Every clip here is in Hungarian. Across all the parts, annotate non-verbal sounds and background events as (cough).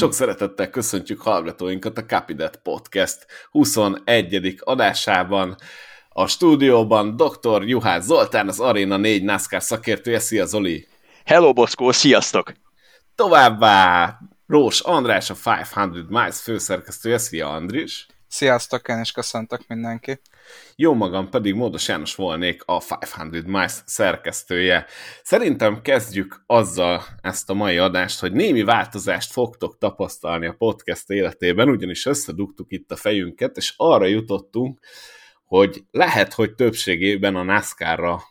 Sok szeretettel köszöntjük hallgatóinkat a Capidet Podcast 21. adásában. A stúdióban dr. Juhász Zoltán, az Arena 4 NASCAR szakértője. Szia Zoli! Hello Boszkó, sziasztok! Továbbá Rós András, a 500 Miles főszerkesztője. Szia Andris! Sziasztok, én is köszöntök mindenki. Jó magam pedig Módos János volnék a 500 Miles szerkesztője. Szerintem kezdjük azzal ezt a mai adást, hogy némi változást fogtok tapasztalni a podcast életében, ugyanis összedugtuk itt a fejünket, és arra jutottunk, hogy lehet, hogy többségében a NASCAR-ra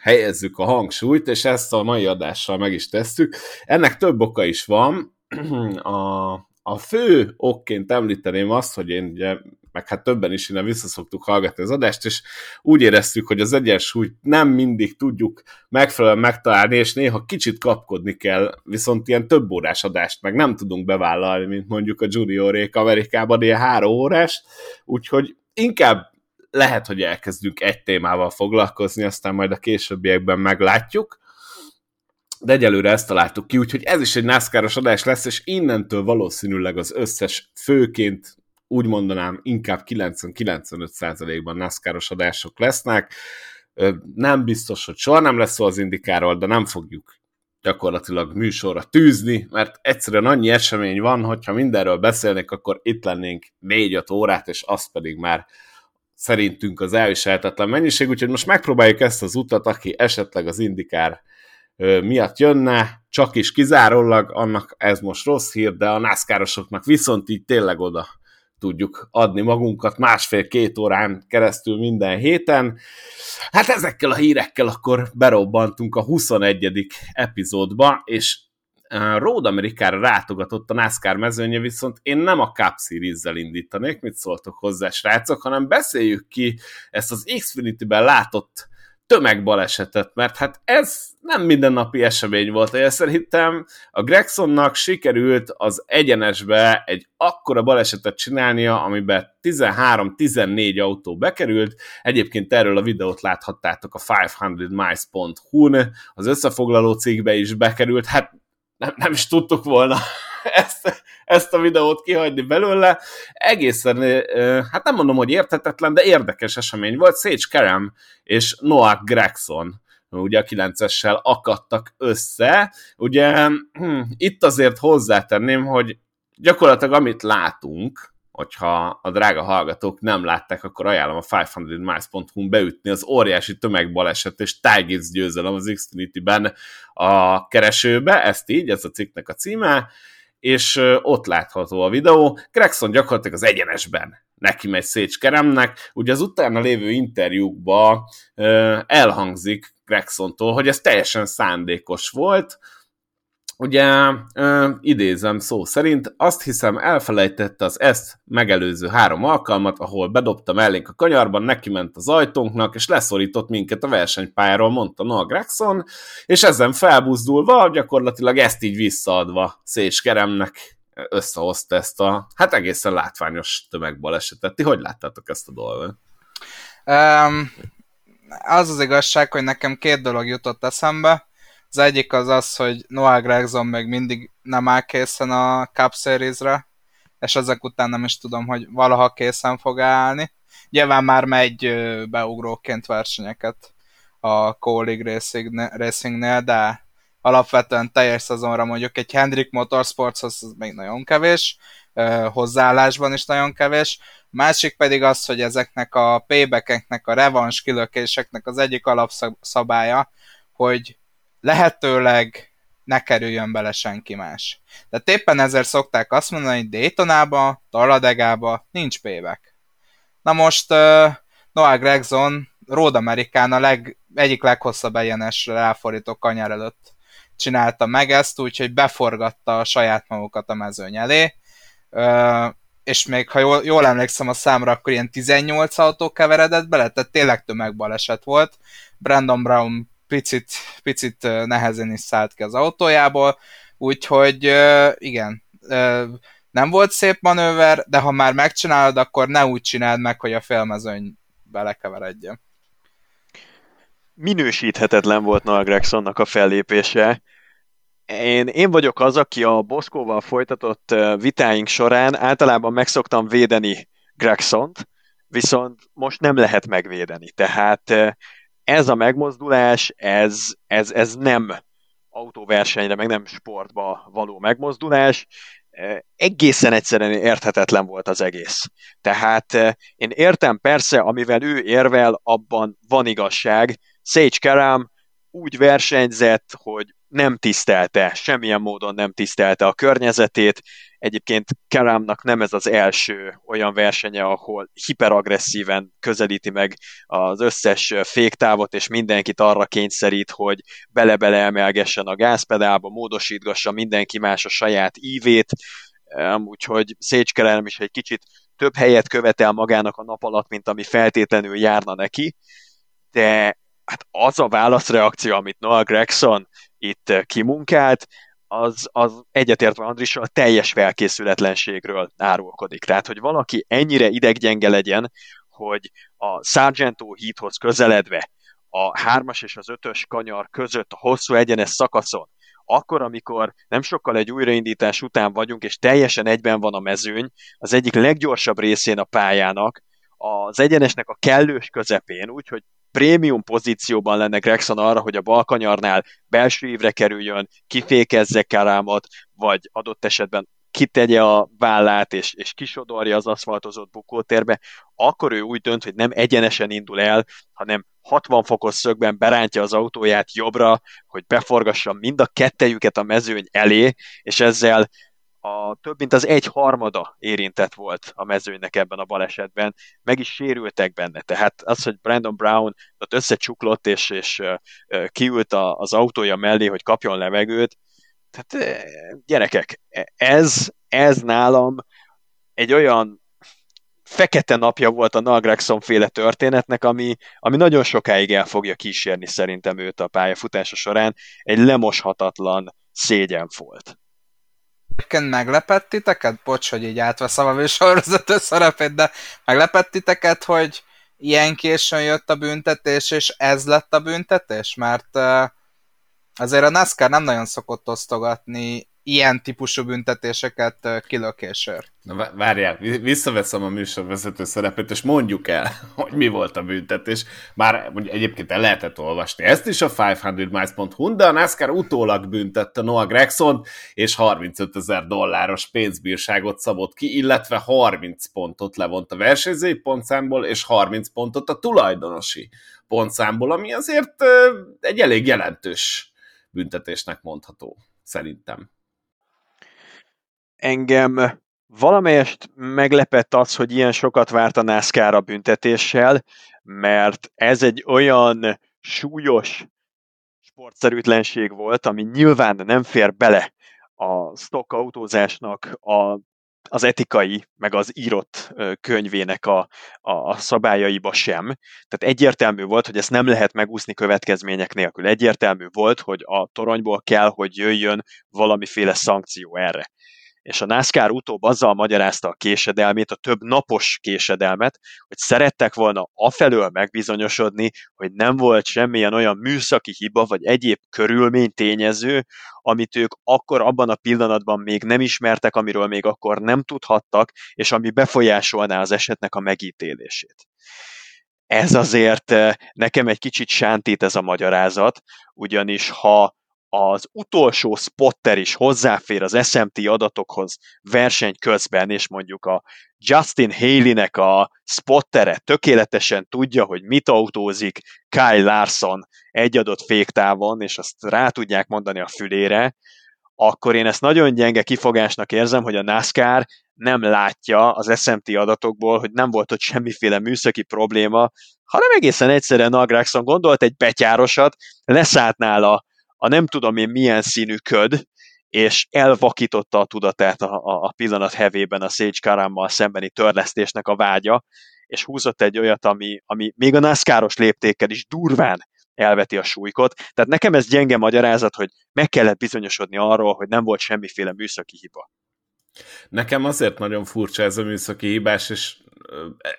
helyezzük a hangsúlyt, és ezt a mai adással meg is tesszük. Ennek több oka is van. (clears throat) A, a fő okként említeném azt, hogy én ugye meg hát többen is innen visszaszoktuk hallgatni az adást, és úgy éreztük, hogy az egyensúlyt nem mindig tudjuk megfelelően megtalálni, és néha kicsit kapkodni kell, viszont ilyen több órás adást meg nem tudunk bevállalni, mint mondjuk a juniorék Amerikában, ilyen három órás, úgyhogy inkább lehet, hogy elkezdünk egy témával foglalkozni, aztán majd a későbbiekben meglátjuk, de egyelőre ezt találtuk ki, úgyhogy ez is egy NASCAR-os adás lesz, és innentől valószínűleg az összes főként úgy mondanám, inkább 90-95%-ban NASCAR-os adások lesznek. Nem biztos, hogy soha nem lesz szó az indikáról, de nem fogjuk gyakorlatilag műsorra tűzni, mert egyszerűen annyi esemény van, hogyha mindenről beszélnék, akkor itt lennénk 4-5 órát, és az pedig már szerintünk az elviselhetetlen mennyiség, úgyhogy most megpróbáljuk ezt az utat, aki esetleg az indikár miatt jönne, csak is kizárólag, annak ez most rossz hír, de a nászkárosoknak viszont így tényleg oda tudjuk adni magunkat másfél-két órán keresztül minden héten. Hát ezekkel a hírekkel akkor berobbantunk a 21. epizódba, és Road Amerikára rátogatott a NASCAR mezőnye, viszont én nem a Cup Series-zel indítanék, mit szóltok hozzá, srácok, hanem beszéljük ki ezt az Xfinity-ben látott tömegbalesetet, mert hát ez nem mindennapi esemény volt. Én szerintem a Gregsonnak sikerült az egyenesbe egy akkora balesetet csinálnia, amiben 13-14 autó bekerült. Egyébként erről a videót láthattátok a 500miles.hu-n, az összefoglaló cikkbe is bekerült. Hát nem, nem is tudtuk volna (laughs) ezt, ezt a videót kihagyni belőle. Egészen, hát nem mondom, hogy érthetetlen, de érdekes esemény volt. Sage Kerem és Noah Gregson ugye a 9-essel akadtak össze. Ugye hm, itt azért hozzátenném, hogy gyakorlatilag amit látunk, hogyha a drága hallgatók nem látták, akkor ajánlom a 500miles.hu-n beütni az óriási tömegbaleset és Tigers győzelem az Xfinity-ben a keresőbe, ezt így, ez a cikknek a címe, és ott látható a videó. Gregson gyakorlatilag az egyenesben neki megy Szécs Keremnek. Ugye az utána lévő interjúkban elhangzik Gregsontól, hogy ez teljesen szándékos volt, Ugye ö, idézem szó szerint, azt hiszem elfelejtette az ezt megelőző három alkalmat, ahol bedobta mellénk a kanyarban, neki ment az ajtónknak, és leszorított minket a versenypályáról, mondta Noah Gregson, és ezen felbuzdulva, gyakorlatilag ezt így visszaadva Szés Keremnek összehozta ezt a, hát egészen látványos tömegbalesetet. Ti hogy láttátok ezt a dolgot? Um, az az igazság, hogy nekem két dolog jutott eszembe. Az egyik az az, hogy Noah Gregson még mindig nem áll készen a Cup Series-re, és ezek után nem is tudom, hogy valaha készen fog állni. Nyilván már megy beugróként versenyeket a Colleague Racing, Racingnél, de alapvetően teljes szezonra mondjuk egy Hendrik Motorsportshoz még nagyon kevés, hozzáállásban is nagyon kevés. Másik pedig az, hogy ezeknek a paybackeknek, a revans kilökéseknek az egyik alapszabálya, hogy lehetőleg ne kerüljön bele senki más. De éppen ezért szokták azt mondani, hogy Daytonába, Taladegába nincs payback. Na most uh, Noah Gregson Road Amerikán a leg, egyik leghosszabb egyenesre ráfordító kanyar előtt csinálta meg ezt, úgyhogy beforgatta a saját magukat a mezőny elé, uh, és még ha jól, jól emlékszem a számra, akkor ilyen 18 autó keveredett bele, tehát tényleg tömegbaleset volt. Brandon Brown picit, picit nehezen is szállt ki az autójából, úgyhogy igen, nem volt szép manőver, de ha már megcsinálod, akkor ne úgy csináld meg, hogy a félmezőny belekeveredjen. Minősíthetetlen volt Noah Gregsonnak a fellépése. Én, én vagyok az, aki a Boszkóval folytatott vitáink során általában megszoktam védeni Gregsont, viszont most nem lehet megvédeni. Tehát ez a megmozdulás, ez, ez, ez nem autóversenyre, meg nem sportba való megmozdulás, egészen egyszerűen érthetetlen volt az egész. Tehát én értem persze, amivel ő érvel, abban van igazság. Sage Karam úgy versenyzett, hogy nem tisztelte, semmilyen módon nem tisztelte a környezetét. Egyébként Karamnak nem ez az első olyan versenye, ahol hiperagresszíven közelíti meg az összes féktávot, és mindenkit arra kényszerít, hogy bele-bele emelgessen a gázpedálba, módosítgassa mindenki más a saját ívét, úgyhogy Karam is egy kicsit több helyet követel magának a nap alatt, mint ami feltétlenül járna neki, de hát az a válaszreakció, amit Noah Gregson itt kimunkált, az, az egyetértve Andrissal a teljes felkészületlenségről árulkodik. Tehát, hogy valaki ennyire ideggyenge legyen, hogy a Sargento híthoz közeledve a hármas és az ötös kanyar között a hosszú egyenes szakaszon, akkor, amikor nem sokkal egy újraindítás után vagyunk, és teljesen egyben van a mezőny, az egyik leggyorsabb részén a pályának, az egyenesnek a kellős közepén, úgyhogy prémium pozícióban lenne Gregson arra, hogy a balkanyarnál belső évre kerüljön, kifékezze Karámot, vagy adott esetben kitegye a vállát, és, és kisodorja az aszfaltozott bukótérbe, akkor ő úgy dönt, hogy nem egyenesen indul el, hanem 60 fokos szögben berántja az autóját jobbra, hogy beforgassa mind a kettejüket a mezőny elé, és ezzel a több mint az egy harmada érintett volt a mezőnynek ebben a balesetben, meg is sérültek benne. Tehát az, hogy Brandon Brown ott összecsuklott és, és kiült az autója mellé, hogy kapjon levegőt, tehát gyerekek, ez, ez nálam egy olyan fekete napja volt a Nalgregson féle történetnek, ami, ami nagyon sokáig el fogja kísérni szerintem őt a pályafutása során. Egy lemoshatatlan szégyen volt. Egyébként meglepett titeket? Bocs, hogy így átveszem a műsorvezető szerepét, de meglepett titeket, hogy ilyen későn jött a büntetés, és ez lett a büntetés? Mert uh, azért a NASCAR nem nagyon szokott osztogatni ilyen típusú büntetéseket kilökésért. Na várjál, visszaveszem a műsorvezető szerepet, és mondjuk el, (laughs) hogy mi volt a büntetés. Már mondjuk egyébként el lehetett olvasni ezt is a 500miles.hu, de a NASCAR utólag büntette Noah Gregson, és 35 ezer dolláros pénzbírságot szabott ki, illetve 30 pontot levont a versenyzői pontszámból, és 30 pontot a tulajdonosi pontszámból, ami azért egy elég jelentős büntetésnek mondható, szerintem. Engem valamelyest meglepett az, hogy ilyen sokat várt a NASCAR a büntetéssel, mert ez egy olyan súlyos sportszerűtlenség volt, ami nyilván nem fér bele a stock autózásnak a, az etikai, meg az írott könyvének a, a, szabályaiba sem. Tehát egyértelmű volt, hogy ezt nem lehet megúszni következmények nélkül. Egyértelmű volt, hogy a toronyból kell, hogy jöjjön valamiféle szankció erre és a NASCAR utóbb azzal magyarázta a késedelmét, a több napos késedelmet, hogy szerettek volna afelől megbizonyosodni, hogy nem volt semmilyen olyan műszaki hiba, vagy egyéb körülmény tényező, amit ők akkor abban a pillanatban még nem ismertek, amiről még akkor nem tudhattak, és ami befolyásolná az esetnek a megítélését. Ez azért eh, nekem egy kicsit sántít ez a magyarázat, ugyanis ha az utolsó spotter is hozzáfér az SMT adatokhoz verseny közben, és mondjuk a Justin Haley-nek a spottere tökéletesen tudja, hogy mit autózik Kyle Larson egy adott féktávon, és azt rá tudják mondani a fülére, akkor én ezt nagyon gyenge kifogásnak érzem, hogy a NASCAR nem látja az SMT adatokból, hogy nem volt ott semmiféle műszaki probléma, hanem egészen egyszerűen Nagraxon gondolt egy betyárosat, leszállt nála a nem tudom én milyen színű köd, és elvakította a tudatát a, a, a pillanat hevében a Sage Karammal szembeni törlesztésnek a vágya, és húzott egy olyat, ami, ami még a NASCAR-os léptékkel is durván elveti a súlykot. Tehát nekem ez gyenge magyarázat, hogy meg kellett bizonyosodni arról, hogy nem volt semmiféle műszaki hiba. Nekem azért nagyon furcsa ez a műszaki hibás, és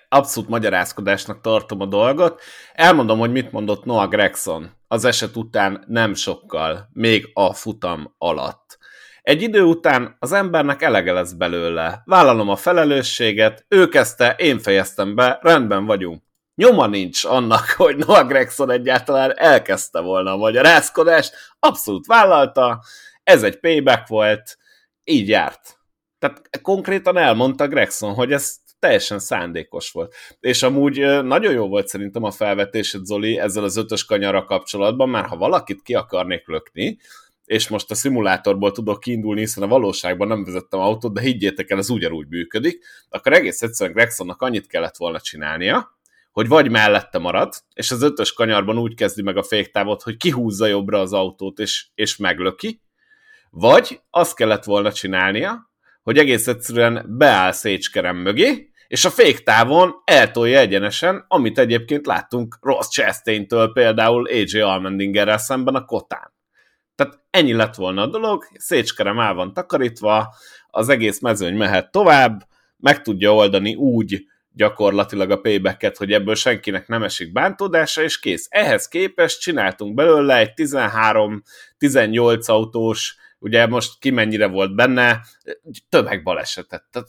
abszolút magyarázkodásnak tartom a dolgot. Elmondom, hogy mit mondott Noah Gregson az eset után nem sokkal, még a futam alatt. Egy idő után az embernek elege lesz belőle. Vállalom a felelősséget, ő kezdte, én fejeztem be, rendben vagyunk. Nyoma nincs annak, (laughs) hogy Noah Gregson egyáltalán elkezdte volna a magyarázkodást, abszolút vállalta, ez egy payback volt, így járt. Tehát konkrétan elmondta Gregson, hogy ez teljesen szándékos volt. És amúgy nagyon jó volt szerintem a felvetésed, Zoli, ezzel az ötös kanyara kapcsolatban, már ha valakit ki akarnék lökni, és most a szimulátorból tudok kiindulni, hiszen a valóságban nem vezettem autót, de higgyétek el, ez ugyanúgy működik, akkor egész egyszerűen Gregsonnak annyit kellett volna csinálnia, hogy vagy mellette marad, és az ötös kanyarban úgy kezdi meg a féktávot, hogy kihúzza jobbra az autót, és, és meglöki, vagy azt kellett volna csinálnia, hogy egész egyszerűen beáll Szécskerem mögé, és a féktávon eltolja egyenesen, amit egyébként láttunk Ross Chastain-től például AJ Almendingerrel szemben a kotán. Tehát ennyi lett volna a dolog, Szécskerem el van takarítva, az egész mezőny mehet tovább, meg tudja oldani úgy gyakorlatilag a paybacket, hogy ebből senkinek nem esik bántódása, és kész. Ehhez képest csináltunk belőle egy 13-18 autós, ugye most ki mennyire volt benne, tömegbalesetet. Tehát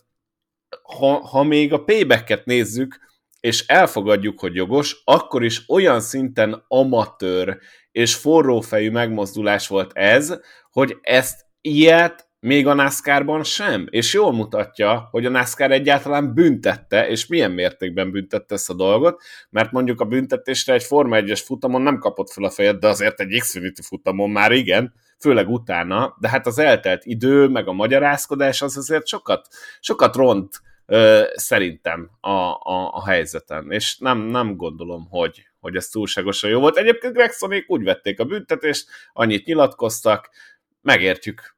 ha, ha még a paybacket nézzük, és elfogadjuk, hogy jogos, akkor is olyan szinten amatőr és forrófejű megmozdulás volt ez, hogy ezt ilyet még a NASCAR-ban sem, és jól mutatja, hogy a NASCAR egyáltalán büntette, és milyen mértékben büntette ezt a dolgot, mert mondjuk a büntetésre egy Forma 1-es futamon nem kapott fel a fejed, de azért egy Xfinity futamon már igen, főleg utána, de hát az eltelt idő, meg a magyarázkodás az azért sokat, sokat ront ö, szerintem a, a, a helyzeten, és nem, nem gondolom, hogy, hogy ez túlságosan jó volt. Egyébként Gregsonék úgy vették a büntetést, annyit nyilatkoztak, megértjük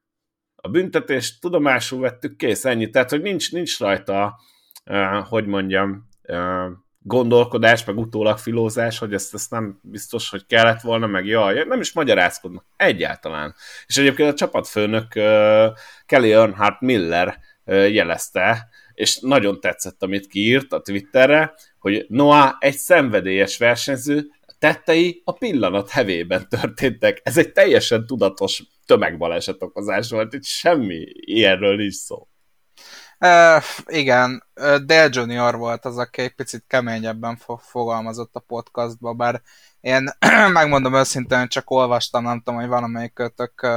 a büntetést, tudomásul vettük, kész, ennyi. Tehát, hogy nincs, nincs rajta, uh, hogy mondjam, uh, gondolkodás, meg utólag filózás, hogy ezt, ezt nem biztos, hogy kellett volna, meg jaj, nem is magyarázkodnak egyáltalán. És egyébként a csapatfőnök uh, Kelly Earnhardt Miller uh, jelezte, és nagyon tetszett, amit kiírt a Twitterre, hogy Noah egy szenvedélyes versenyző, tettei a pillanat hevében történtek. Ez egy teljesen tudatos tömegbaleset okozás volt, itt semmi ilyenről nincs szó. Uh, igen, Dale Junior volt az, aki egy picit keményebben fo- fogalmazott a podcastba, bár én (clears throat) megmondom őszintén, csak olvastam, nem tudom, hogy valamelyik kötök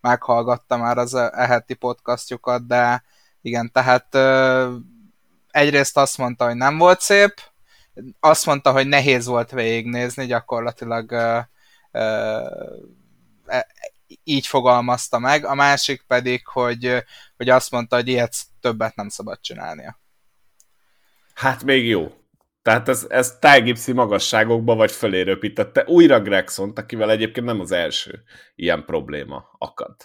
meghallgatta már az eheti podcastjukat, de igen, tehát egyrészt azt mondta, hogy nem volt szép, azt mondta, hogy nehéz volt végignézni, gyakorlatilag uh, így fogalmazta meg, a másik pedig, hogy, hogy azt mondta, hogy ilyet többet nem szabad csinálnia. Hát még jó. Tehát ez, ez tájgipszi magasságokba vagy fölé röpítette újra gregson akivel egyébként nem az első ilyen probléma akad.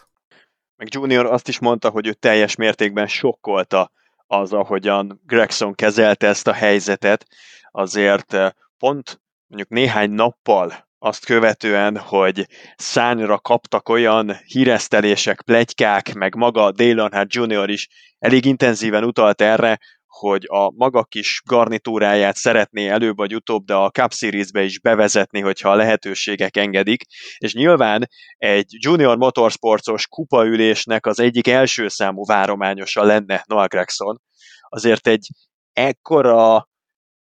Meg Junior azt is mondta, hogy ő teljes mértékben sokkolta az, ahogyan Gregson kezelte ezt a helyzetet. Azért eh, pont mondjuk néhány nappal azt követően, hogy szányra kaptak olyan híresztelések, plegykák, meg maga Dale Earnhardt Jr. is elég intenzíven utalt erre, hogy a maga kis garnitúráját szeretné előbb vagy utóbb, de a Cup Series-be is bevezetni, hogyha a lehetőségek engedik, és nyilván egy Junior Motorsportos kupaülésnek az egyik első számú várományosa lenne Noah Gregson. Azért egy ekkora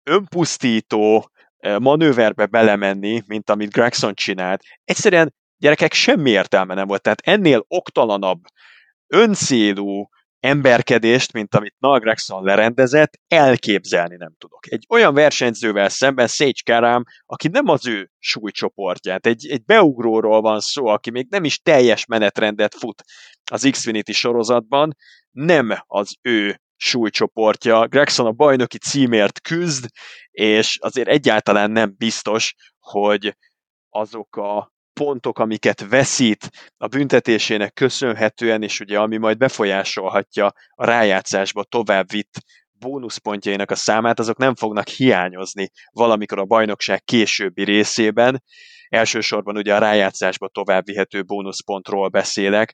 önpusztító manőverbe belemenni, mint amit Gregson csinált. Egyszerűen gyerekek semmi értelme nem volt. Tehát ennél oktalanabb, öncélú emberkedést, mint amit Noah Gregson lerendezett, elképzelni nem tudok. Egy olyan versenyzővel szemben Sage Karam, aki nem az ő súlycsoportját, egy, egy beugróról van szó, aki még nem is teljes menetrendet fut az Xfinity sorozatban, nem az ő súlycsoportja. Gregson a bajnoki címért küzd, és azért egyáltalán nem biztos, hogy azok a pontok, amiket veszít a büntetésének köszönhetően, és ugye ami majd befolyásolhatja a rájátszásba tovább vitt bónuszpontjainak a számát, azok nem fognak hiányozni valamikor a bajnokság későbbi részében. Elsősorban ugye a rájátszásba tovább vihető bónuszpontról beszélek,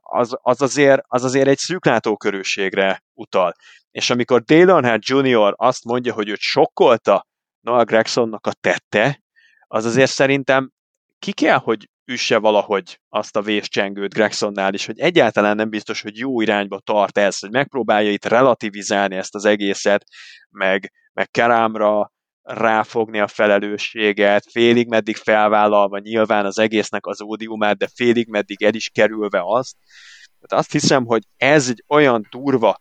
az, az, azért, az azért egy szűklátókörűségre utal. és amikor Dale Earnhardt Jr. azt mondja, hogy őt sokkolta Noah Gregsonnak a tette, az azért szerintem ki kell, hogy üsse valahogy azt a véscsengőt Gregsonnál is, hogy egyáltalán nem biztos, hogy jó irányba tart ez, hogy megpróbálja itt relativizálni ezt az egészet, meg, meg Kerámra ráfogni a felelősséget, félig meddig felvállalva nyilván az egésznek az ódiumát, de félig meddig el is kerülve azt. Tehát azt hiszem, hogy ez egy olyan durva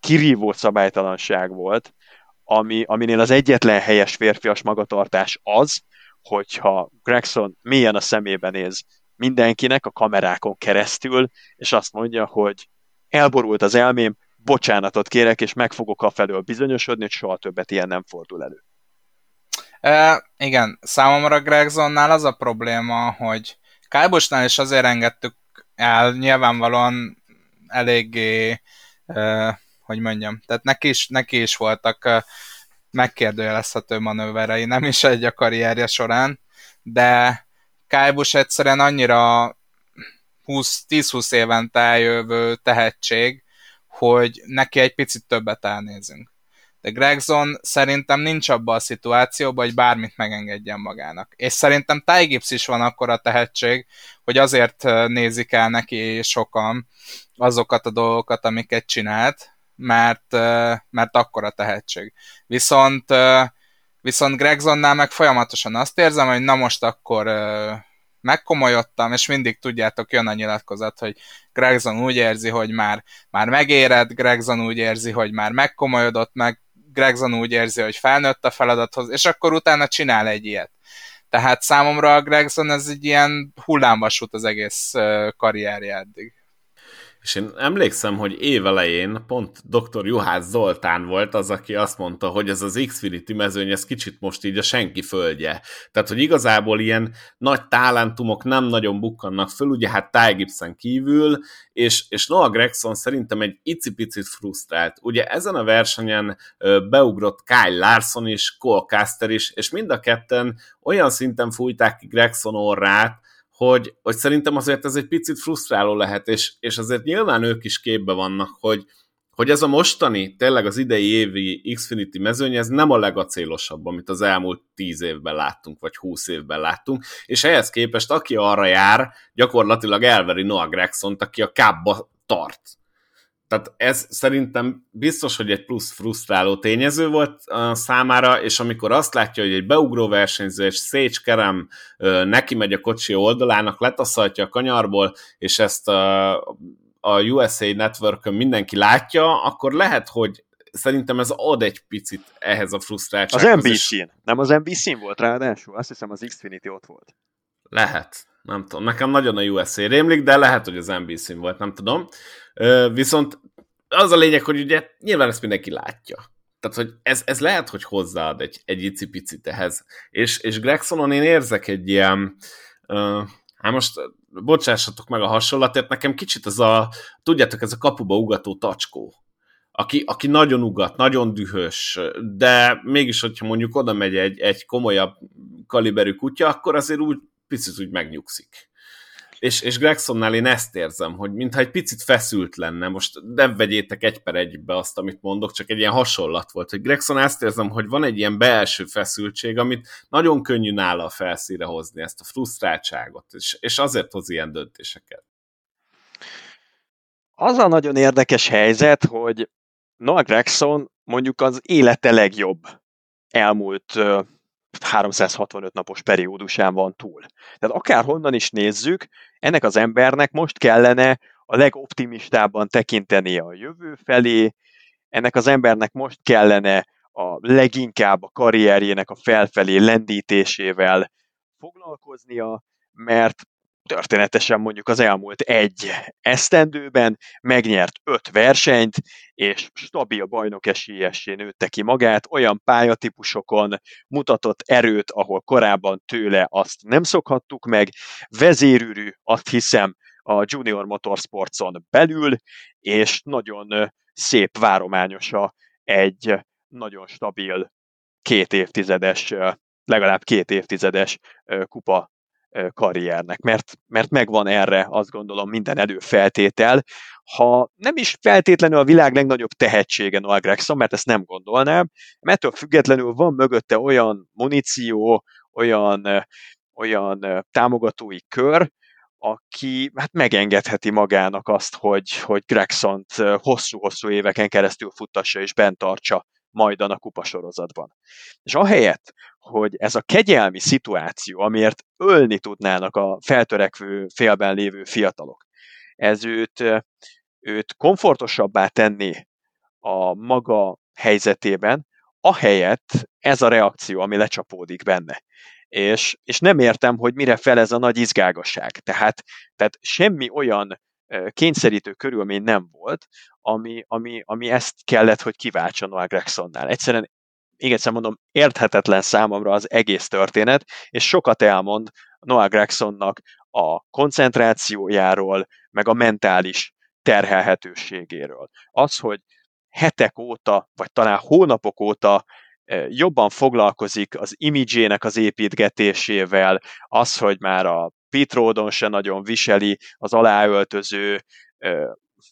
kirívó szabálytalanság volt, ami, aminél az egyetlen helyes férfias magatartás az, hogyha Gregson mélyen a szemébe néz mindenkinek a kamerákon keresztül, és azt mondja, hogy elborult az elmém, bocsánatot kérek, és meg fogok a felől bizonyosodni, hogy soha többet ilyen nem fordul elő. E, igen, számomra Gregsonnál az a probléma, hogy Kálbosnál is azért engedtük el, nyilvánvalóan eléggé, e, hogy mondjam, tehát neki is, neki is voltak megkérdőjelezhető manőverei, nem is egy a karrierje során, de Kálbus egyszerűen annyira 10-20 évente eljövő tehetség, hogy neki egy picit többet elnézünk. De Gregson szerintem nincs abban a szituációban, hogy bármit megengedjen magának. És szerintem Ty Gibbs is van akkora tehetség, hogy azért nézik el neki sokan azokat a dolgokat, amiket csinált, mert, mert akkora tehetség. Viszont, viszont Gregsonnál meg folyamatosan azt érzem, hogy na most akkor megkomolyodtam, és mindig tudjátok, jön a nyilatkozat, hogy Gregson úgy érzi, hogy már, már megéred, Gregson úgy érzi, hogy már megkomolyodott, meg Gregson úgy érzi, hogy felnőtt a feladathoz, és akkor utána csinál egy ilyet. Tehát számomra a Gregson ez egy ilyen hullámvasút az egész karrierje eddig. És én emlékszem, hogy évelején pont dr. Juhász Zoltán volt az, aki azt mondta, hogy ez az Xfinity mezőny, ez kicsit most így a senki földje. Tehát, hogy igazából ilyen nagy talentumok nem nagyon bukkannak föl, ugye hát Ty Gibson kívül, és, és Noah Gregson szerintem egy icipicit frusztrált. Ugye ezen a versenyen beugrott Kyle Larson is, Cole Caster is, és mind a ketten olyan szinten fújták ki Gregson orrát, hogy, hogy szerintem azért ez egy picit frusztráló lehet, és, és azért nyilván ők is képbe vannak, hogy, hogy ez a mostani, tényleg az idei évi Xfinity mezőny, ez nem a legacélosabb, amit az elmúlt 10 évben láttunk, vagy 20 évben láttunk, és ehhez képest aki arra jár, gyakorlatilag elveri Noah gregson aki a kábba tart. Tehát ez szerintem biztos, hogy egy plusz frusztráló tényező volt a számára, és amikor azt látja, hogy egy beugró versenyző és Sage Kerem neki megy a kocsi oldalának, letaszaltja a kanyarból, és ezt a, a USA network mindenki látja, akkor lehet, hogy szerintem ez ad egy picit ehhez a frusztráltsághoz. Az NBC-n. Nem az NBC-n volt ráadásul? Azt hiszem az Xfinity ott volt. Lehet. Nem tudom. Nekem nagyon a USA rémlik, de lehet, hogy az NBC-n volt, nem tudom. Viszont az a lényeg, hogy ugye nyilván ezt mindenki látja. Tehát, hogy ez, ez lehet, hogy hozzáad egy, egy icipicit ehhez. És, és Gregsonon én érzek egy ilyen, hát most bocsássatok meg a hasonlatért, nekem kicsit ez a, tudjátok, ez a kapuba ugató tacskó, aki, aki nagyon ugat, nagyon dühös, de mégis, hogyha mondjuk oda megy egy, egy komolyabb kaliberű kutya, akkor azért úgy picit úgy megnyugszik és, és Gregsonnál én ezt érzem, hogy mintha egy picit feszült lenne, most ne vegyétek egy per egybe azt, amit mondok, csak egy ilyen hasonlat volt, hogy Gregson ezt érzem, hogy van egy ilyen belső feszültség, amit nagyon könnyű nála a felszíre hozni, ezt a frusztráltságot, és, és azért hoz ilyen döntéseket. Az a nagyon érdekes helyzet, hogy Noah Gregson mondjuk az élete legjobb elmúlt 365 napos periódusán van túl. Tehát akárhonnan is nézzük, ennek az embernek most kellene a legoptimistábban tekintenie a jövő felé, ennek az embernek most kellene a leginkább a karrierjének a felfelé lendítésével foglalkoznia, mert történetesen mondjuk az elmúlt egy esztendőben megnyert öt versenyt, és stabil bajnok esélyessé nőtte ki magát, olyan pályatípusokon mutatott erőt, ahol korábban tőle azt nem szokhattuk meg, vezérűrű, azt hiszem, a Junior Motorsportson belül, és nagyon szép várományosa egy nagyon stabil két évtizedes, legalább két évtizedes kupa karriernek, mert, mert megvan erre azt gondolom minden előfeltétel. Ha nem is feltétlenül a világ legnagyobb tehetsége Noah Gregson, mert ezt nem gondolnám, mert ettől függetlenül van mögötte olyan muníció, olyan, olyan támogatói kör, aki hát megengedheti magának azt, hogy, hogy Gregson-t hosszú-hosszú éveken keresztül futtassa és bent tartsa majdan a kupasorozatban. És ahelyett, hogy ez a kegyelmi szituáció, amiért ölni tudnának a feltörekvő félben lévő fiatalok, ez őt, őt komfortosabbá tenni a maga helyzetében, ahelyett ez a reakció, ami lecsapódik benne. És, és nem értem, hogy mire fel ez a nagy izgágasság. Tehát, tehát semmi olyan kényszerítő körülmény nem volt, ami, ami, ami ezt kellett, hogy kiváltson Noah Gregsonnál. Egyszerűen még egyszer mondom, érthetetlen számomra az egész történet, és sokat elmond Noah Gregsonnak a koncentrációjáról, meg a mentális terhelhetőségéről. Az, hogy hetek óta, vagy talán hónapok óta jobban foglalkozik az imidzsének az építgetésével, az, hogy már a Pitródon se nagyon viseli az aláöltöző,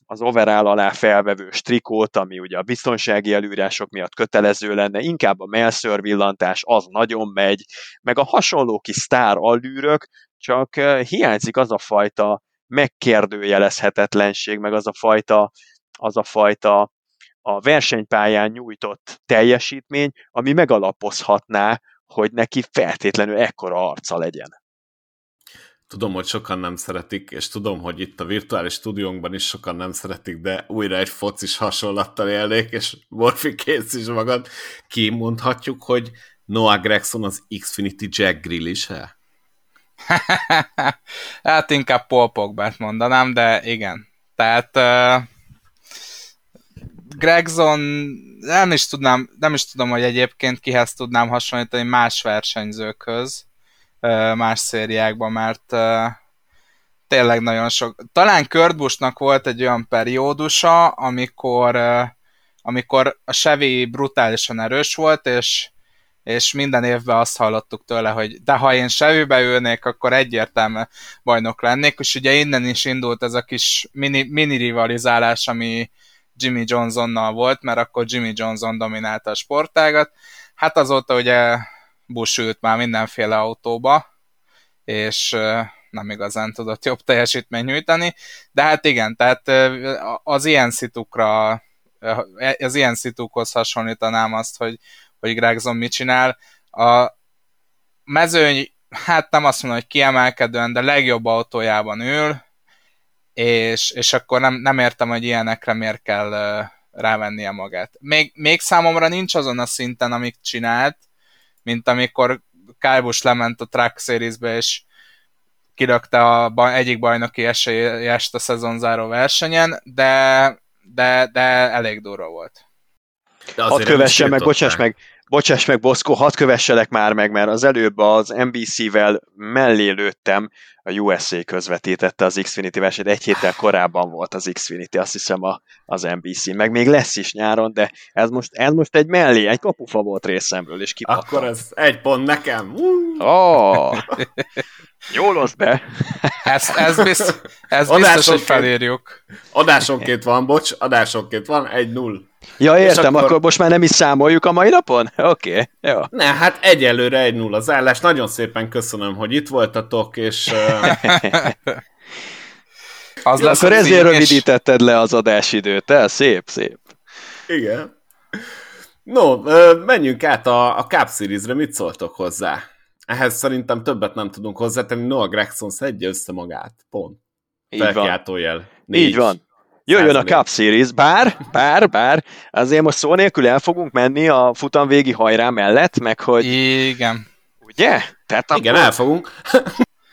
az overall alá felvevő strikót, ami ugye a biztonsági előírások miatt kötelező lenne, inkább a melször villantás, az nagyon megy, meg a hasonló kis sztár allűrök, csak hiányzik az a fajta megkérdőjelezhetetlenség, meg az a fajta, az a fajta a versenypályán nyújtott teljesítmény, ami megalapozhatná, hogy neki feltétlenül ekkora arca legyen. Tudom, hogy sokan nem szeretik, és tudom, hogy itt a virtuális stúdiónkban is sokan nem szeretik, de újra egy focis hasonlattal élnék, és Morfi kész is magad. Kimondhatjuk, hogy Noah Gregson az Xfinity Jack Grill is -e? (laughs) hát inkább Paul Pogbát mondanám, de igen. Tehát uh, Gregson nem is tudnám, nem is tudom, hogy egyébként kihez tudnám hasonlítani más versenyzőkhöz, más szériákban, mert tényleg nagyon sok. Talán Kurt volt egy olyan periódusa, amikor, amikor a Chevy brutálisan erős volt, és, és minden évben azt hallottuk tőle, hogy de ha én Chevy-be ülnék, akkor egyértelmű bajnok lennék, és ugye innen is indult ez a kis mini, mini rivalizálás, ami Jimmy Johnsonnal volt, mert akkor Jimmy Johnson dominálta a sportágat. Hát azóta ugye Bush ült már mindenféle autóba, és nem igazán tudott jobb teljesítmény nyújtani, de hát igen, tehát az ilyen szitukra, az ilyen szitukhoz hasonlítanám azt, hogy, hogy Gregson mit csinál. A mezőny, hát nem azt mondom, hogy kiemelkedően, de legjobb autójában ül, és, és akkor nem, nem értem, hogy ilyenekre miért kell rávennie magát. Még, még számomra nincs azon a szinten, amit csinált, mint amikor Kálbus lement a Track Series-be, és kirögte a baj, egyik bajnoki esélyest a szezonzáró versenyen, de, de, de elég durva volt. Hadd kövesse meg, bocsáss meg, bocsáss meg, Boszkó, hadd kövesselek már meg, mert az előbb az NBC-vel mellé lőttem, a USA közvetítette az Xfinity versenyt, egy héttel korábban volt az Xfinity, azt hiszem a, az NBC, meg még lesz is nyáron, de ez most, ez most egy mellé, egy kapufa volt részemről, és kipattant. Akkor ez egy pont nekem. Oh. (laughs) Jól osz be! Ez, ez, bizt, ez biztos, hogy felírjuk. Adásonként van, bocs, adásonként van, egy null. Ja, értem, akkor... akkor most már nem is számoljuk a mai napon? (laughs) Oké, okay, jó. Ne, hát egyelőre egy null az állás. Nagyon szépen köszönöm, hogy itt voltatok, és... (laughs) az lesz akkor ezért rövidítetted le az adásidőt, el? Szép, szép. Igen. No, menjünk át a, a Cup Series-re, mit szóltok hozzá? Ehhez szerintem többet nem tudunk hozzátenni, Noah Gregson szedje össze magát. Pont. Így van. Így van. Jöjjön a Cup Series, bár, bár, bár, azért most szó nélkül el fogunk menni a futamvégi hajrá mellett, meg hogy... Igen. Ugye? Tehát Igen, akkor... el fogunk.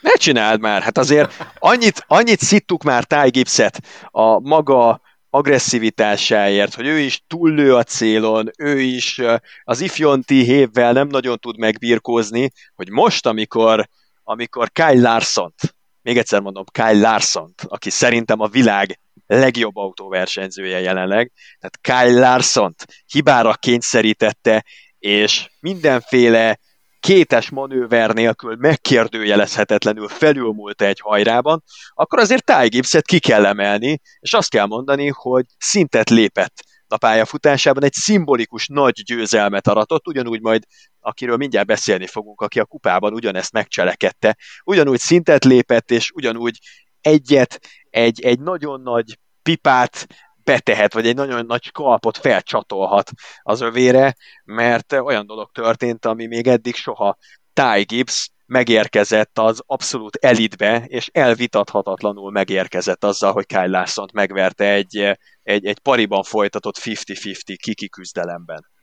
ne csináld már, hát azért annyit, annyit szittuk már Ty Gibbs-et a maga agresszivitásáért, hogy ő is túllő a célon, ő is az ifjonti hévvel nem nagyon tud megbirkózni, hogy most, amikor, amikor Kyle larson még egyszer mondom, Kyle larson aki szerintem a világ legjobb autóversenyzője jelenleg, tehát Kyle larson hibára kényszerítette, és mindenféle kétes manőver nélkül megkérdőjelezhetetlenül felülmúlta egy hajrában, akkor azért Ty Gibbs-et ki kell emelni, és azt kell mondani, hogy szintet lépett a pályafutásában, egy szimbolikus nagy győzelmet aratott, ugyanúgy majd, akiről mindjárt beszélni fogunk, aki a kupában ugyanezt megcselekedte, ugyanúgy szintet lépett, és ugyanúgy egyet, egy, egy nagyon nagy pipát betehet, vagy egy nagyon nagy kalpot felcsatolhat az övére, mert olyan dolog történt, ami még eddig soha Ty Gibbs megérkezett az abszolút elitbe, és elvitathatatlanul megérkezett azzal, hogy Kyle larson megverte egy, egy, egy pariban folytatott 50-50 kiki küzdelemben.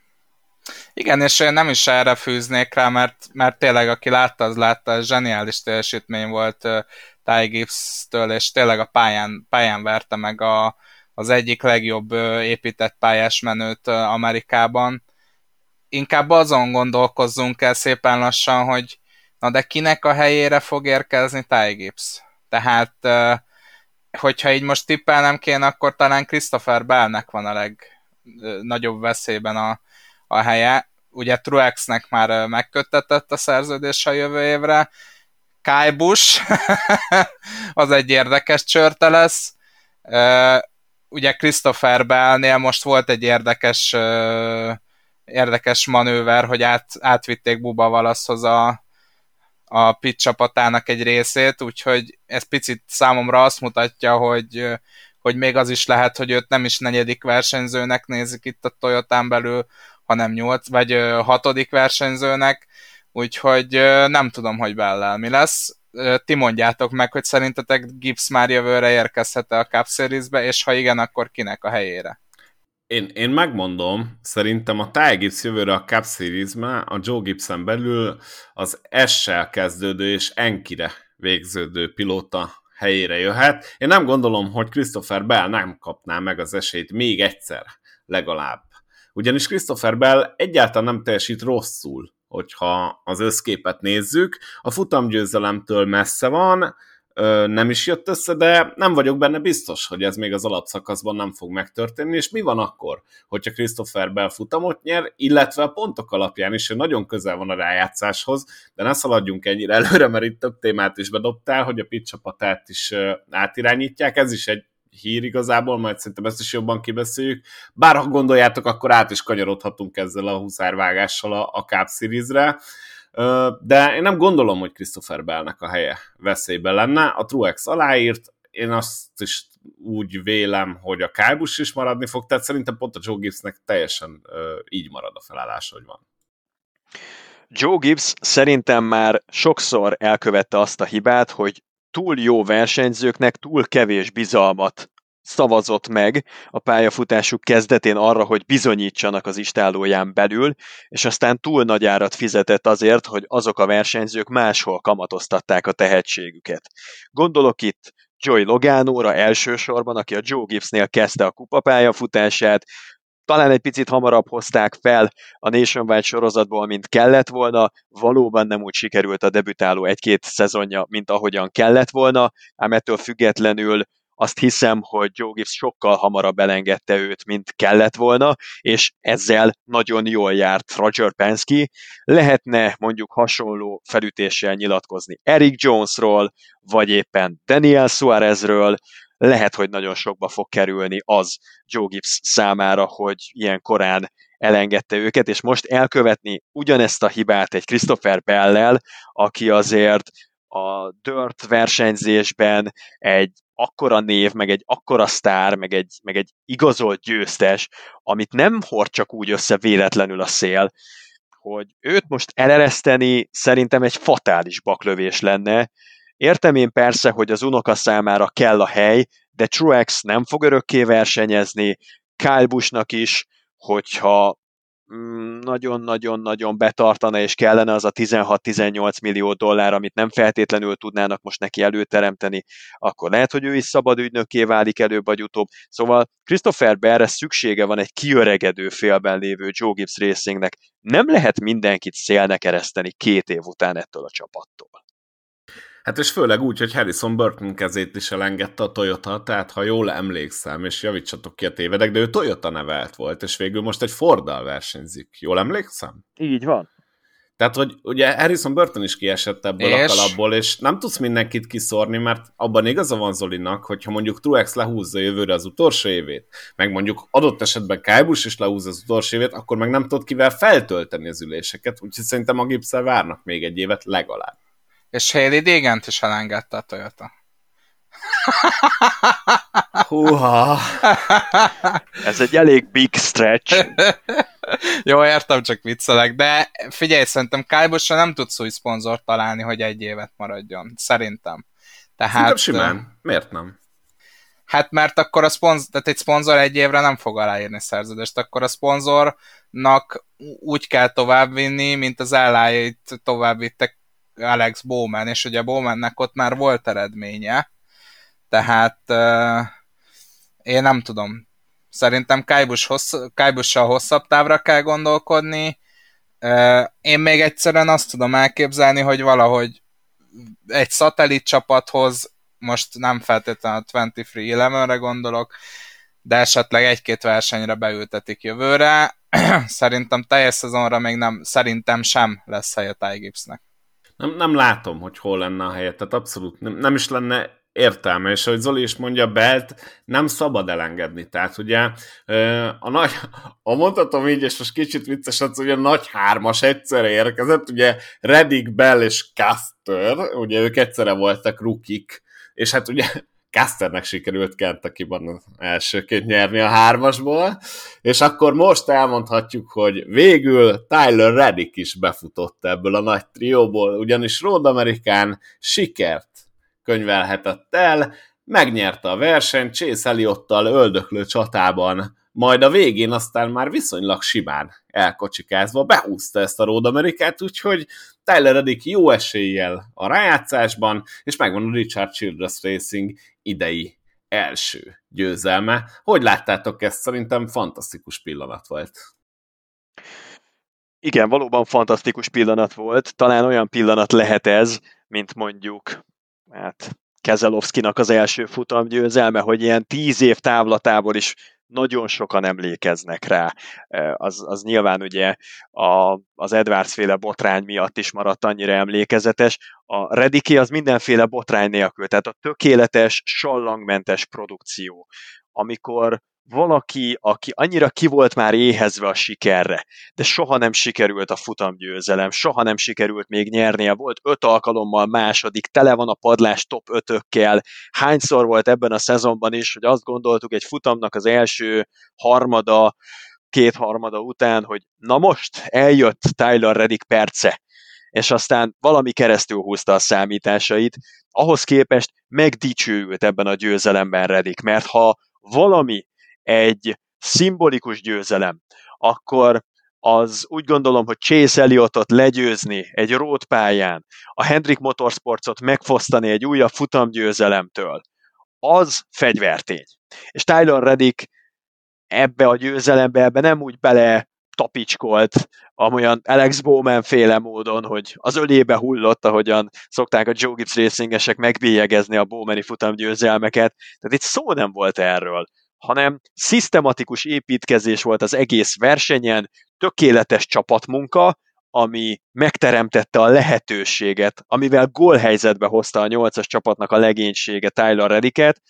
Igen, és én nem is erre fűznék rá, mert, mert tényleg aki látta, az látta, zseniális teljesítmény volt Ty Gibbs-től, és tényleg a pályán, pályán verte meg a, az egyik legjobb épített pályás menőt Amerikában. Inkább azon gondolkozzunk el szépen lassan, hogy na de kinek a helyére fog érkezni Ty Gibbs? Tehát, hogyha így most tippelnem kéne, akkor talán Christopher Bellnek van a legnagyobb veszélyben a, a helye. Ugye Truexnek már megköttetett a szerződés a jövő évre, Kai Bush, (laughs) az egy érdekes csörte lesz. Ugye Christopher Bellnél most volt egy érdekes érdekes manőver, hogy át, átvitték Buba Valaszhoz a, a pit csapatának egy részét, úgyhogy ez picit számomra azt mutatja, hogy, hogy még az is lehet, hogy őt nem is negyedik versenyzőnek nézik itt a Toyotán belül, hanem nyolc, vagy hatodik versenyzőnek, úgyhogy nem tudom, hogy Bellel mi lesz. Ti mondjátok meg, hogy szerintetek Gibbs már jövőre érkezhet-e a Cup Series-be, és ha igen, akkor kinek a helyére? Én, én megmondom, szerintem a Ty Gibbs jövőre a Cup series a Joe Gibson belül az S-sel kezdődő és Enkire végződő pilóta helyére jöhet. Én nem gondolom, hogy Christopher Bell nem kapná meg az esélyt még egyszer legalább. Ugyanis Christopher Bell egyáltalán nem teljesít rosszul hogyha az összképet nézzük. A futamgyőzelemtől messze van, nem is jött össze, de nem vagyok benne biztos, hogy ez még az alapszakaszban nem fog megtörténni, és mi van akkor, hogyha Christopher Bell futamot nyer, illetve a pontok alapján is, hogy nagyon közel van a rájátszáshoz, de ne szaladjunk ennyire előre, mert itt több témát is bedobtál, hogy a pit csapatát is átirányítják, ez is egy hír igazából, majd szerintem ezt is jobban kibeszéljük. Bár ha gondoljátok, akkor át is kanyarodhatunk ezzel a huszárvágással a, a Cup Series-re. De én nem gondolom, hogy Christopher Bellnek a helye veszélyben lenne. A Truex aláírt, én azt is úgy vélem, hogy a Kálbus is maradni fog, tehát szerintem pont a Joe Gibbsnek teljesen így marad a felállás, hogy van. Joe Gibbs szerintem már sokszor elkövette azt a hibát, hogy túl jó versenyzőknek túl kevés bizalmat szavazott meg a pályafutásuk kezdetén arra, hogy bizonyítsanak az istálóján belül, és aztán túl nagy árat fizetett azért, hogy azok a versenyzők máshol kamatoztatták a tehetségüket. Gondolok itt Joy Logánóra elsősorban, aki a Joe Gibbsnél kezdte a kupapályafutását, talán egy picit hamarabb hozták fel a Nationwide sorozatból, mint kellett volna, valóban nem úgy sikerült a debütáló egy-két szezonja, mint ahogyan kellett volna, ám ettől függetlenül azt hiszem, hogy Joe Gibbs sokkal hamarabb elengedte őt, mint kellett volna, és ezzel nagyon jól járt Roger Penske. Lehetne mondjuk hasonló felütéssel nyilatkozni Eric Jonesról, vagy éppen Daniel Suarezről, lehet, hogy nagyon sokba fog kerülni az Joe Gibbs számára, hogy ilyen korán elengedte őket, és most elkövetni ugyanezt a hibát egy Christopher Bellel, aki azért a dirt versenyzésben egy akkora név, meg egy akkora sztár, meg egy, meg egy igazolt győztes, amit nem hord csak úgy össze véletlenül a szél, hogy őt most elereszteni szerintem egy fatális baklövés lenne, Értem én persze, hogy az unoka számára kell a hely, de Truex nem fog örökké versenyezni, Kyle Busch-nak is, hogyha mm, nagyon-nagyon-nagyon betartana, és kellene az a 16-18 millió dollár, amit nem feltétlenül tudnának most neki előteremteni, akkor lehet, hogy ő is szabad ügynökké válik előbb vagy utóbb. Szóval Christopher Berre szüksége van egy kiöregedő félben lévő Joe Gibbs Racingnek. Nem lehet mindenkit szélnek ereszteni két év után ettől a csapattól. Hát és főleg úgy, hogy Harrison Burton kezét is elengedte a Toyota, tehát ha jól emlékszem, és javítsatok ki a tévedek, de ő Toyota nevelt volt, és végül most egy Forddal versenyzik. Jól emlékszem? Így van. Tehát, hogy ugye Harrison Burton is kiesett ebből és? a kalapból, és nem tudsz mindenkit kiszórni, mert abban igaza van Zolinak, hogyha mondjuk Truex lehúzza jövőre az utolsó évét, meg mondjuk adott esetben Kálbus is lehúzza az utolsó évét, akkor meg nem tudod kivel feltölteni az üléseket, úgyhogy szerintem a Gipszel várnak még egy évet legalább. És Haley Dégent is elengedte a Toyota. Húha! Ez egy elég big stretch. (laughs) Jó, értem, csak viccelek, de figyelj, szerintem Kálbosra nem tudsz új szponzort találni, hogy egy évet maradjon. Szerintem. Tehát, Szerintem simán. Miért nem? Hát mert akkor a szponzor, tehát egy szponzor egy évre nem fog aláírni szerződést, akkor a szponzornak úgy kell továbbvinni, mint az ellájait továbbvittek Alex Bowman, és ugye Bowmannek ott már volt eredménye, tehát én nem tudom. Szerintem Kajbus hossz, Kajbussal hosszabb távra kell gondolkodni. Én még egyszerűen azt tudom elképzelni, hogy valahogy egy szatellit csapathoz, most nem feltétlenül a 23-11-re gondolok, de esetleg egy-két versenyre beültetik jövőre. (clears throat) szerintem teljes szezonra még nem, szerintem sem lesz helye Ty Gibbsnek. Nem, nem látom, hogy hol lenne a helye, tehát abszolút nem, nem is lenne értelme, és ahogy Zoli is mondja, Belt nem szabad elengedni. Tehát ugye a nagy, (laughs) a mondhatom így, és most kicsit vicces, az ugye a nagy hármas egyszerre érkezett, ugye Reddick, Bell és Caster, ugye ők egyszerre voltak rukik, és hát ugye Casternek sikerült Kentucky-ban elsőként nyerni a hármasból, és akkor most elmondhatjuk, hogy végül Tyler Reddick is befutott ebből a nagy trióból, ugyanis Road Amerikán sikert könyvelhetett el, megnyerte a versenyt Chase Elliotttal öldöklő csatában, majd a végén aztán már viszonylag simán elkocsikázva behúzta ezt a Road Amerikát, úgyhogy Tyler Reddick jó eséllyel a rájátszásban, és megvan a Richard Childress Racing idei első győzelme. Hogy láttátok ezt? Szerintem fantasztikus pillanat volt. Igen, valóban fantasztikus pillanat volt. Talán olyan pillanat lehet ez, mint mondjuk hát Kezelovszkinak az első futamgyőzelme, hogy ilyen tíz év távlatából is nagyon sokan emlékeznek rá. Az, az nyilván ugye a, az Edwards féle botrány miatt is maradt annyira emlékezetes. A Rediki az mindenféle botrány nélkül, tehát a tökéletes, sallangmentes produkció, amikor valaki, aki annyira ki volt már éhezve a sikerre, de soha nem sikerült a futamgyőzelem, soha nem sikerült még nyernie, volt öt alkalommal második, tele van a padlás top ötökkel, hányszor volt ebben a szezonban is, hogy azt gondoltuk egy futamnak az első harmada, kétharmada után, hogy na most eljött Tyler Reddick perce, és aztán valami keresztül húzta a számításait, ahhoz képest megdicsőült ebben a győzelemben Reddick, mert ha valami egy szimbolikus győzelem, akkor az úgy gondolom, hogy Chase Elliotot legyőzni egy road pályán, a Hendrik Motorsportsot megfosztani egy újabb futamgyőzelemtől, az fegyvertény. És Tyler Reddick ebbe a győzelembe ebbe nem úgy bele tapicskolt, amolyan Alex Bowman féle módon, hogy az ölébe hullott, ahogyan szokták a Joe Gibbs racingesek megbélyegezni a Bowmani futamgyőzelmeket. Tehát itt szó nem volt erről hanem szisztematikus építkezés volt az egész versenyen, tökéletes csapatmunka, ami megteremtette a lehetőséget, amivel gólhelyzetbe hozta a nyolcas csapatnak a legénysége Tyler Redicket,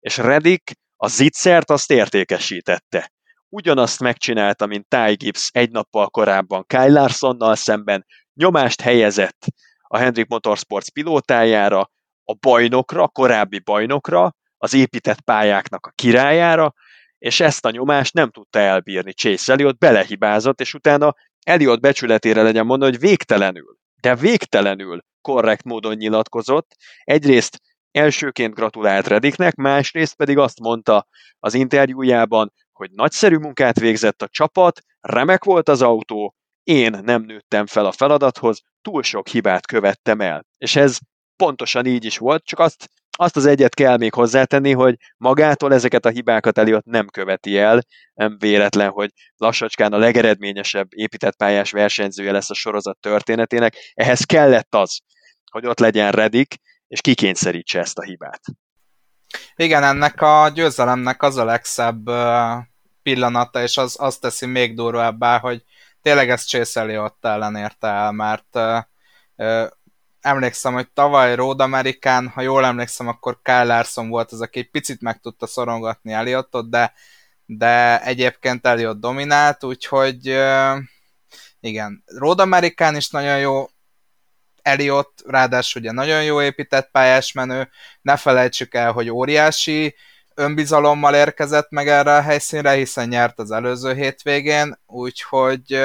és Redick a zicsert azt értékesítette. Ugyanazt megcsinálta, mint Ty Gibbs egy nappal korábban Kyle Larsonnal szemben, nyomást helyezett a Hendrik Motorsports pilótájára, a bajnokra, korábbi bajnokra, az épített pályáknak a királyára, és ezt a nyomást nem tudta elbírni Chase Elliot, belehibázott, és utána Elliot becsületére legyen mondani, hogy végtelenül, de végtelenül korrekt módon nyilatkozott. Egyrészt elsőként gratulált Rediknek, másrészt pedig azt mondta az interjújában, hogy nagyszerű munkát végzett a csapat, remek volt az autó, én nem nőttem fel a feladathoz, túl sok hibát követtem el. És ez pontosan így is volt, csak azt azt az egyet kell még hozzátenni, hogy magától ezeket a hibákat Eliott nem követi el, nem véletlen, hogy lassacskán a legeredményesebb épített pályás versenyzője lesz a sorozat történetének. Ehhez kellett az, hogy ott legyen Redik, és kikényszerítse ezt a hibát. Igen, ennek a győzelemnek az a legszebb pillanata, és az azt teszi még durvábbá, hogy tényleg ez Chase Elliott ellen érte el, mert emlékszem, hogy tavaly Road Amerikán, ha jól emlékszem, akkor Kyle Larson volt az, aki picit meg tudta szorongatni Eliottot, de, de egyébként Eliott dominált, úgyhogy igen, Road Amerikán is nagyon jó Eliott, ráadásul ugye nagyon jó épített pályás menő, ne felejtsük el, hogy óriási önbizalommal érkezett meg erre a helyszínre, hiszen nyert az előző hétvégén, úgyhogy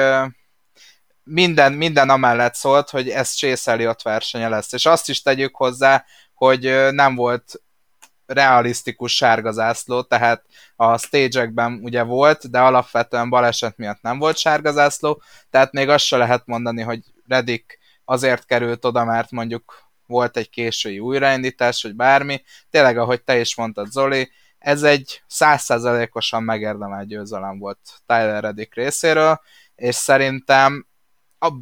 minden, minden amellett szólt, hogy ez Chase Elliott versenye lesz. És azt is tegyük hozzá, hogy nem volt realisztikus sárga zászló, tehát a stage ugye volt, de alapvetően baleset miatt nem volt sárga zászló, tehát még azt se lehet mondani, hogy Redik azért került oda, mert mondjuk volt egy késői újraindítás, vagy bármi. Tényleg, ahogy te is mondtad, Zoli, ez egy százszázalékosan megérdemelt győzelem volt Tyler Reddick részéről, és szerintem a,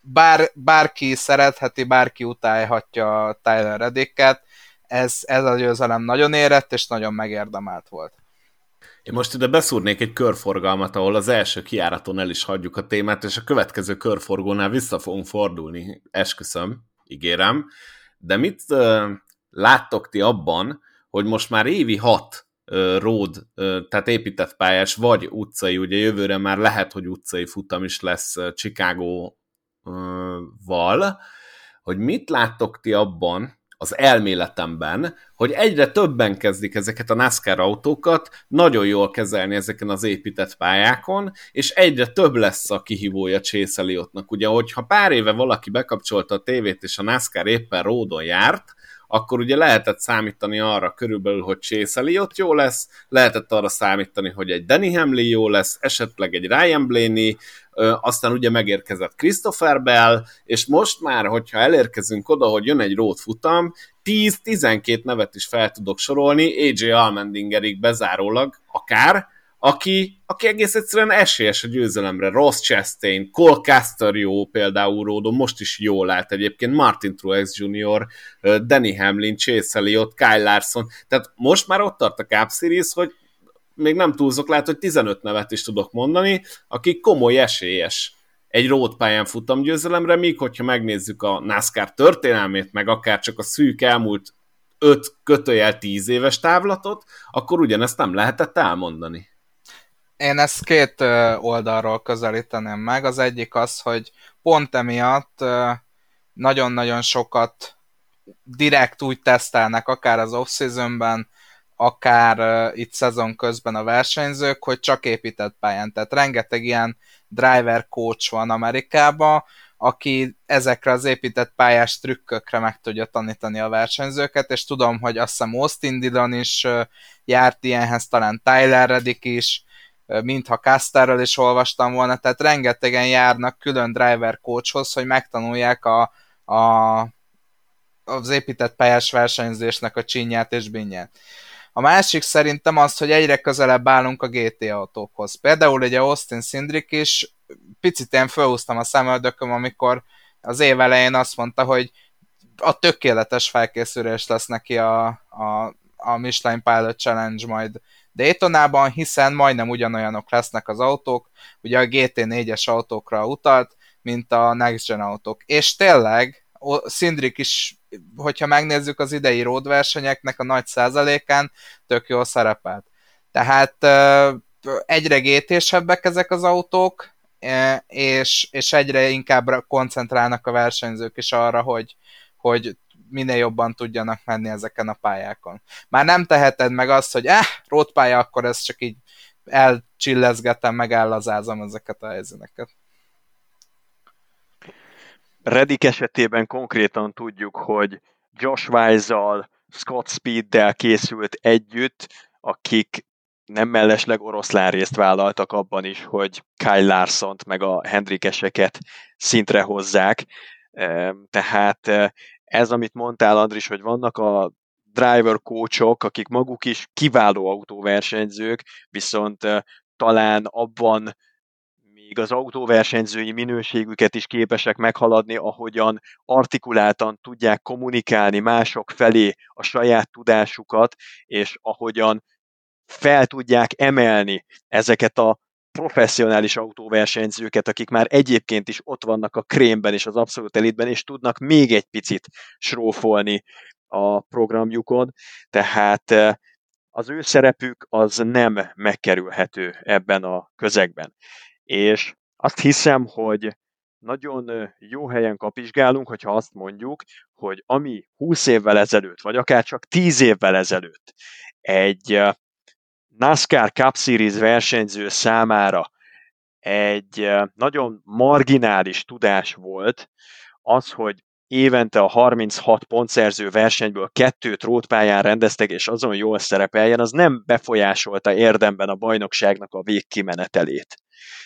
bár, bárki szeretheti, bárki utálhatja Tyler Reddicket, ez, ez a győzelem nagyon érett, és nagyon megérdemelt volt. Én most ide beszúrnék egy körforgalmat, ahol az első kiáraton el is hagyjuk a témát, és a következő körforgónál vissza fogunk fordulni, esküszöm, ígérem. De mit uh, láttok ti abban, hogy most már évi hat road, tehát épített pályás, vagy utcai, ugye jövőre már lehet, hogy utcai futam is lesz Chicago-val, hogy mit láttok ti abban, az elméletemben, hogy egyre többen kezdik ezeket a NASCAR autókat nagyon jól kezelni ezeken az épített pályákon, és egyre több lesz a kihívója Chase Elliottnak. Ugye, hogyha pár éve valaki bekapcsolta a tévét, és a NASCAR éppen ródon járt, akkor ugye lehetett számítani arra körülbelül, hogy Chase Elliott jó lesz, lehetett arra számítani, hogy egy Danny Hamlin jó lesz, esetleg egy Ryan Blaney, aztán ugye megérkezett Christopher Bell, és most már, hogyha elérkezünk oda, hogy jön egy road futam, 10-12 nevet is fel tudok sorolni, AJ Almendingerig bezárólag akár, aki, aki egész egyszerűen esélyes a győzelemre. Ross Chastain, Cole Caster jó például Ródon, most is jól állt egyébként, Martin Truex Jr., Danny Hamlin, Chase Elliott, Kyle Larson, tehát most már ott tart a Cup Series, hogy még nem túlzok, lehet, hogy 15 nevet is tudok mondani, akik komoly esélyes egy road pályán futam győzelemre, míg hogyha megnézzük a NASCAR történelmét, meg akár csak a szűk elmúlt 5 kötőjel 10 éves távlatot, akkor ugyanezt nem lehetett elmondani. Én ezt két oldalról közelíteném meg. Az egyik az, hogy pont emiatt nagyon-nagyon sokat direkt úgy tesztelnek, akár az off-seasonben, akár itt szezon közben a versenyzők, hogy csak épített pályán. Tehát rengeteg ilyen driver coach van Amerikában, aki ezekre az épített pályás trükkökre meg tudja tanítani a versenyzőket, és tudom, hogy azt hiszem Austin Dillon is járt ilyenhez, talán Tyler Reddick is, mintha Casterről is olvastam volna, tehát rengetegen járnak külön driver coachhoz, hogy megtanulják a, a, az épített pályás versenyzésnek a csinyát és binyát. A másik szerintem az, hogy egyre közelebb állunk a GT autókhoz. Például ugye Austin Cindric is picit én felhúztam a szemöldököm, amikor az év elején azt mondta, hogy a tökéletes felkészülés lesz neki a, a, a Michelin Pilot Challenge majd Daytonában, hiszen majdnem ugyanolyanok lesznek az autók, ugye a GT4-es autókra utalt, mint a Next Gen autók. És tényleg, Szindrik is hogyha megnézzük az idei road versenyeknek a nagy százalékán, tök jól szerepelt. Tehát egyre gétésebbek ezek az autók, és, és egyre inkább koncentrálnak a versenyzők is arra, hogy, hogy minél jobban tudjanak menni ezeken a pályákon. Már nem teheted meg azt, hogy eh, pálya, akkor ez csak így elcsillezgetem, meg ellazázom ezeket a helyzeteket. Redik esetében konkrétan tudjuk, hogy Josh Wise-zal, Scott Speed-del készült együtt, akik nem mellesleg oroszlán részt vállaltak abban is, hogy Kyle larson meg a Hendrikeseket szintre hozzák. Tehát ez, amit mondtál, Andris, hogy vannak a driver coachok, akik maguk is kiváló autóversenyzők, viszont talán abban még az autóversenyzői minőségüket is képesek meghaladni, ahogyan artikuláltan tudják kommunikálni mások felé a saját tudásukat, és ahogyan fel tudják emelni ezeket a professzionális autóversenyzőket, akik már egyébként is ott vannak a krémben és az abszolút elitben, és tudnak még egy picit srófolni a programjukon, tehát az ő szerepük az nem megkerülhető ebben a közegben. És azt hiszem, hogy nagyon jó helyen kapizsgálunk, hogyha azt mondjuk, hogy ami 20 évvel ezelőtt, vagy akár csak 10 évvel ezelőtt egy NASCAR Cup Series versenyző számára egy nagyon marginális tudás volt az, hogy évente a 36 pontszerző versenyből kettőt rótpályán rendeztek, és azon jól szerepeljen, az nem befolyásolta érdemben a bajnokságnak a végkimenetelét.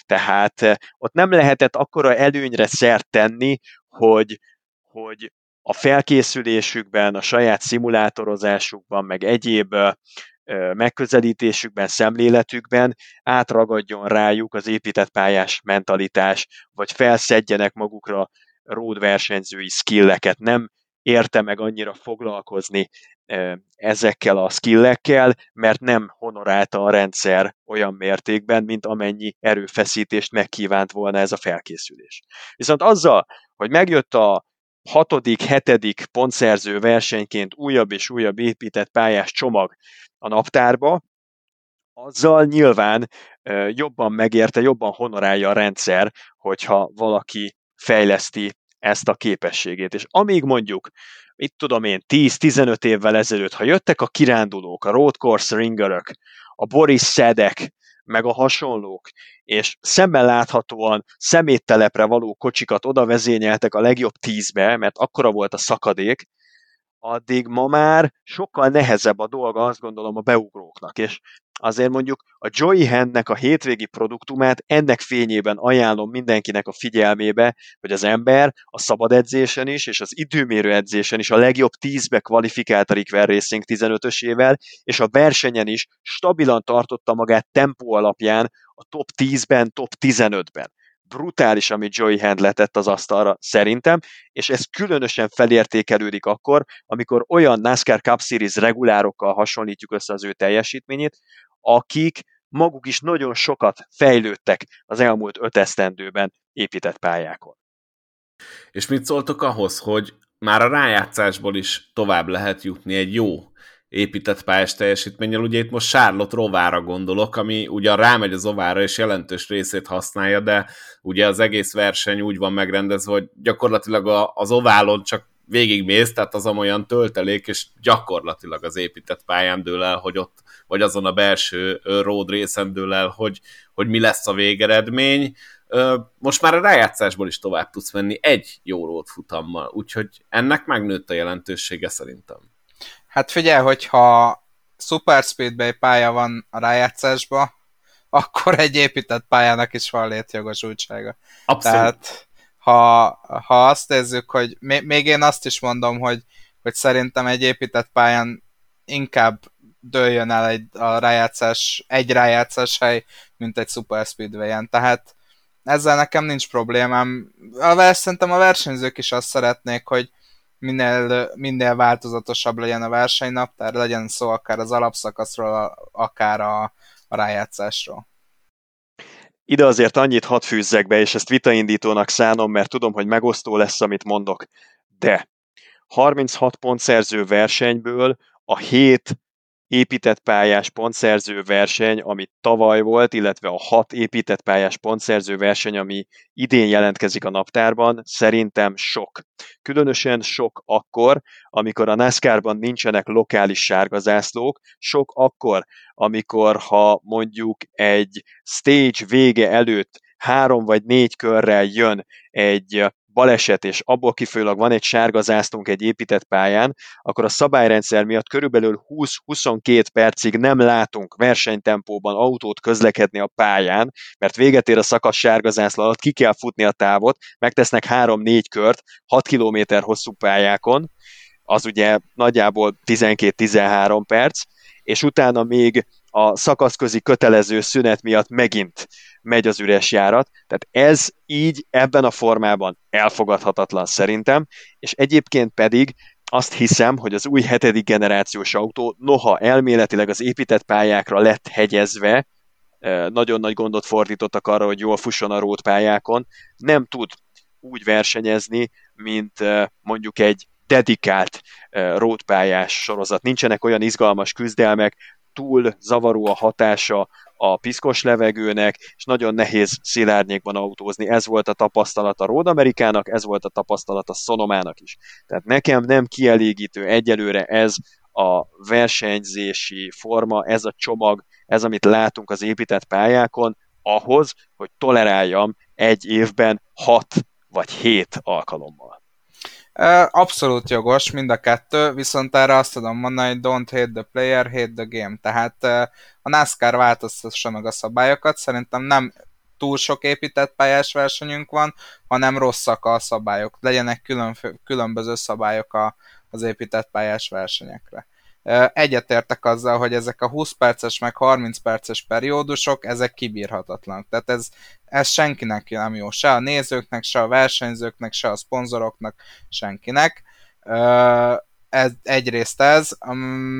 Tehát ott nem lehetett akkora előnyre szert tenni, hogy, hogy a felkészülésükben, a saját szimulátorozásukban, meg egyéb megközelítésükben, szemléletükben átragadjon rájuk az épített pályás mentalitás, vagy felszedjenek magukra road versenyzői skilleket. Nem érte meg annyira foglalkozni ezekkel a skillekkel, mert nem honorálta a rendszer olyan mértékben, mint amennyi erőfeszítést megkívánt volna ez a felkészülés. Viszont azzal, hogy megjött a hatodik, hetedik pontszerző versenyként újabb és újabb épített pályás csomag a naptárba, azzal nyilván jobban megérte, jobban honorálja a rendszer, hogyha valaki fejleszti ezt a képességét. És amíg mondjuk, itt tudom én, 10-15 évvel ezelőtt, ha jöttek a kirándulók, a road course ringerök, a Boris Szedek, meg a hasonlók, és szemben láthatóan szeméttelepre való kocsikat oda vezényeltek a legjobb tízbe, mert akkora volt a szakadék, addig ma már sokkal nehezebb a dolga, azt gondolom, a beugróknak, és azért mondjuk a Joy Handnek a hétvégi produktumát ennek fényében ajánlom mindenkinek a figyelmébe, hogy az ember a szabad edzésen is, és az időmérő edzésen is a legjobb 10-be kvalifikált a Rick Racing 15-ösével, és a versenyen is stabilan tartotta magát tempó alapján a top 10-ben, top 15-ben brutális, amit Joey Hand letett az asztalra szerintem, és ez különösen felértékelődik akkor, amikor olyan NASCAR Cup Series regulárokkal hasonlítjuk össze az ő teljesítményét, akik maguk is nagyon sokat fejlődtek az elmúlt öt esztendőben épített pályákon. És mit szóltok ahhoz, hogy már a rájátszásból is tovább lehet jutni egy jó épített pályás teljesítménnyel. Ugye itt most Charlotte rovára gondolok, ami ugyan rámegy az ovára, és jelentős részét használja, de ugye az egész verseny úgy van megrendezve, hogy gyakorlatilag az oválon csak végigmész, tehát az olyan töltelék, és gyakorlatilag az épített pályán dől el, hogy ott, vagy azon a belső road részen dől el, hogy, hogy mi lesz a végeredmény. Most már a rájátszásból is tovább tudsz menni egy jó road futammal, úgyhogy ennek megnőtt a jelentősége szerintem. Hát figyelj, hogyha Super Speedway pálya van a rájátszásba, (laughs) akkor egy épített pályának is van létjogosultsága. Abszolút. Tehát ha, ha azt nézzük, hogy még én azt is mondom, hogy, hogy szerintem egy épített pályán inkább dőljön el egy, a rájátszás, egy rájátszás hely, mint egy Super Speedway-en. Tehát ezzel nekem nincs problémám. A, szerintem a versenyzők is azt szeretnék, hogy minél, minél változatosabb legyen a versenynap, tehát legyen szó akár az alapszakaszról, akár a, a rájátszásról. Ide azért annyit hadd fűzzek be, és ezt vitaindítónak szánom, mert tudom, hogy megosztó lesz, amit mondok. De 36 pont szerző versenyből a 7 épített pályás pontszerző verseny, ami tavaly volt, illetve a hat épített pályás pontszerző verseny, ami idén jelentkezik a naptárban, szerintem sok. Különösen sok akkor, amikor a NASCAR-ban nincsenek lokális sárgazászlók, sok akkor, amikor ha mondjuk egy stage vége előtt három vagy négy körrel jön egy baleset, és abból kifolyólag van egy sárga zászlónk egy épített pályán, akkor a szabályrendszer miatt körülbelül 20-22 percig nem látunk versenytempóban autót közlekedni a pályán, mert véget ér a szakasz sárga zászló alatt, ki kell futni a távot, megtesznek 3-4 kört 6 km hosszú pályákon, az ugye nagyjából 12-13 perc, és utána még a szakaszközi kötelező szünet miatt megint megy az üres járat. Tehát ez így ebben a formában elfogadhatatlan szerintem, és egyébként pedig azt hiszem, hogy az új hetedik generációs autó, noha elméletileg az épített pályákra lett hegyezve, nagyon nagy gondot fordítottak arra, hogy jól fusson a rótpályákon, nem tud úgy versenyezni, mint mondjuk egy dedikált rótpályás sorozat. Nincsenek olyan izgalmas küzdelmek, túl zavaró a hatása a piszkos levegőnek, és nagyon nehéz szilárnyékban autózni. Ez volt a tapasztalat a Road Amerikának, ez volt a tapasztalat a Sonomának is. Tehát nekem nem kielégítő egyelőre ez a versenyzési forma, ez a csomag, ez, amit látunk az épített pályákon, ahhoz, hogy toleráljam egy évben hat vagy hét alkalommal. Abszolút jogos mind a kettő, viszont erre azt tudom mondani, hogy don't hate the player, hate the game. Tehát a NASCAR változtassa meg a szabályokat, szerintem nem túl sok épített pályás versenyünk van, hanem rosszak a szabályok. Legyenek külön, különböző szabályok a, az épített pályás versenyekre. Egyetértek azzal, hogy ezek a 20 perces meg 30 perces periódusok, ezek kibírhatatlanak. Tehát ez, ez senkinek nem jó. Se a nézőknek, se a versenyzőknek, se a szponzoroknak, senkinek. Ez, egyrészt ez, a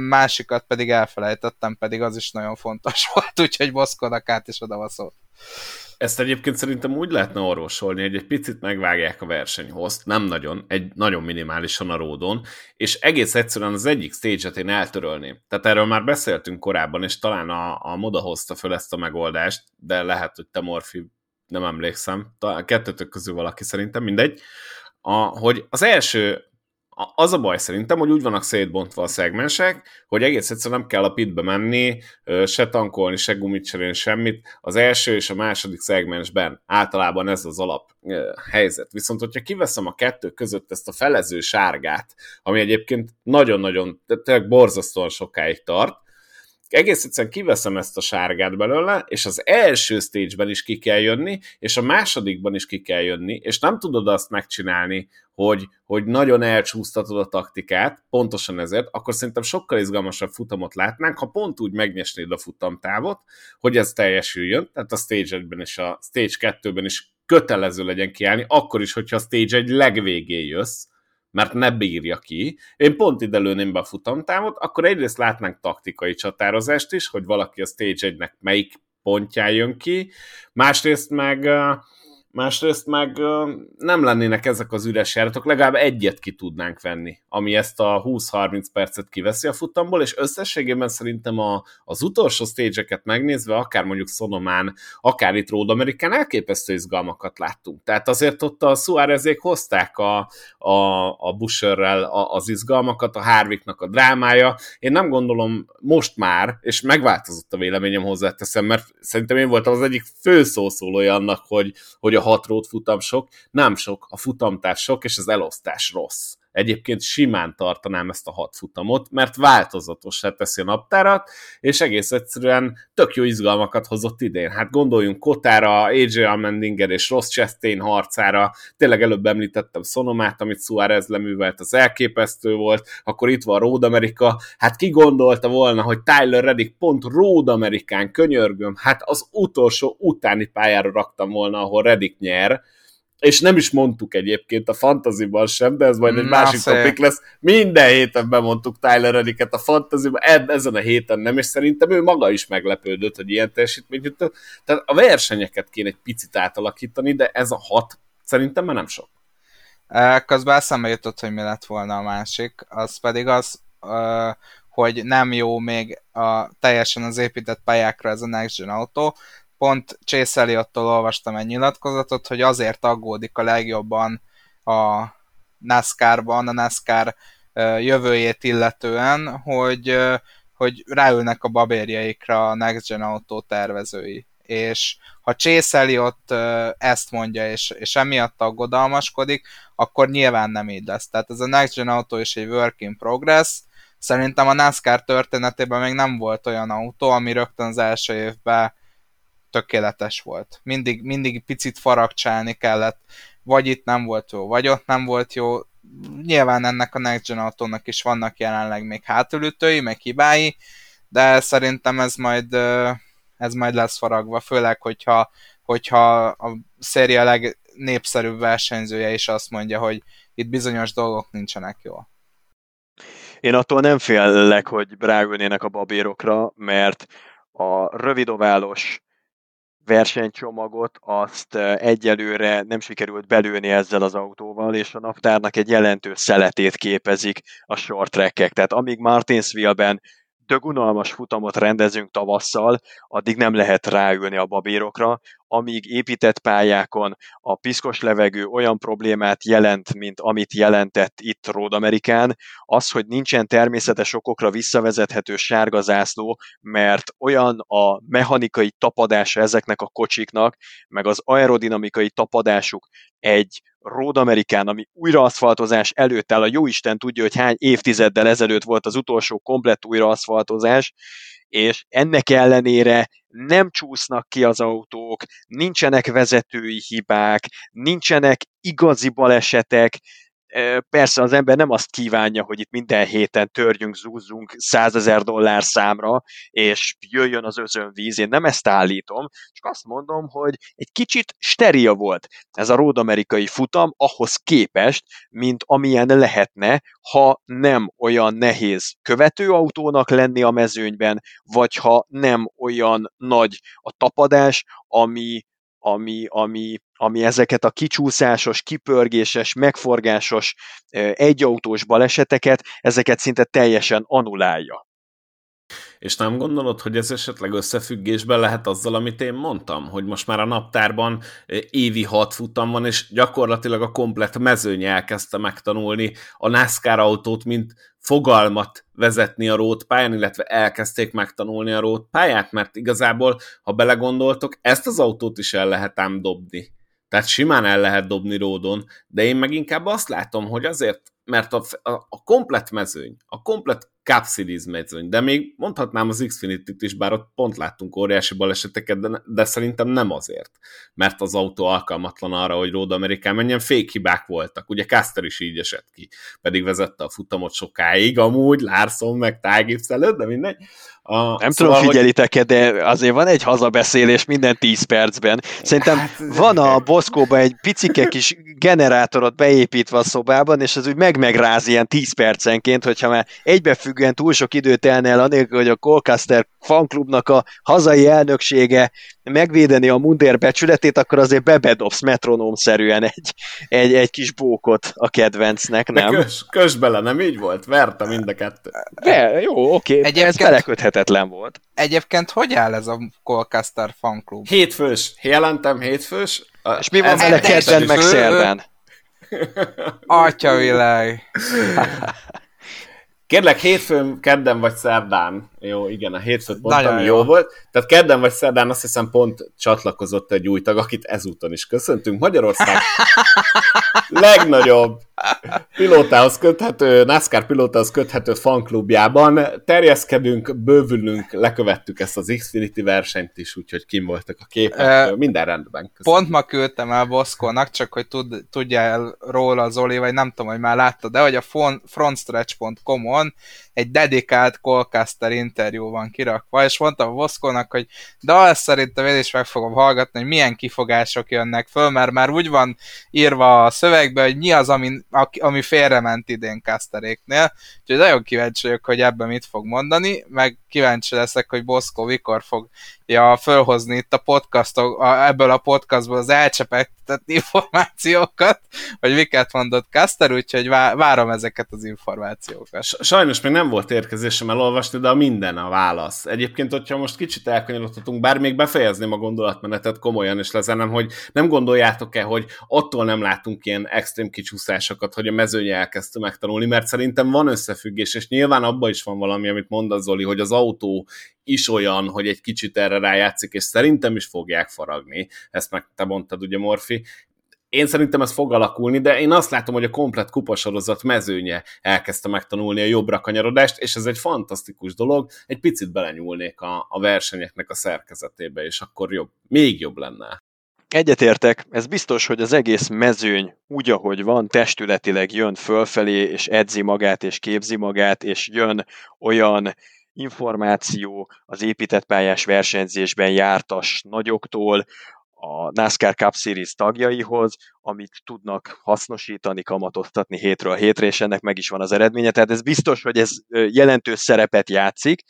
másikat pedig elfelejtettem, pedig az is nagyon fontos (laughs) volt, úgyhogy boszkodok át és oda szót. Ezt egyébként szerintem úgy lehetne orvosolni, hogy egy picit megvágják a versenyhoz, nem nagyon, egy nagyon minimálisan a ródon, és egész egyszerűen az egyik stage-et én eltörölném. Tehát erről már beszéltünk korábban, és talán a, a Moda hozta föl ezt a megoldást, de lehet, hogy te Morfi, nem emlékszem, a kettőtök közül valaki szerintem, mindegy, a, hogy az első az a baj szerintem, hogy úgy vannak szétbontva a szegmensek, hogy egész egyszerűen nem kell a pitbe menni, se tankolni, se gumit cserélni, semmit. Az első és a második szegmensben általában ez az alap helyzet. Viszont, hogyha kiveszem a kettő között ezt a felező sárgát, ami egyébként nagyon-nagyon, tényleg borzasztóan sokáig tart, egész egyszerűen kiveszem ezt a sárgát belőle, és az első stage-ben is ki kell jönni, és a másodikban is ki kell jönni, és nem tudod azt megcsinálni, hogy, hogy nagyon elcsúsztatod a taktikát, pontosan ezért, akkor szerintem sokkal izgalmasabb futamot látnánk, ha pont úgy megnyesnéd a futamtávot, hogy ez teljesüljön, tehát a stage 1-ben és a stage 2-ben is kötelező legyen kiállni, akkor is, hogyha a stage egy legvégén jössz, mert ne bírja ki. Én pont ide lőném be a futamtávot, akkor egyrészt látnánk taktikai csatározást is, hogy valaki a stage 1-nek melyik pontján jön ki, másrészt meg másrészt meg nem lennének ezek az üres járatok, legalább egyet ki tudnánk venni, ami ezt a 20-30 percet kiveszi a futamból, és összességében szerintem a, az utolsó stage megnézve, akár mondjuk Sonomán, akár itt Road Amerikán elképesztő izgalmakat láttunk. Tehát azért ott a Suárezék hozták a, a, a Busherrel az izgalmakat, a Harvicknak a drámája. Én nem gondolom most már, és megváltozott a véleményem hozzáteszem, mert szerintem én voltam az egyik fő szószólója annak, hogy, hogy a hat rót futam sok, nem sok, a futamtás sok, és az elosztás rossz. Egyébként simán tartanám ezt a hat futamot, mert változatosá teszi a naptárat, és egész egyszerűen tök jó izgalmakat hozott idén. Hát gondoljunk Kotára, AJ Almendinger és Ross Chastain harcára, tényleg előbb említettem Sonomát, amit Suárez leművelt, az elképesztő volt, akkor itt van Road America, hát ki gondolta volna, hogy Tyler Reddick pont Road Amerikán, könyörgöm, hát az utolsó utáni pályára raktam volna, ahol Reddick nyer, és nem is mondtuk egyébként a fantaziban sem, de ez majd egy Na, másik szép. topik lesz. Minden héten bemondtuk Tyler Reddicket a fantaziban, ezen a héten nem, és szerintem ő maga is meglepődött, hogy ilyen teljesítményt jutott. Tehát a versenyeket kéne egy picit átalakítani, de ez a hat szerintem már nem sok. Közben eszembe jutott, hogy mi lett volna a másik, az pedig az, hogy nem jó még a, teljesen az épített pályákra ez a Next Gen autó, pont Chase Elliottól olvastam egy nyilatkozatot, hogy azért aggódik a legjobban a NASCAR-ban, a NASCAR jövőjét illetően, hogy, hogy ráülnek a babérjaikra a Next Gen autó tervezői. És ha Chase Elliott ezt mondja, és, és emiatt aggodalmaskodik, akkor nyilván nem így lesz. Tehát ez a Next Gen autó is egy work in progress, Szerintem a NASCAR történetében még nem volt olyan autó, ami rögtön az első évben tökéletes volt. Mindig, mindig picit faragcsálni kellett, vagy itt nem volt jó, vagy ott nem volt jó. Nyilván ennek a Next Gen autónak is vannak jelenleg még hátulütői, meg hibái, de szerintem ez majd, ez majd lesz faragva, főleg, hogyha, hogyha a széria legnépszerűbb versenyzője is azt mondja, hogy itt bizonyos dolgok nincsenek jól. Én attól nem félek, hogy ráülnének a babérokra, mert a rövidoválos versenycsomagot, azt egyelőre nem sikerült belőni ezzel az autóval, és a naptárnak egy jelentős szeletét képezik a short trackek. Tehát amíg Martinsville-ben dögunalmas futamot rendezünk tavasszal, addig nem lehet ráülni a babérokra, amíg épített pályákon a piszkos levegő olyan problémát jelent, mint amit jelentett itt Road Amerikán, az, hogy nincsen természetes okokra visszavezethető sárga zászló, mert olyan a mechanikai tapadása ezeknek a kocsiknak, meg az aerodinamikai tapadásuk egy Road Amerikán, ami újraaszfaltozás előtt áll, a jóisten tudja, hogy hány évtizeddel ezelőtt volt az utolsó komplett újraaszfaltozás, és ennek ellenére nem csúsznak ki az autók, nincsenek vezetői hibák, nincsenek igazi balesetek, Persze az ember nem azt kívánja, hogy itt minden héten törjünk, zúzzunk százezer dollár számra, és jöjjön az özönvíz. Én nem ezt állítom, csak azt mondom, hogy egy kicsit steril volt ez a Road Amerikai futam ahhoz képest, mint amilyen lehetne, ha nem olyan nehéz követőautónak lenni a mezőnyben, vagy ha nem olyan nagy a tapadás, ami ami, ami, ami ezeket a kicsúszásos, kipörgéses, megforgásos egyautós baleseteket, ezeket szinte teljesen anulálja. És nem gondolod, hogy ez esetleg összefüggésben lehet azzal, amit én mondtam, hogy most már a naptárban évi hat futam van, és gyakorlatilag a komplet mezőny elkezdte megtanulni a NASCAR autót, mint fogalmat vezetni a rót pályán, illetve elkezdték megtanulni a rót pályát, mert igazából, ha belegondoltok, ezt az autót is el lehet ám dobni. Tehát simán el lehet dobni ródon, de én meg inkább azt látom, hogy azért, mert a, a, a komplet mezőny, a komplet Cup Series mezőny, de még mondhatnám az Xfinity-t is, bár ott pont láttunk óriási baleseteket, de, de szerintem nem azért, mert az autó alkalmatlan arra, hogy Road Amerikán menjen, fékhibák voltak. Ugye Caster is így esett ki, pedig vezette a futamot sokáig, amúgy Larson meg Ty előtt, de mindegy. A, nem szóval, tudom, figyelitek hogy... de azért van egy hazabeszélés minden 10 percben. Szerintem hát, van a Boszkóban egy picike kis generátorot beépítve a szobában, és az úgy meg-megráz ilyen 10 percenként, hogyha már egybefüggően túl sok időt telne el anélkül, hogy a Colcaster fanklubnak a hazai elnöksége megvédeni a mundér becsületét, akkor azért bebedobsz metronómszerűen egy, egy, egy kis bókot a kedvencnek, nem? De kös, kös bele, nem így volt? Verte mind a kettő. De, jó, oké, okay. ez beleköthetetlen volt. Egyébként hogy áll ez a Colcaster fanklub? Hétfős, jelentem hétfős. És mi van vele kedden meg szerdán? Atyavilág. (laughs) Kérlek, hétfőn, kedden vagy szerdán. Jó, igen, a hétfőt mondtam, jó. jó volt. Tehát kedden vagy szerdán azt hiszem pont csatlakozott egy új tag, akit ezúton is köszöntünk. Magyarország (laughs) legnagyobb pilótához köthető, NASCAR pilótához köthető fanklubjában terjeszkedünk, bővülünk, lekövettük ezt az Xfinity versenyt is, úgyhogy kim voltak a képek, uh, minden rendben. Köszönöm. Pont ma küldtem el Boszkónak, csak hogy tud, tudjál róla Zoli, vagy nem tudom, hogy már látta, de hogy a frontstretch.com-on on egy dedikált Colcaster interjú van kirakva, és mondtam Voszkónak, hogy de azt szerintem én is meg fogom hallgatni, hogy milyen kifogások jönnek föl, mert már úgy van írva a szövegbe, hogy mi az, ami, ami félrement idén Casteréknél, úgyhogy nagyon kíváncsi vagyok, hogy ebben mit fog mondani, meg kíváncsi leszek, hogy Boszkó mikor fogja fölhozni itt a podcastok, ebből a podcastból az elcsepegtett információkat, hogy miket mondott Caster, úgyhogy várom ezeket az információkat. Sajnos még nem volt érkezésem elolvasni, de a minden a válasz. Egyébként, hogyha most kicsit elkanyarodhatunk, bár még befejezném a gondolatmenetet komolyan, és lezenem, hogy nem gondoljátok-e, hogy attól nem látunk ilyen extrém kicsúszásokat, hogy a mezőny elkezdte megtanulni, mert szerintem van összefüggés, és nyilván abban is van valami, amit mond az Zoli, hogy az autó is olyan, hogy egy kicsit erre rájátszik, és szerintem is fogják faragni. Ezt meg te mondtad, ugye Morfi. Én szerintem ez fog alakulni, de én azt látom, hogy a komplet kupasorozat mezőnye elkezdte megtanulni a jobbra kanyarodást, és ez egy fantasztikus dolog. Egy picit belenyúlnék a, a versenyeknek a szerkezetébe, és akkor jobb, még jobb lenne. Egyetértek, ez biztos, hogy az egész mezőny úgy, ahogy van, testületileg jön fölfelé, és edzi magát, és képzi magát, és jön olyan információ az épített pályás versenyzésben jártas nagyoktól, a NASCAR Cup Series tagjaihoz, amit tudnak hasznosítani, kamatoztatni hétről hétre, és ennek meg is van az eredménye. Tehát ez biztos, hogy ez jelentős szerepet játszik,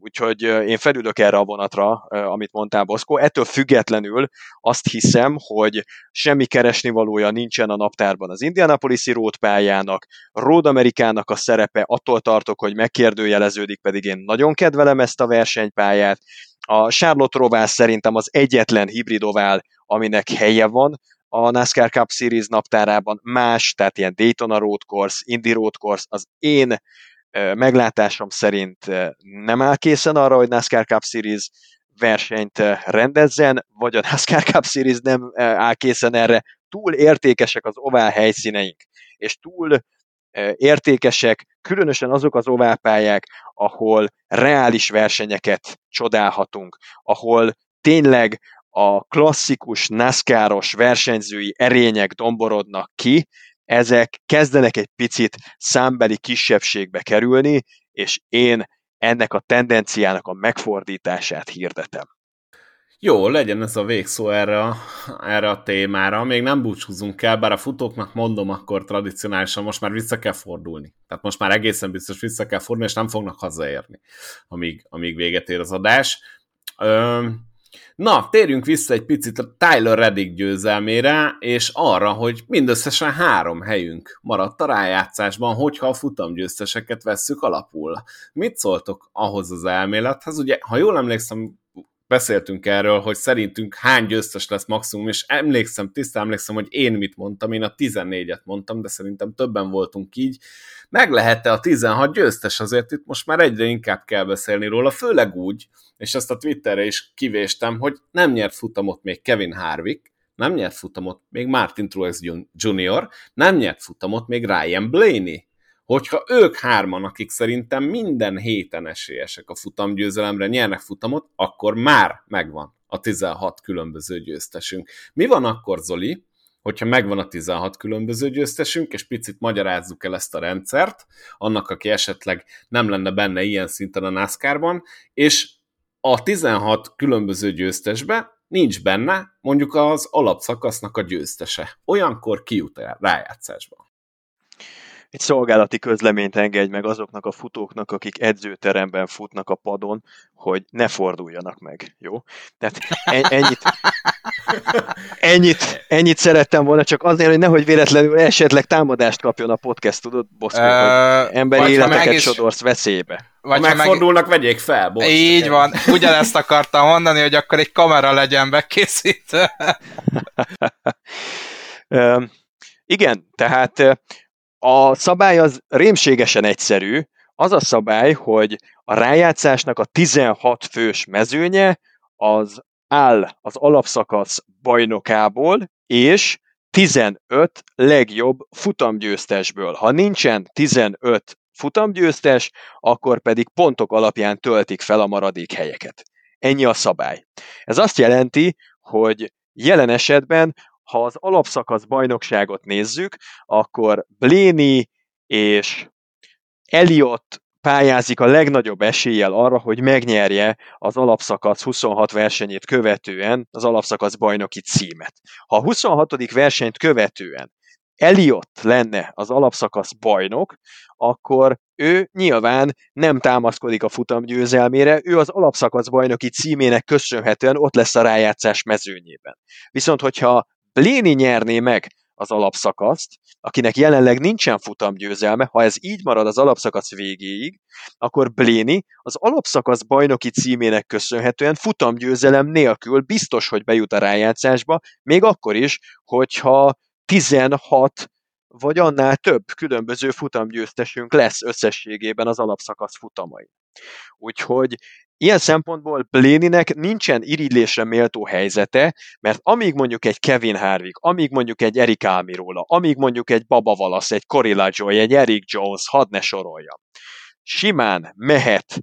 Úgyhogy én felülök erre a vonatra, amit mondtál, Boszkó. Ettől függetlenül azt hiszem, hogy semmi keresnivalója nincsen a naptárban az Indianapolis-i Road pályának, Road Amerikának a szerepe, attól tartok, hogy megkérdőjeleződik, pedig én nagyon kedvelem ezt a versenypályát. A Charlotte Rovál szerintem az egyetlen hibridovál, aminek helye van, a NASCAR Cup Series naptárában más, tehát ilyen Daytona Road Course, Indy Road Course, az én meglátásom szerint nem áll készen arra, hogy NASCAR Cup Series versenyt rendezzen, vagy a (laughs) NASCAR Cup Series nem áll készen erre. Túl értékesek az ovál helyszíneink, és túl értékesek, különösen azok az oválpályák, ahol reális versenyeket csodálhatunk, ahol tényleg a klasszikus NASCAR-os versenyzői erények domborodnak ki, ezek kezdenek egy picit számbeli kisebbségbe kerülni, és én ennek a tendenciának a megfordítását hirdetem. Jó, legyen ez a végszó erre a, erre a témára. Még nem búcsúzunk el, bár a futóknak mondom, akkor tradicionálisan most már vissza kell fordulni. Tehát most már egészen biztos vissza kell fordulni, és nem fognak hazaérni, amíg, amíg véget ér az adás. Üm, Na, térjünk vissza egy picit a Tyler Reddick győzelmére, és arra, hogy mindösszesen három helyünk maradt a rájátszásban, hogyha a futamgyőzteseket vesszük alapul. Mit szóltok ahhoz az elmélethez? Ugye, ha jól emlékszem, beszéltünk erről, hogy szerintünk hány győztes lesz maximum, és emlékszem, tisztán emlékszem, hogy én mit mondtam, én a 14-et mondtam, de szerintem többen voltunk így. Meg lehet-e a 16 győztes, azért itt most már egyre inkább kell beszélni róla, főleg úgy, és ezt a Twitterre is kivéstem, hogy nem nyert futamot még Kevin Harvick, nem nyert futamot még Martin Truex Jr., nem nyert futamot még Ryan Blaney. Hogyha ők hárman, akik szerintem minden héten esélyesek a futamgyőzelemre, nyernek futamot, akkor már megvan a 16 különböző győztesünk. Mi van akkor, Zoli, hogyha megvan a 16 különböző győztesünk, és picit magyarázzuk el ezt a rendszert, annak, aki esetleg nem lenne benne ilyen szinten a NASCAR-ban, és a 16 különböző győztesbe nincs benne mondjuk az alapszakasznak a győztese. Olyankor kijut el rájátszásba egy szolgálati közleményt engedj meg azoknak a futóknak, akik edzőteremben futnak a padon, hogy ne forduljanak meg, jó? Tehát ennyit, ennyit, ennyit szerettem volna, csak azért, hogy nehogy véletlenül esetleg támadást kapjon a podcast, tudod, Boszkó, uh, hogy emberi életeket is... sodorsz veszélybe. Vagy ha megfordulnak, meg... vegyék fel. Bocs, Így van, ugyanezt akartam mondani, hogy akkor egy kamera legyen bekészítve. (laughs) igen, tehát a szabály az rémségesen egyszerű. Az a szabály, hogy a rájátszásnak a 16 fős mezőnye az áll az alapszakasz bajnokából, és 15 legjobb futamgyőztesből. Ha nincsen 15 futamgyőztes, akkor pedig pontok alapján töltik fel a maradék helyeket. Ennyi a szabály. Ez azt jelenti, hogy jelen esetben ha az alapszakasz bajnokságot nézzük, akkor Bléni és Elliot pályázik a legnagyobb eséllyel arra, hogy megnyerje az alapszakasz 26 versenyét követően az alapszakasz bajnoki címet. Ha a 26. versenyt követően Eliott lenne az alapszakasz bajnok, akkor ő nyilván nem támaszkodik a futam győzelmére, ő az alapszakasz bajnoki címének köszönhetően ott lesz a rájátszás mezőnyében. Viszont hogyha Bléni nyerné meg az alapszakaszt, akinek jelenleg nincsen futamgyőzelme, ha ez így marad az alapszakasz végéig, akkor Bléni az alapszakasz bajnoki címének köszönhetően futamgyőzelem nélkül biztos, hogy bejut a rájátszásba, még akkor is, hogyha 16 vagy annál több különböző futamgyőztesünk lesz összességében az alapszakasz futamai. Úgyhogy Ilyen szempontból Bléninek nincsen irigylésre méltó helyzete, mert amíg mondjuk egy Kevin Harvick, amíg mondjuk egy Erik Almirola, amíg mondjuk egy Baba Valasz, egy Cory Joy, egy Eric Jones, hadd ne sorolja. Simán mehet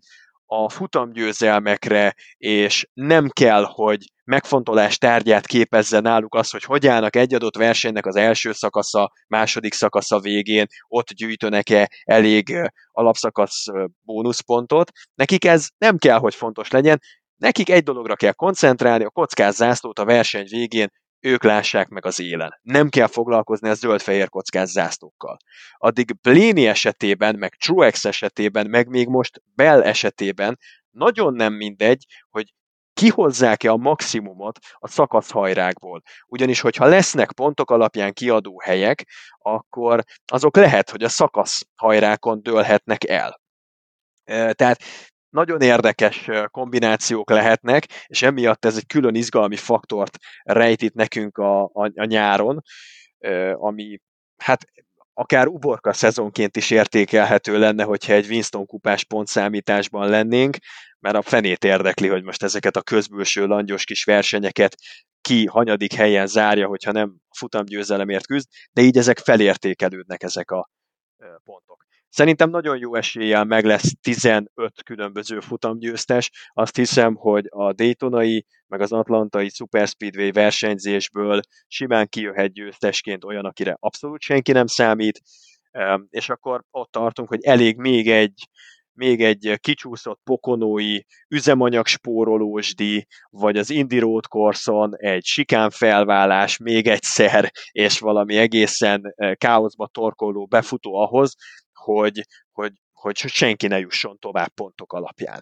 a futamgyőzelmekre, és nem kell, hogy megfontolás tárgyát képezze náluk az, hogy hogy állnak egy adott versenynek az első szakasza, második szakasza végén, ott gyűjtönek-e elég alapszakasz bónuszpontot. Nekik ez nem kell, hogy fontos legyen, nekik egy dologra kell koncentrálni, a kockás zászlót a verseny végén ők lássák meg az élen. Nem kell foglalkozni a zöld-fehér kockás zászlókkal. Addig Bléni esetében, meg Truex esetében, meg még most Bell esetében nagyon nem mindegy, hogy kihozzák-e a maximumot a szakaszhajrákból. Ugyanis, hogyha lesznek pontok alapján kiadó helyek, akkor azok lehet, hogy a szakaszhajrákon dőlhetnek el. Tehát nagyon érdekes kombinációk lehetnek, és emiatt ez egy külön izgalmi faktort rejtít nekünk a, a, a nyáron, ami hát akár uborka szezonként is értékelhető lenne, hogyha egy Winston kupás pontszámításban lennénk, mert a fenét érdekli, hogy most ezeket a közbülső langyos kis versenyeket ki hanyadik helyen zárja, hogyha nem futamgyőzelemért küzd, de így ezek felértékelődnek ezek a pontok. Szerintem nagyon jó eséllyel meg lesz 15 különböző futamgyőztes. Azt hiszem, hogy a Daytonai, meg az Atlantai Super Speedway versenyzésből simán kijöhet győztesként olyan, akire abszolút senki nem számít, és akkor ott tartunk, hogy elég még egy még egy kicsúszott pokonói üzemanyagspórolósdi, vagy az Indy Road Corson egy sikán felvállás még egyszer, és valami egészen káoszba torkoló befutó ahhoz, hogy, hogy, hogy senki ne jusson tovább pontok alapján.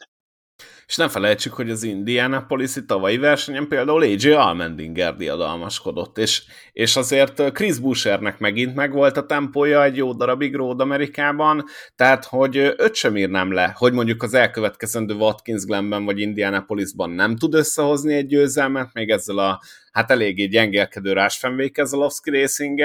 És nem felejtsük, hogy az Indianapolis-i tavalyi versenyen például AJ Almendinger diadalmaskodott, és, és azért Chris Bushernek megint megvolt a tempója egy jó darabig Road Amerikában, tehát hogy öt sem írnám le, hogy mondjuk az elkövetkezendő Watkins Glenben vagy Indianapolisban nem tud összehozni egy győzelmet, még ezzel a hát eléggé gyengélkedő Rásfenvé Kezelowski racing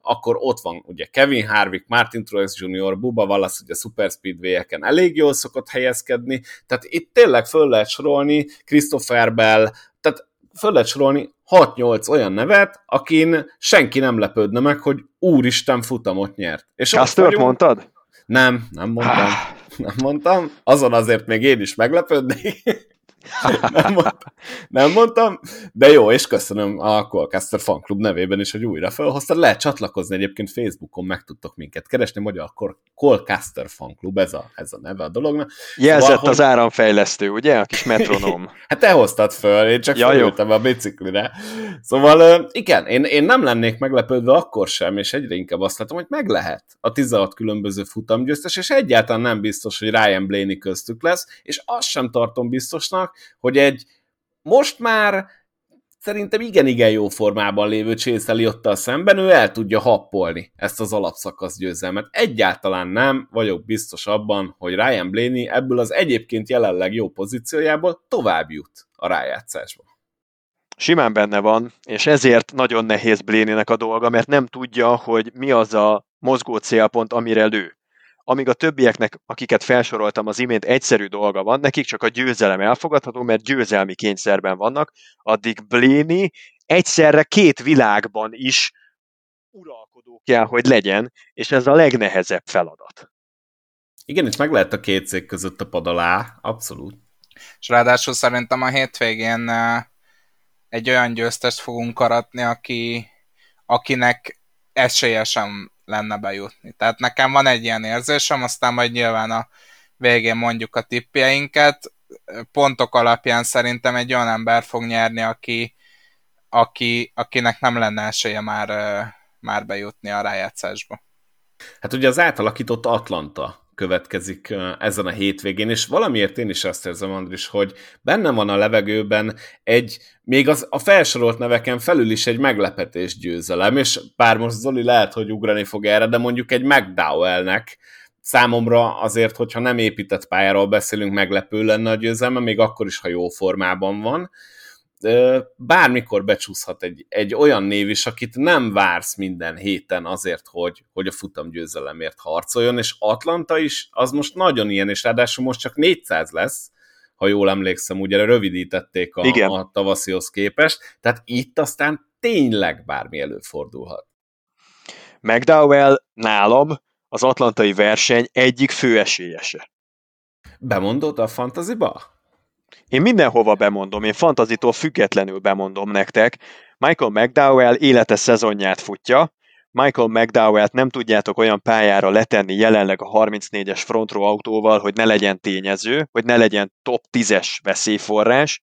akkor ott van ugye Kevin Harvick, Martin Truex Jr., Buba Wallace, ugye Super Speedway-eken elég jól szokott helyezkedni, tehát itt tényleg föl lehet sorolni Christopher Bell, tehát föl lehet sorolni 6-8 olyan nevet, akin senki nem lepődne meg, hogy úristen futamot nyert. És azt vagyunk... mondtad? Nem, nem mondtam. nem mondtam. Azon azért még én is meglepődnék nem, mondtam, nem mondtam, de jó, és köszönöm a Colcaster Fan Club nevében is, hogy újra felhoztad. Lehet csatlakozni egyébként Facebookon, meg tudtok minket keresni, magyar Colcaster Fan Club, ez a, ez a neve a dolognak. Jelzett szóval, az áramfejlesztő, ugye? A kis metronóm. (laughs) hát te hoztad föl, én csak ja, felültem a biciklire. Szóval igen, én, én nem lennék meglepődve akkor sem, és egyre inkább azt látom, hogy meg lehet a 16 különböző futamgyőztes, és egyáltalán nem biztos, hogy Ryan Blaney köztük lesz, és azt sem tartom biztosnak, hogy egy most már szerintem igen-igen jó formában lévő Chase Elliottal szemben ő el tudja happolni ezt az alapszakasz győzelmet. Egyáltalán nem vagyok biztos abban, hogy Ryan Blaney ebből az egyébként jelenleg jó pozíciójából tovább jut a rájátszásba. Simán benne van, és ezért nagyon nehéz Blénének a dolga, mert nem tudja, hogy mi az a mozgó célpont, amire lő amíg a többieknek, akiket felsoroltam az imént, egyszerű dolga van, nekik csak a győzelem elfogadható, mert győzelmi kényszerben vannak, addig Bléni egyszerre két világban is uralkodó kell, hogy legyen, és ez a legnehezebb feladat. Igen, itt meg lehet a két cég között a pad alá, abszolút. És ráadásul szerintem a hétvégén egy olyan győztest fogunk aratni, aki, akinek esélyesen lenne bejutni. Tehát nekem van egy ilyen érzésem, aztán majd nyilván a végén mondjuk a tippjeinket. Pontok alapján szerintem egy olyan ember fog nyerni, aki, aki, akinek nem lenne esélye már, már bejutni a rájátszásba. Hát ugye az átalakított Atlanta következik ezen a hétvégén, és valamiért én is azt érzem, Andris, hogy benne van a levegőben egy, még az, a felsorolt neveken felül is egy meglepetés győzelem, és pár most Zoli lehet, hogy ugrani fog erre, de mondjuk egy McDowellnek számomra azért, hogyha nem épített pályáról beszélünk, meglepő lenne a győzelme, még akkor is, ha jó formában van, bármikor becsúszhat egy, egy olyan név is, akit nem vársz minden héten azért, hogy, hogy a futam győzelemért harcoljon, és Atlanta is, az most nagyon ilyen, és ráadásul most csak 400 lesz, ha jól emlékszem, ugye rövidítették a, Igen. a tavaszihoz képest, tehát itt aztán tényleg bármi előfordulhat. McDowell nálam az atlantai verseny egyik fő esélyese. Bemondott a fantaziba? Én mindenhova bemondom, én fantazitól függetlenül bemondom nektek. Michael McDowell élete szezonját futja, Michael McDowell-t nem tudjátok olyan pályára letenni jelenleg a 34-es frontró autóval, hogy ne legyen tényező, hogy ne legyen top 10-es veszélyforrás,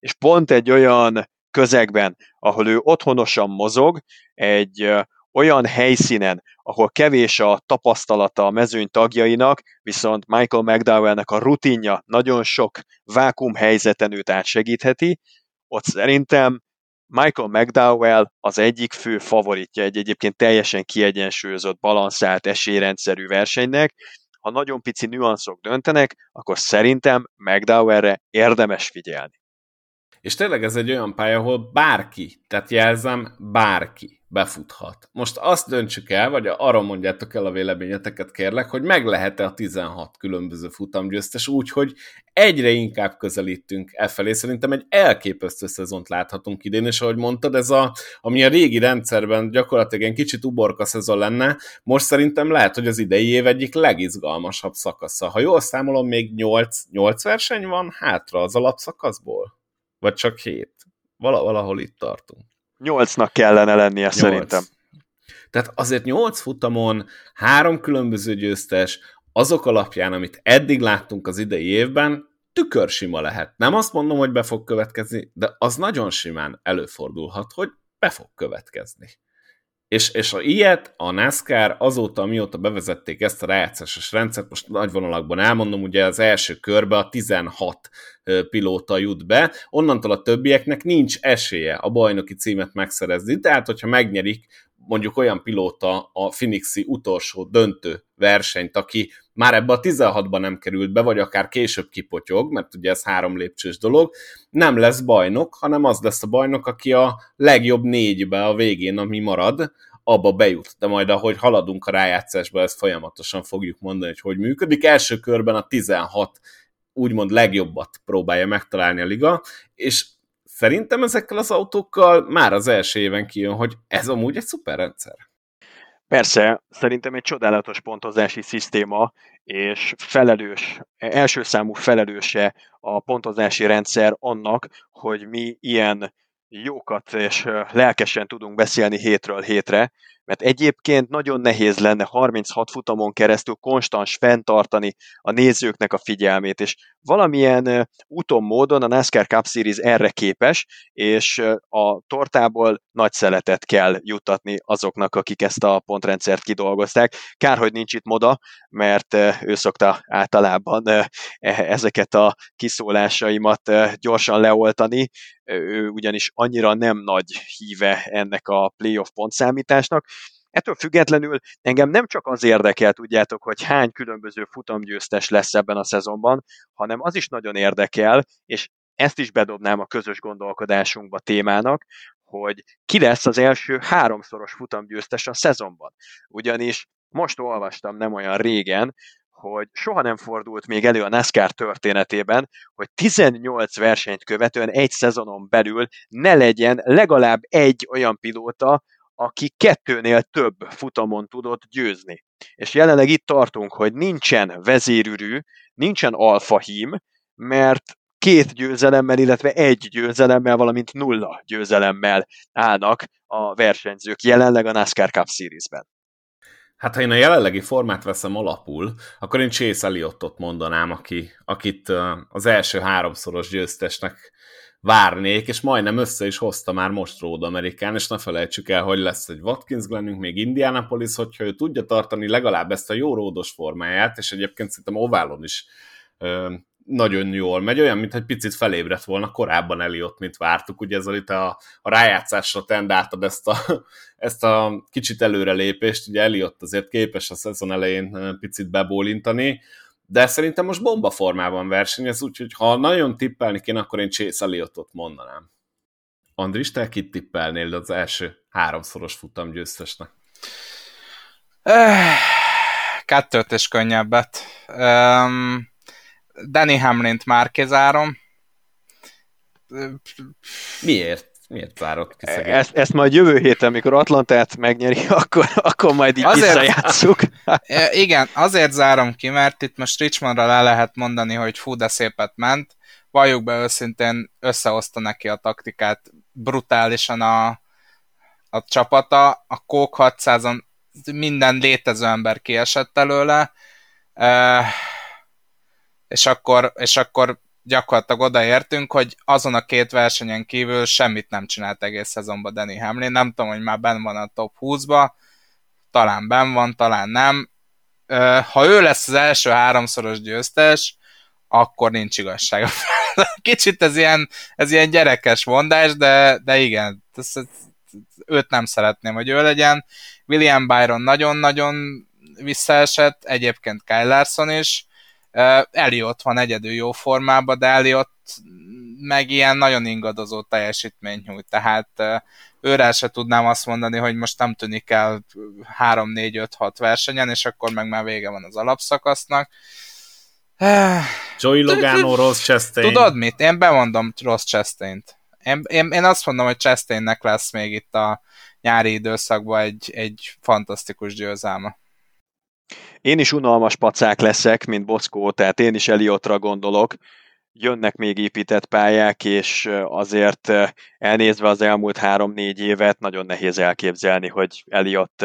és pont egy olyan közegben, ahol ő otthonosan mozog, egy olyan helyszínen, ahol kevés a tapasztalata a mezőny tagjainak, viszont Michael McDowellnek a rutinja nagyon sok vákum helyzeten őt átsegítheti, ott szerintem Michael McDowell az egyik fő favoritja egy egyébként teljesen kiegyensúlyozott, balanszált esélyrendszerű versenynek. Ha nagyon pici nüanszok döntenek, akkor szerintem McDowellre érdemes figyelni. És tényleg ez egy olyan pálya, ahol bárki, tehát jelzem, bárki befuthat. Most azt döntsük el, vagy arra mondjátok el a véleményeteket kérlek, hogy meg lehet-e a 16 különböző futamgyőztes úgy, hogy egyre inkább közelítünk e felé. Szerintem egy elképesztő szezont láthatunk idén, és ahogy mondtad, ez a, ami a régi rendszerben gyakorlatilag egy kicsit uborka szezon lenne, most szerintem lehet, hogy az idei év egyik legizgalmasabb szakasza. Ha jól számolom, még 8, 8 verseny van hátra az alapszakaszból? Vagy csak 7? Val- valahol itt tartunk. Nyolcnak kellene lennie Nyolc. szerintem. Tehát azért nyolc futamon, három különböző győztes, azok alapján, amit eddig láttunk az idei évben, tükörsima lehet. Nem azt mondom, hogy be fog következni, de az nagyon simán előfordulhat, hogy be fog következni. És, és a ilyet a NASCAR azóta, amióta bevezették ezt a rájátszásos rendszert, most nagy vonalakban elmondom, ugye az első körbe a 16 pilóta jut be, onnantól a többieknek nincs esélye a bajnoki címet megszerezni, tehát hogyha megnyerik mondjuk olyan pilóta a Phoenixi utolsó döntő versenyt, aki már ebbe a 16-ba nem került be, vagy akár később kipotyog, mert ugye ez három lépcsős dolog, nem lesz bajnok, hanem az lesz a bajnok, aki a legjobb négybe a végén, ami marad, abba bejut. De majd ahogy haladunk a rájátszásba, ezt folyamatosan fogjuk mondani, hogy hogy működik. Első körben a 16 úgymond legjobbat próbálja megtalálni a liga, és szerintem ezekkel az autókkal már az első éven kijön, hogy ez amúgy egy szuper rendszer. Persze, szerintem egy csodálatos pontozási szisztéma, és felelős, első számú felelőse a pontozási rendszer annak, hogy mi ilyen jókat és lelkesen tudunk beszélni hétről hétre, mert egyébként nagyon nehéz lenne 36 futamon keresztül konstans fenntartani a nézőknek a figyelmét, és valamilyen úton, módon a NASCAR Cup Series erre képes, és a tortából nagy szeletet kell jutatni azoknak, akik ezt a pontrendszert kidolgozták. Kár, hogy nincs itt moda, mert ő szokta általában e, ezeket a kiszólásaimat gyorsan leoltani, ő ugyanis annyira nem nagy híve ennek a playoff pontszámításnak, Ettől függetlenül engem nem csak az érdekel, tudjátok, hogy hány különböző futamgyőztes lesz ebben a szezonban, hanem az is nagyon érdekel, és ezt is bedobnám a közös gondolkodásunkba témának, hogy ki lesz az első háromszoros futamgyőztes a szezonban. Ugyanis most olvastam nem olyan régen, hogy soha nem fordult még elő a NASCAR történetében, hogy 18 versenyt követően egy szezonon belül ne legyen legalább egy olyan pilóta, aki kettőnél több futamon tudott győzni. És jelenleg itt tartunk, hogy nincsen vezérűrű, nincsen alfahím, mert két győzelemmel, illetve egy győzelemmel, valamint nulla győzelemmel állnak a versenyzők jelenleg a NASCAR Cup Series-ben. Hát ha én a jelenlegi formát veszem alapul, akkor én Chase Elliotot mondanám, aki, akit az első háromszoros győztesnek várnék, és majdnem össze is hozta már most Road Amerikán, és ne felejtsük el, hogy lesz egy Watkins Glennünk, még Indianapolis, hogyha ő tudja tartani legalább ezt a jó ródos formáját, és egyébként szerintem Oválon is ö, nagyon jól megy, olyan, mintha egy picit felébredt volna korábban Eliott, mint vártuk, ugye ez itt a, a rájátszásra tendáltad ezt a, (laughs) ezt a kicsit előrelépést, ugye Eliott azért képes a szezon elején picit bebólintani, de szerintem most bomba formában versenyez, úgyhogy ha nagyon tippelni kéne, akkor én Chase Elliotot mondanám. Andris, te kit tippelnél az első háromszoros futam győztesnek? Kettőt és könnyebbet. Um, Danny Hamlint már kizárom. Miért? Miért zárod ki szegény? ezt, ezt majd jövő héten, amikor Atlantát megnyeri, (laughs) akkor, akkor majd így azért, visszajátszuk. (laughs) igen, azért zárom ki, mert itt most Richmondra le lehet mondani, hogy fú, de szépet ment. Valljuk be őszintén, összehozta neki a taktikát brutálisan a, a csapata. A Coke 600-on minden létező ember kiesett előle. Uh, és akkor, és akkor gyakorlatilag odaértünk, hogy azon a két versenyen kívül semmit nem csinált egész szezonban Danny Hamlin. Nem tudom, hogy már benn van a top 20-ba, talán benn van, talán nem. Ha ő lesz az első háromszoros győztes, akkor nincs igazság. (laughs) Kicsit ez ilyen, ez ilyen gyerekes mondás, de, de igen, ez, ez, őt nem szeretném, hogy ő legyen. William Byron nagyon-nagyon visszaesett, egyébként Kyle Larson is. Eliott van egyedül jó formában, de Eliott meg ilyen nagyon ingadozó teljesítményt nyújt, tehát őre se tudnám azt mondani, hogy most nem tűnik el 3-4-5-6 versenyen, és akkor meg már vége van az alapszakasznak. Joey Logano, Ross Chastain. Tudod mit? Én bemondom Ross Chastain-t. Én, én, én azt mondom, hogy Chastainnek lesz még itt a nyári időszakban egy, egy fantasztikus győzelme. Én is unalmas pacák leszek, mint Bockó, tehát én is Eliotra gondolok. Jönnek még épített pályák, és azért elnézve az elmúlt három-négy évet, nagyon nehéz elképzelni, hogy Eliott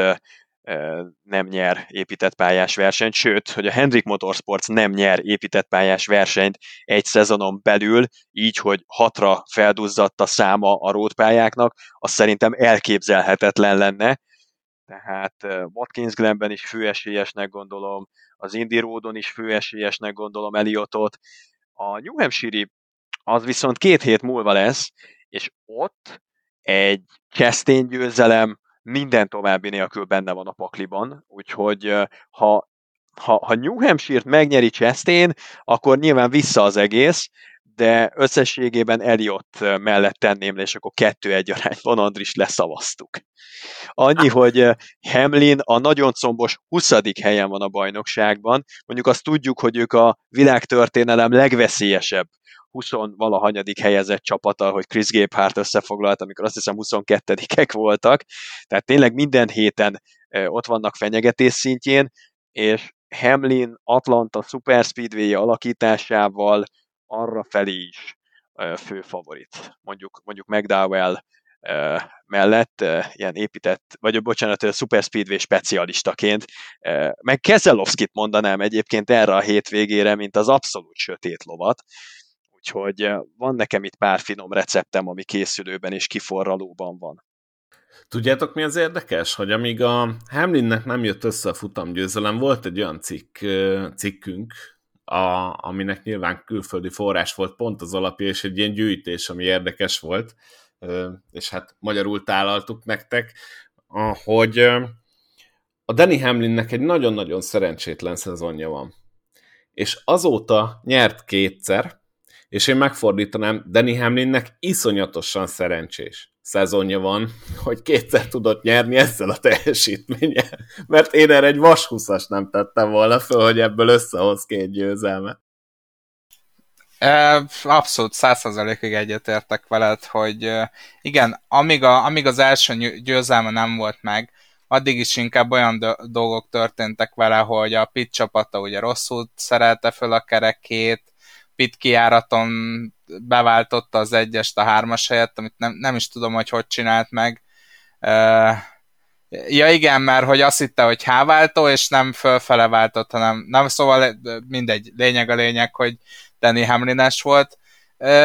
nem nyer épített pályás versenyt, sőt, hogy a Hendrik Motorsports nem nyer épített pályás versenyt egy szezonon belül, így, hogy hatra felduzzadt a száma a rótpályáknak, az szerintem elképzelhetetlen lenne. Tehát Watkins Glenben is főesélyesnek gondolom, az Indy Roadon is főesélyesnek gondolom Eliotot. A New Hampshire az viszont két hét múlva lesz, és ott egy Chastain győzelem, minden további nélkül benne van a pakliban, úgyhogy ha, ha, ha New Hampshire-t megnyeri Chastain, akkor nyilván vissza az egész, de összességében Eliott mellett tenném le, és akkor kettő-egy arányban Andris leszavaztuk. Annyi, hogy Hamlin a nagyon combos 20. helyen van a bajnokságban, mondjuk azt tudjuk, hogy ők a világtörténelem legveszélyesebb 20 valahanyadik helyezett csapata, hogy Chris Gabehart összefoglalt, amikor azt hiszem 22-ek voltak, tehát tényleg minden héten ott vannak fenyegetés szintjén, és Hamlin Atlanta Super Speedway alakításával arra felé is fő favorit. Mondjuk, mondjuk McDowell mellett ilyen épített, vagy bocsánat, Super Speedway specialistaként, meg Keselowskit mondanám egyébként erre a hétvégére, mint az abszolút sötét lovat, Úgyhogy van nekem itt pár finom receptem, ami készülőben és kiforralóban van. Tudjátok, mi az érdekes? Hogy amíg a Hamlinnek nem jött össze a futamgyőzelem, volt egy olyan cikk, cikkünk, a, aminek nyilván külföldi forrás volt pont az alapja, és egy ilyen gyűjtés, ami érdekes volt, és hát magyarul tálaltuk nektek, hogy a Danny Hamlinnek egy nagyon-nagyon szerencsétlen szezonja van. És azóta nyert kétszer, és én megfordítanám, Danny Hamlinnek iszonyatosan szerencsés szezonja van, hogy kétszer tudott nyerni ezzel a teljesítménye, mert én erre egy vashuszas nem tettem volna föl, hogy ebből összehoz két győzelmet. Abszolút százszerzalékig egyetértek veled, hogy igen, amíg, a, amíg az első győzelme nem volt meg, addig is inkább olyan dolgok történtek vele, hogy a pit csapata ugye rosszul szerelte föl a kerekét, pit kiáraton beváltotta az egyest a hármas helyett, amit nem, nem is tudom, hogy hogy csinált meg. Ja igen, mert hogy azt hitte, hogy H-váltó, és nem fölfele váltott, hanem nem, szóval mindegy, lényeg a lényeg, hogy Danny Hamlines volt.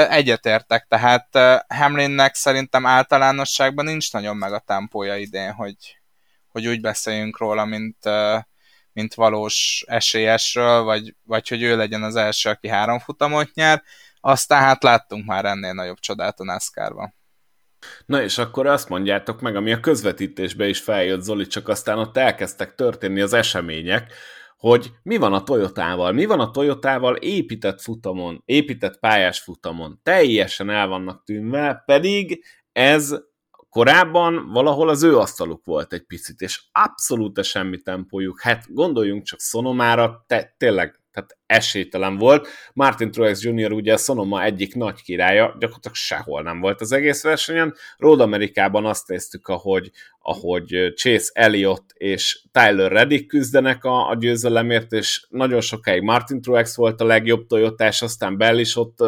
Egyetértek, tehát Hamlinnek szerintem általánosságban nincs nagyon meg a tempója idén, hogy, hogy úgy beszéljünk róla, mint mint valós esélyesről, vagy, vagy hogy ő legyen az első, aki három futamot nyer. Aztán hát láttunk már ennél nagyobb csodát a NASCAR-ban. Na és akkor azt mondjátok meg, ami a közvetítésbe is feljött Zoli, csak aztán ott elkezdtek történni az események, hogy mi van a Toyotával, mi van a Toyotával épített futamon, épített pályás futamon, teljesen el vannak tűnve, pedig ez Korábban valahol az ő asztaluk volt egy picit, és abszolút semmi tempójuk. Hát gondoljunk csak Sonomára, te, tényleg tehát esélytelen volt. Martin Truex Jr. ugye a Sonoma egyik nagy királya, gyakorlatilag sehol nem volt az egész versenyen. Road Amerikában azt néztük, ahogy, ahogy Chase Elliott és Tyler Reddick küzdenek a, a győzelemért, és nagyon sokáig Martin Truex volt a legjobb Toyotás, aztán Bell is ott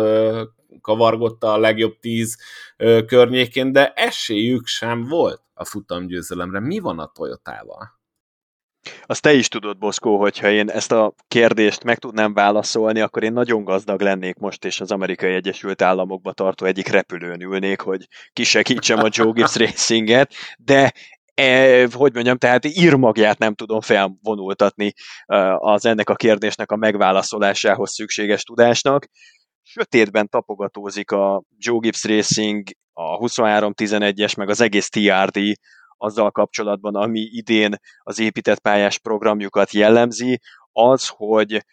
kavargotta a legjobb tíz ö, környékén, de esélyük sem volt a futamgyőzelemre. Mi van a Toyotával? Azt te is tudod, Boszkó, hogyha én ezt a kérdést meg tudnám válaszolni, akkor én nagyon gazdag lennék most, és az Amerikai Egyesült Államokba tartó egyik repülőn ülnék, hogy kisegítsem a Joe Gibbs Racinget, de e, hogy mondjam, tehát írmagját nem tudom felvonultatni e, az ennek a kérdésnek a megválaszolásához szükséges tudásnak. Sötétben tapogatózik a Joe Gibbs Racing, a 23-11-es, meg az egész TRD azzal kapcsolatban, ami idén az épített pályás programjukat jellemzi, az, hogy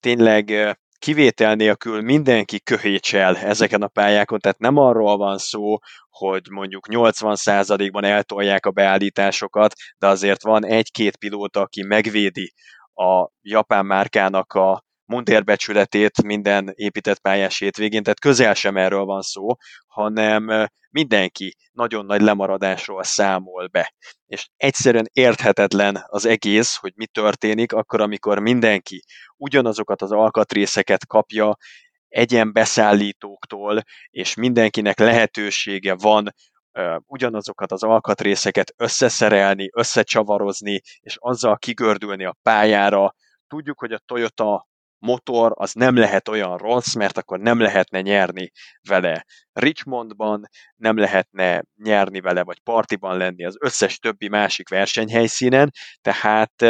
tényleg kivétel nélkül mindenki köhécsel ezeken a pályákon, tehát nem arról van szó, hogy mondjuk 80%-ban eltolják a beállításokat, de azért van egy-két pilóta, aki megvédi a japán márkának a mundérbecsületét minden épített pályás hétvégén, tehát közel sem erről van szó, hanem mindenki nagyon nagy lemaradásról számol be. És egyszerűen érthetetlen az egész, hogy mi történik akkor, amikor mindenki ugyanazokat az alkatrészeket kapja egyen beszállítóktól, és mindenkinek lehetősége van ugyanazokat az alkatrészeket összeszerelni, összecsavarozni, és azzal kigördülni a pályára. Tudjuk, hogy a Toyota motor az nem lehet olyan rossz, mert akkor nem lehetne nyerni vele Richmondban, nem lehetne nyerni vele, vagy partiban lenni az összes többi másik versenyhelyszínen, tehát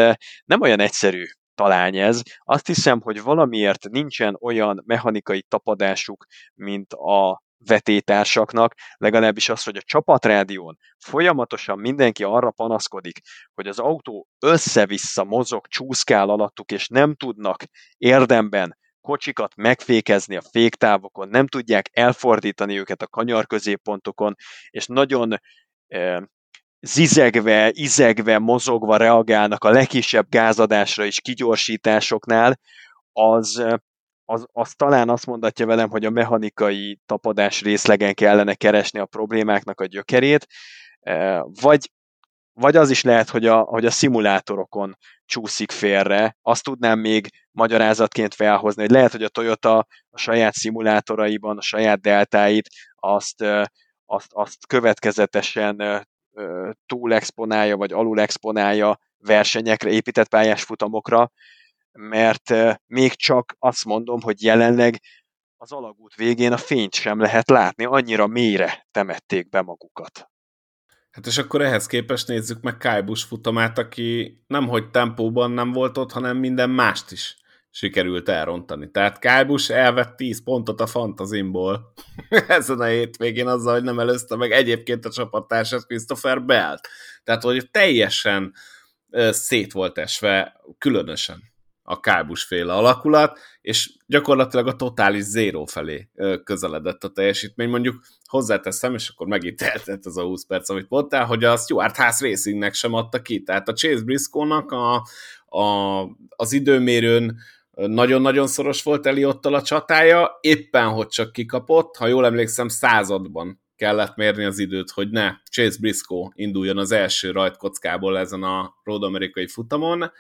nem olyan egyszerű talán ez. Azt hiszem, hogy valamiért nincsen olyan mechanikai tapadásuk, mint a vetétársaknak, legalábbis az, hogy a csapatrádión folyamatosan mindenki arra panaszkodik, hogy az autó össze-vissza mozog, csúszkál alattuk, és nem tudnak érdemben kocsikat megfékezni a féktávokon, nem tudják elfordítani őket a kanyar középpontokon, és nagyon e, zizegve, izegve, mozogva reagálnak a legkisebb gázadásra és kigyorsításoknál, az az, az talán azt mondatja velem, hogy a mechanikai tapadás részlegen kellene keresni a problémáknak a gyökerét, e, vagy, vagy az is lehet, hogy a, hogy a szimulátorokon csúszik félre. Azt tudnám még magyarázatként felhozni, hogy lehet, hogy a Toyota a saját szimulátoraiban, a saját deltáit azt, e, azt, azt következetesen e, túl exponálja, vagy alul exponálja versenyekre, épített pályás futamokra, mert még csak azt mondom, hogy jelenleg az alagút végén a fényt sem lehet látni, annyira mélyre temették be magukat. Hát és akkor ehhez képest nézzük meg Kájbus futamát, aki nem hogy tempóban nem volt ott, hanem minden mást is sikerült elrontani. Tehát Kájbus elvett 10 pontot a fantazimból (laughs) ezen a hétvégén azzal, hogy nem előzte meg egyébként a csapattársat Christopher Bell. Tehát, hogy teljesen szét volt esve, különösen a kábusféle alakulat, és gyakorlatilag a totális zéró felé közeledett a teljesítmény. Mondjuk hozzáteszem, és akkor megint eltett az a 20 perc, amit mondtál, hogy a Stuart House Racingnek sem adta ki. Tehát a Chase Briscoe-nak a, a, az időmérőn nagyon-nagyon szoros volt Eliottal a csatája, éppen hogy csak kikapott, ha jól emlékszem, században kellett mérni az időt, hogy ne Chase Briscoe induljon az első rajtkockából ezen a Road Amerikai futamon,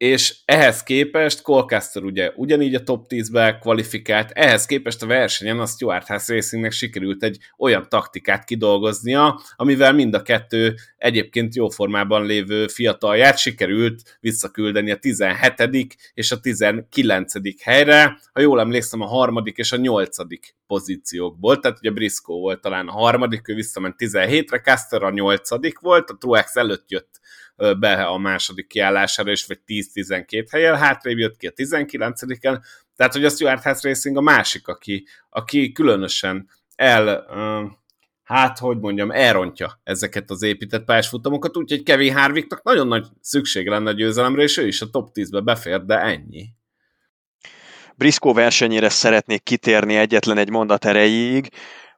és ehhez képest Colcaster ugye ugyanígy a top 10-be kvalifikált, ehhez képest a versenyen a Stuart House Racingnek sikerült egy olyan taktikát kidolgoznia, amivel mind a kettő egyébként jó formában lévő fiatalját sikerült visszaküldeni a 17. és a 19. helyre, ha jól emlékszem a harmadik és a nyolcadik pozíciókból, tehát ugye Briscoe volt talán a harmadik, ő visszament 17-re, Caster a nyolcadik volt, a Truex előtt jött be a második kiállására, és vagy 10-12 helyen, hátrébb jött ki a 19-en, tehát hogy a Stuart House Racing a másik, aki, aki különösen el, hát hogy mondjam, elrontja ezeket az épített pályásfutamokat, úgyhogy Kevin Harvicknak nagyon nagy szükség lenne a győzelemre, és ő is a top 10-be befér, de ennyi. Briscoe versenyére szeretnék kitérni egyetlen egy mondat erejéig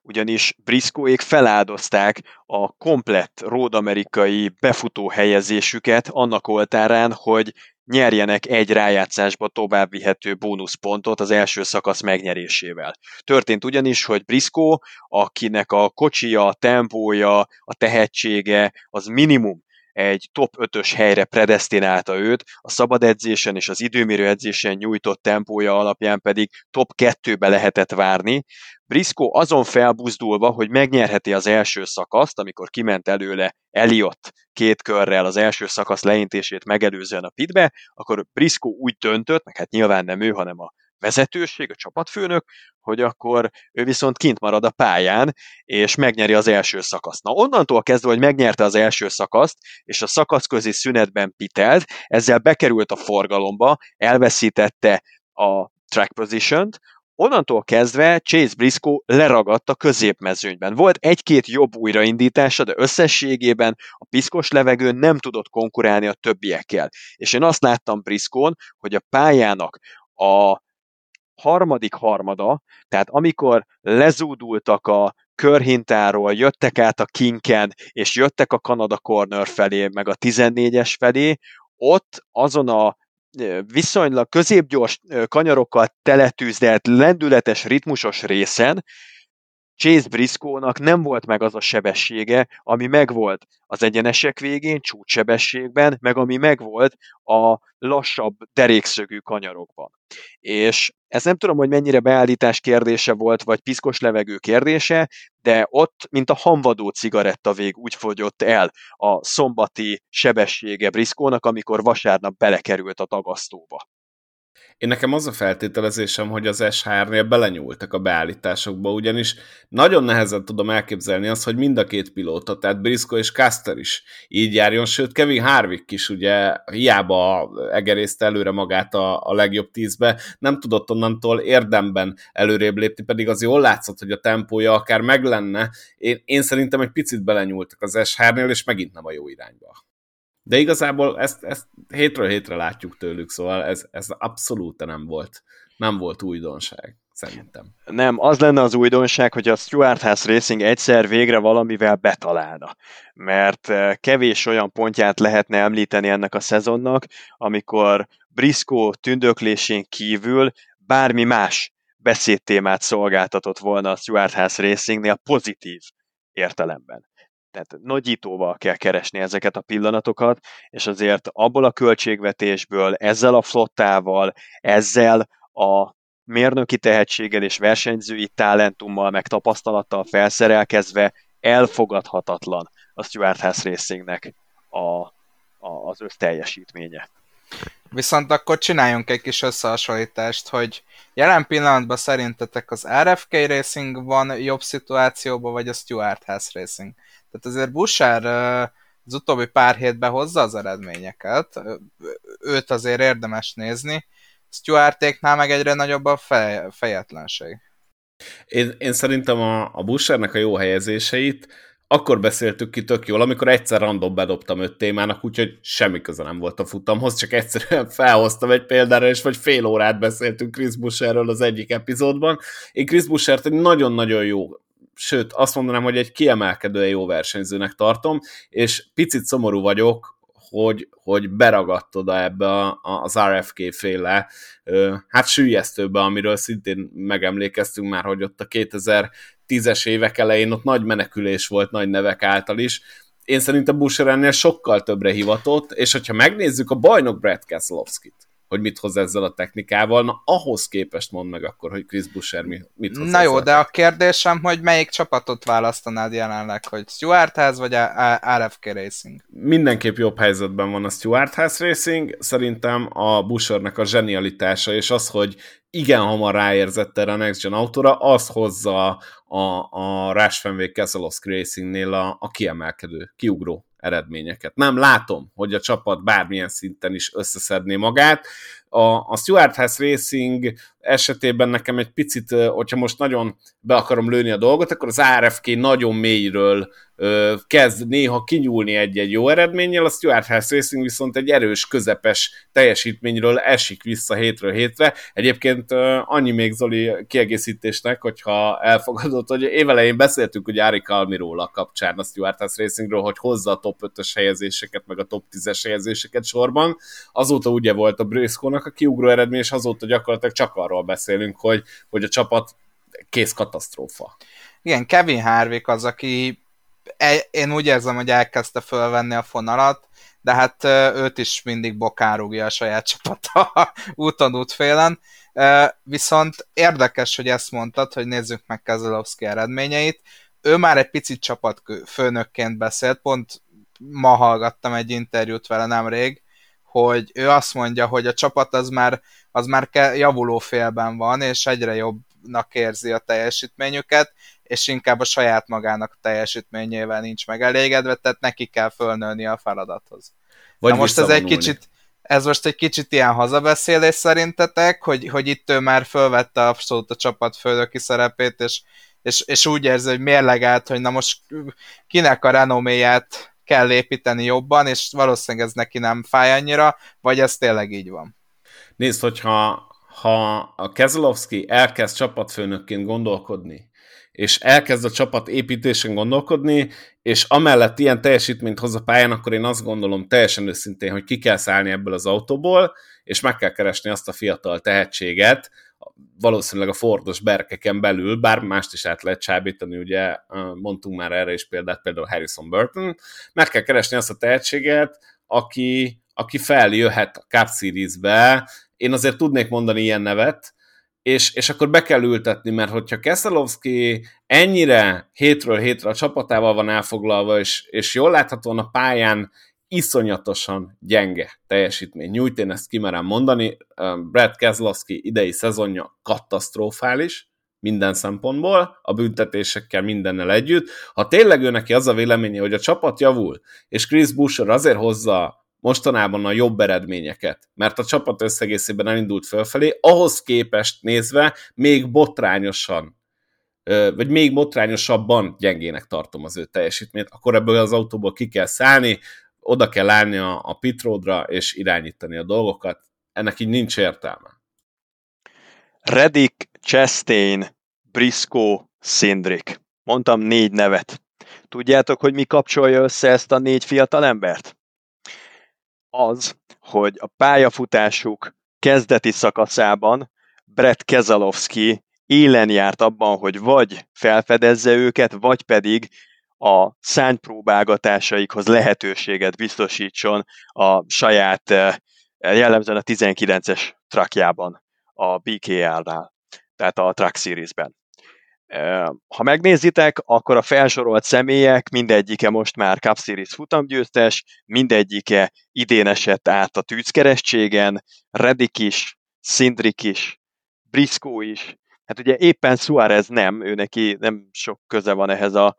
ugyanis Briscoék feláldozták a komplett ródamerikai befutó helyezésüket annak oltárán, hogy nyerjenek egy rájátszásba tovább vihető bónuszpontot az első szakasz megnyerésével. Történt ugyanis, hogy Briscoe, akinek a kocsija, a tempója, a tehetsége az minimum egy top 5-ös helyre predestinálta őt, a szabad edzésen és az időmérő edzésen nyújtott tempója alapján pedig top 2-be lehetett várni. Briscoe azon felbuzdulva, hogy megnyerheti az első szakaszt, amikor kiment előle Eliott két körrel az első szakasz leintését megelőzően a pitbe, akkor Briscoe úgy döntött, meg hát nyilván nem ő, hanem a vezetőség, a csapatfőnök, hogy akkor ő viszont kint marad a pályán, és megnyeri az első szakaszt. Na onnantól kezdve, hogy megnyerte az első szakaszt, és a szakaszközi szünetben pitelt, ezzel bekerült a forgalomba, elveszítette a track position onnantól kezdve Chase Briscoe leragadt a középmezőnyben. Volt egy-két jobb újraindítása, de összességében a piszkos levegőn nem tudott konkurálni a többiekkel. És én azt láttam Briscoe-n, hogy a pályának a harmadik harmada, tehát amikor lezúdultak a körhintáról, jöttek át a kinken, és jöttek a Kanada Corner felé, meg a 14-es felé, ott azon a viszonylag középgyors kanyarokkal teletűzdelt, lendületes, ritmusos részen Chase Briscoe-nak nem volt meg az a sebessége, ami megvolt az egyenesek végén, csúcssebességben, meg ami megvolt a lassabb derékszögű kanyarokban. És ez nem tudom, hogy mennyire beállítás kérdése volt, vagy piszkos levegő kérdése, de ott, mint a hamvadó cigaretta vég úgy fogyott el a szombati sebessége Briscoe-nak, amikor vasárnap belekerült a tagasztóba. Én nekem az a feltételezésem, hogy az SHR-nél belenyúltak a beállításokba, ugyanis nagyon nehezen tudom elképzelni azt, hogy mind a két pilóta, tehát Briscoe és Caster is így járjon, sőt Kevin Harvick is ugye hiába egerészte előre magát a, a legjobb tízbe, nem tudott onnantól érdemben előrébb lépni, pedig az jól látszott, hogy a tempója akár meg lenne. Én, én szerintem egy picit belenyúltak az SHR-nél, és megint nem a jó irányba. De igazából ezt, ezt hétről hétre látjuk tőlük, szóval ez, ez abszolút nem volt, nem volt újdonság, szerintem. Nem, az lenne az újdonság, hogy a Stuart House Racing egyszer végre valamivel betalálna. Mert eh, kevés olyan pontját lehetne említeni ennek a szezonnak, amikor Briscoe tündöklésén kívül bármi más beszédtémát szolgáltatott volna a Stuart House Racingnél pozitív értelemben tehát nagyítóval kell keresni ezeket a pillanatokat, és azért abból a költségvetésből, ezzel a flottával, ezzel a mérnöki tehetséggel és versenyzői talentummal, meg tapasztalattal felszerelkezve elfogadhatatlan a Stuart House Racingnek a, a, az összteljesítménye. Viszont akkor csináljunk egy kis összehasonlítást, hogy jelen pillanatban szerintetek az RFK Racing van jobb szituációban, vagy a Stuart House Racing? Tehát azért Bouchard az utóbbi pár hétben hozza az eredményeket, őt azért érdemes nézni, Stuartéknál meg egyre nagyobb a fej, fejetlenség. Én, én szerintem a, a Bushernek a jó helyezéseit akkor beszéltük ki tök jól, amikor egyszer random bedobtam öt témának, úgyhogy semmi köze nem volt a futamhoz, csak egyszerűen felhoztam egy példára, és vagy fél órát beszéltünk Chris Busherről az egyik epizódban. Én Chris Bushert egy nagyon-nagyon jó sőt, azt mondanám, hogy egy kiemelkedően jó versenyzőnek tartom, és picit szomorú vagyok, hogy, hogy beragadt oda ebbe a, az RFK féle, hát sűjesztőbe, amiről szintén megemlékeztünk már, hogy ott a 2010-es évek elején ott nagy menekülés volt nagy nevek által is. Én szerintem Busher ennél sokkal többre hivatott, és hogyha megnézzük a bajnok Brad Keselowski-t, hogy mit hoz ezzel a technikával, na ahhoz képest mond meg akkor, hogy Chris Busher mit hoz Na jó, de a kérdésem, hogy melyik csapatot választanád jelenleg, hogy Stuart House vagy RFK Racing? Mindenképp jobb helyzetben van a Stuart House Racing, szerintem a Bushernek a zsenialitása, és az, hogy igen hamar ráérzett erre a Next Gen autóra, az hozza a, a Rush Fenway Keselowski Racingnél a, a kiemelkedő, kiugró eredményeket. Nem látom, hogy a csapat bármilyen szinten is összeszedné magát. A, a Stuart House Racing esetében nekem egy picit, hogyha most nagyon be akarom lőni a dolgot, akkor az ARFK nagyon mélyről kezd néha kinyúlni egy-egy jó eredménnyel, a Stuart House Racing viszont egy erős, közepes teljesítményről esik vissza hétről hétre. Egyébként annyi még Zoli kiegészítésnek, hogyha elfogadott, hogy évelején beszéltünk hogy Ári Kalmiról kapcsán a Stuart House Racingről, hogy hozza a top 5-ös helyezéseket, meg a top 10-es helyezéseket sorban. Azóta ugye volt a Briscoe-nak a kiugró eredmény, és azóta gyakorlatilag csak arról beszélünk, hogy, hogy a csapat kész katasztrófa. Igen, Kevin Harvick az, aki én úgy érzem, hogy elkezdte fölvenni a fonalat, de hát őt is mindig bokárugja a saját csapata úton útfélen. Viszont érdekes, hogy ezt mondtad, hogy nézzük meg Kezelowski eredményeit. Ő már egy picit csapatfőnökként beszélt, pont ma hallgattam egy interjút vele nemrég, hogy ő azt mondja, hogy a csapat az már, az már javuló félben van, és egyre jobbnak érzi a teljesítményüket, és inkább a saját magának teljesítményével nincs megelégedve, tehát neki kell fölnőni a feladathoz. Vagy Na most ez egy kicsit, ez most egy kicsit ilyen hazabeszélés szerintetek, hogy, hogy itt ő már fölvette abszolút a csapat főnöki szerepét, és, és, és úgy érzi, hogy mérlegelt, hogy na most kinek a renoméját kell építeni jobban, és valószínűleg ez neki nem fáj annyira, vagy ez tényleg így van? Nézd, hogyha ha a Kezelowski elkezd csapatfőnökként gondolkodni, és elkezd a csapat építésen gondolkodni, és amellett ilyen teljesítményt hoz a pályán, akkor én azt gondolom teljesen őszintén, hogy ki kell szállni ebből az autóból, és meg kell keresni azt a fiatal tehetséget, valószínűleg a Fordos berkeken belül, bár mást is át lehet csábítani, ugye mondtunk már erre is példát, például Harrison Burton, meg kell keresni azt a tehetséget, aki, aki feljöhet a Cup Series-be, én azért tudnék mondani ilyen nevet, és, és akkor be kell ültetni, mert hogyha Keszelowski ennyire hétről hétre a csapatával van elfoglalva, és, és jól láthatóan a pályán iszonyatosan gyenge teljesítmény nyújt, én ezt kimerem mondani, Brad Keselowski idei szezonja katasztrofális, minden szempontból, a büntetésekkel mindennel együtt. Ha tényleg ő neki az a véleménye, hogy a csapat javul, és Chris Busher azért hozza mostanában a jobb eredményeket, mert a csapat összegészében elindult fölfelé, ahhoz képest nézve még botrányosan, vagy még botrányosabban gyengének tartom az ő teljesítményt, akkor ebből az autóból ki kell szállni, oda kell állni a, a pitródra és irányítani a dolgokat. Ennek így nincs értelme. Reddick, Chastain, Briscoe, Sindrik. Mondtam négy nevet. Tudjátok, hogy mi kapcsolja össze ezt a négy fiatal embert? Az, hogy a pályafutásuk kezdeti szakaszában Brett Keselowski élen járt abban, hogy vagy felfedezze őket, vagy pedig a szánypróbálgatásaikhoz lehetőséget biztosítson a saját, eh, jellemzően a 19-es trakjában, a BKR-nál, tehát a Truck Series-ben. Ha megnézitek, akkor a felsorolt személyek mindegyike most már Cup Series futamgyőztes, mindegyike idén esett át a tűzkeresztségen, Reddick is, Szindrik is, Briscoe is, Hát ugye éppen Suarez nem, ő neki nem sok köze van ehhez a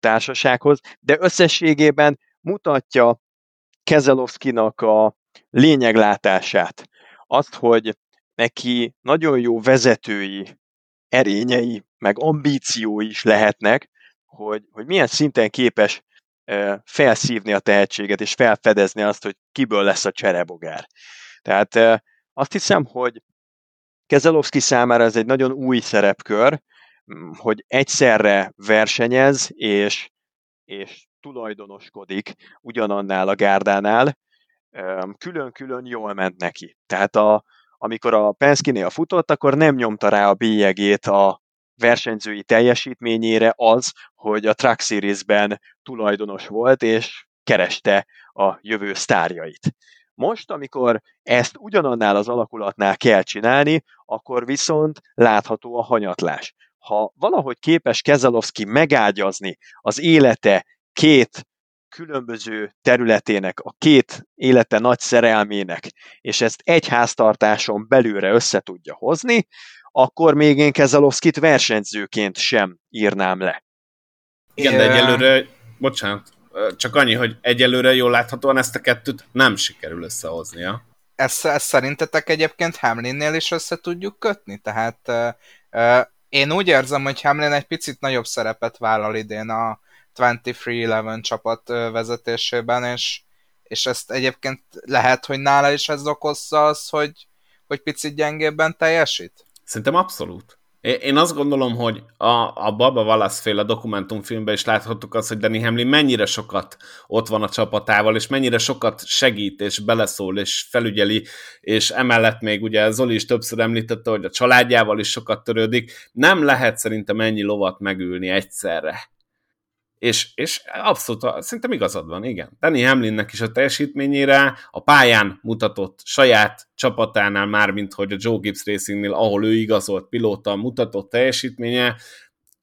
társasághoz, de összességében mutatja Kezelowskinak a lényeglátását. Azt, hogy neki nagyon jó vezetői erényei, meg ambíciói is lehetnek, hogy, hogy milyen szinten képes felszívni a tehetséget, és felfedezni azt, hogy kiből lesz a cserebogár. Tehát azt hiszem, hogy Kezelowski számára ez egy nagyon új szerepkör, hogy egyszerre versenyez, és, és tulajdonoskodik ugyanannál a gárdánál, külön-külön jól ment neki. Tehát a, amikor a Penske-nél futott, akkor nem nyomta rá a bélyegét a versenyzői teljesítményére az, hogy a Truck Series-ben tulajdonos volt, és kereste a jövő sztárjait. Most, amikor ezt ugyanannál az alakulatnál kell csinálni, akkor viszont látható a hanyatlás. Ha valahogy képes Kezelowski megágyazni az élete két különböző területének, a két élete nagy szerelmének, és ezt egy háztartáson belülre össze tudja hozni, akkor még én Kezelowskit versenyzőként sem írnám le. Igen, de egyelőre, bocsánat, csak annyi, hogy egyelőre jól láthatóan ezt a kettőt nem sikerül összehoznia. Ezt, ezt szerintetek egyébként Hamlinnél is össze tudjuk kötni? Tehát uh, uh, én úgy érzem, hogy Hamlin egy picit nagyobb szerepet vállal idén a, 23-11 csapat vezetésében, és, és ezt egyébként lehet, hogy nála is ez okozza az, hogy, hogy picit gyengébben teljesít? Szerintem abszolút. Én azt gondolom, hogy a, a Baba Wallace féle dokumentumfilmben is láthattuk azt, hogy Danny Hamlin mennyire sokat ott van a csapatával, és mennyire sokat segít, és beleszól, és felügyeli, és emellett még ugye Zoli is többször említette, hogy a családjával is sokat törődik. Nem lehet szerintem ennyi lovat megülni egyszerre És, és abszolút, szerintem igazad van, igen. Danny Hamlinnek is a teljesítményére a pályán mutatott saját csapatánál már, mint hogy a Joe Gibbs Racingnél, ahol ő igazolt pilóta, mutatott teljesítménye,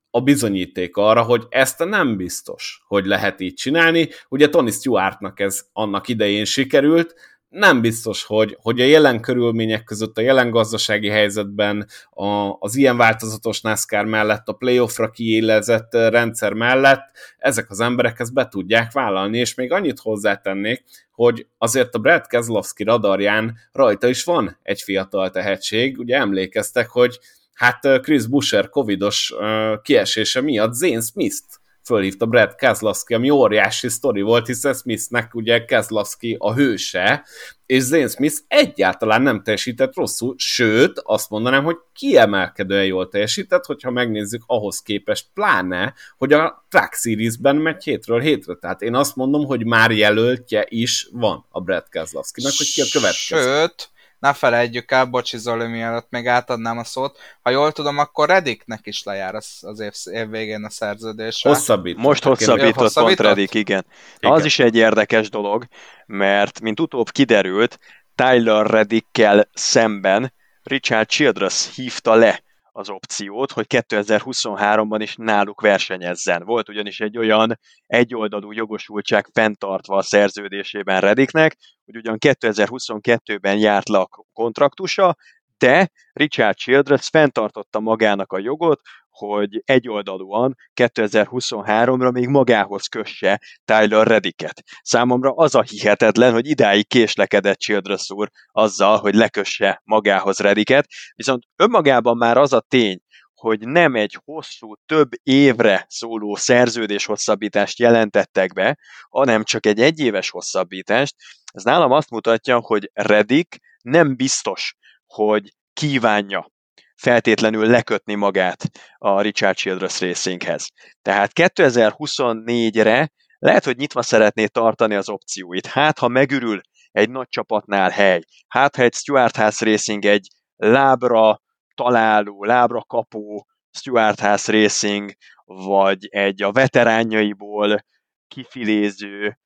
a bizonyíték arra, hogy ezt nem biztos, hogy lehet így csinálni. Ugye Tony Stewartnak ez annak idején sikerült, nem biztos, hogy, hogy a jelen körülmények között, a jelen gazdasági helyzetben, a, az ilyen változatos NASCAR mellett, a playoffra kiélezett rendszer mellett ezek az emberek ezt be tudják vállalni, és még annyit hozzátennék, hogy azért a Brad Keselowski radarján rajta is van egy fiatal tehetség, ugye emlékeztek, hogy hát Chris Busher covidos kiesése miatt Zane Smith-t fölhívta Brad Kezlowski, ami óriási sztori volt, hiszen Smithnek ugye Kezlowski a hőse, és Zane Smith egyáltalán nem teljesített rosszul, sőt, azt mondanám, hogy kiemelkedően jól teljesített, hogyha megnézzük ahhoz képest, pláne, hogy a Track Series-ben megy hétről hétre. Tehát én azt mondom, hogy már jelöltje is van a Brad Kezlowski-nak, hogy ki a következő. Sőt, ne felejtjük el, bocsi Zoli, mielőtt még átadnám a szót, ha jól tudom, akkor Rediknek is lejár az, az év, év végén a szerződése. Hosszabbít. Most hosszabbított, hosszabbított pont Redik, igen. igen. Az is egy érdekes dolog, mert mint utóbb kiderült, Tyler Redikkel szemben Richard Childress hívta le az opciót, hogy 2023-ban is náluk versenyezzen. Volt ugyanis egy olyan egyoldalú jogosultság fenntartva a szerződésében Rediknek, hogy ugyan 2022-ben járt le a kontraktusa, de Richard Childress fenntartotta magának a jogot, hogy egyoldalúan 2023-ra még magához kösse Tyler Rediket. Számomra az a hihetetlen, hogy idáig késlekedett Childress úr azzal, hogy lekösse magához Rediket, viszont önmagában már az a tény, hogy nem egy hosszú, több évre szóló szerződés hosszabbítást jelentettek be, hanem csak egy egyéves hosszabbítást, ez nálam azt mutatja, hogy Redik nem biztos, hogy kívánja feltétlenül lekötni magát a Richard Childress Racinghez. Tehát 2024-re lehet, hogy nyitva szeretné tartani az opcióit. Hát, ha megürül egy nagy csapatnál hely, hát, ha egy Stuart House Racing egy lábra találó, lábra kapó Stuart House Racing, vagy egy a veteránjaiból kifiléző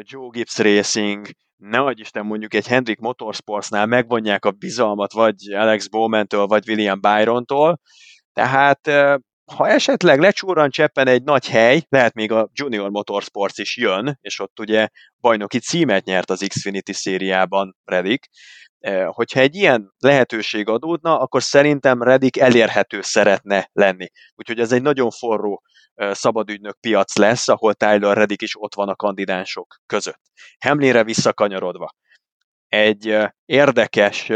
Joe Gibbs Racing, ne adj Isten mondjuk egy Hendrik Motorsportsnál megvonják a bizalmat vagy Alex Bowman-től, vagy William Byron-tól, tehát ha esetleg lecsúran cseppen egy nagy hely, lehet még a Junior Motorsports is jön, és ott ugye bajnoki címet nyert az Xfinity szériában Redik, hogyha egy ilyen lehetőség adódna, akkor szerintem Redik elérhető szeretne lenni. Úgyhogy ez egy nagyon forró szabadügynök piac lesz, ahol Tyler Reddick is ott van a kandidánsok között. Hemlére visszakanyarodva. Egy érdekes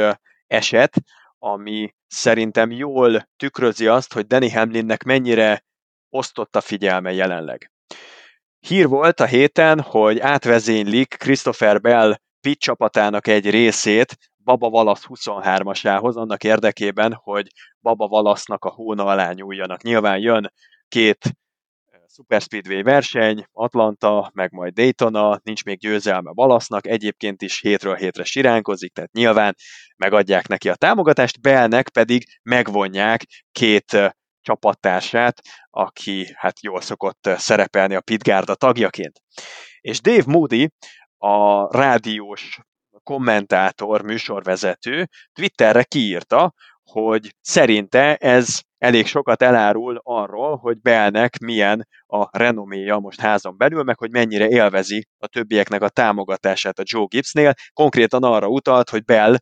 eset, ami szerintem jól tükrözi azt, hogy Danny Hamlinnek mennyire osztott a figyelme jelenleg. Hír volt a héten, hogy átvezénylik Christopher Bell pit csapatának egy részét Baba Valasz 23-asához, annak érdekében, hogy Baba Valasznak a hóna alá nyúljanak. Nyilván jön két Super Speedway verseny, Atlanta, meg majd Daytona, nincs még győzelme Balasznak, egyébként is hétről hétre siránkozik, tehát nyilván megadják neki a támogatást, Belnek pedig megvonják két csapattársát, aki hát jól szokott szerepelni a Pitgárda tagjaként. És Dave Moody, a rádiós kommentátor, műsorvezető Twitterre kiírta, hogy szerinte ez elég sokat elárul arról, hogy Bellnek milyen a renoméja most házon belül, meg hogy mennyire élvezi a többieknek a támogatását a Joe Gibbsnél. Konkrétan arra utalt, hogy Bell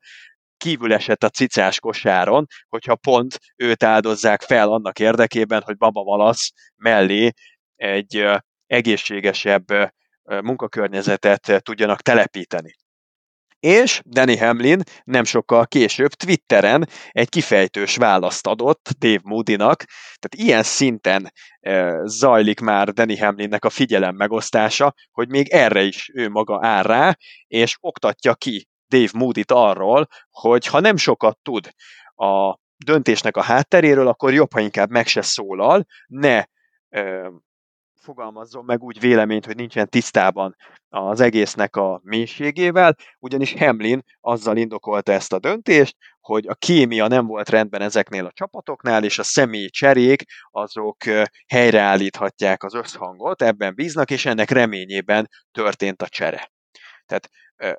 kívül esett a cicás kosáron, hogyha pont őt áldozzák fel annak érdekében, hogy Baba Valasz mellé egy egészségesebb munkakörnyezetet tudjanak telepíteni. És Danny Hamlin nem sokkal később Twitteren egy kifejtős választ adott Dave Moody-nak, tehát ilyen szinten zajlik már Danny Hamlinnek a figyelem megosztása, hogy még erre is ő maga áll rá, és oktatja ki Dave Moody-t arról, hogy ha nem sokat tud a döntésnek a hátteréről, akkor jobb, ha inkább meg se szólal, ne fogalmazzon meg úgy véleményt, hogy nincsen tisztában az egésznek a mélységével, ugyanis Hamlin azzal indokolta ezt a döntést, hogy a kémia nem volt rendben ezeknél a csapatoknál, és a személyi cserék azok helyreállíthatják az összhangot, ebben bíznak, és ennek reményében történt a csere. Tehát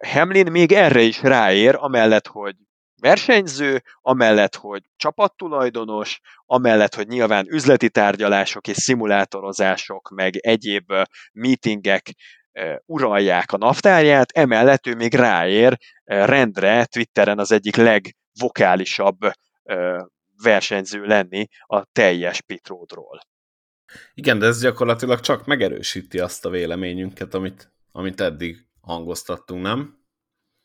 Hamlin még erre is ráér, amellett, hogy versenyző, amellett, hogy csapattulajdonos, amellett, hogy nyilván üzleti tárgyalások és szimulátorozások, meg egyéb meetingek uralják a naftárját, emellett ő még ráér rendre Twitteren az egyik legvokálisabb versenyző lenni a teljes pitródról. Igen, de ez gyakorlatilag csak megerősíti azt a véleményünket, amit, amit eddig hangoztattunk, nem?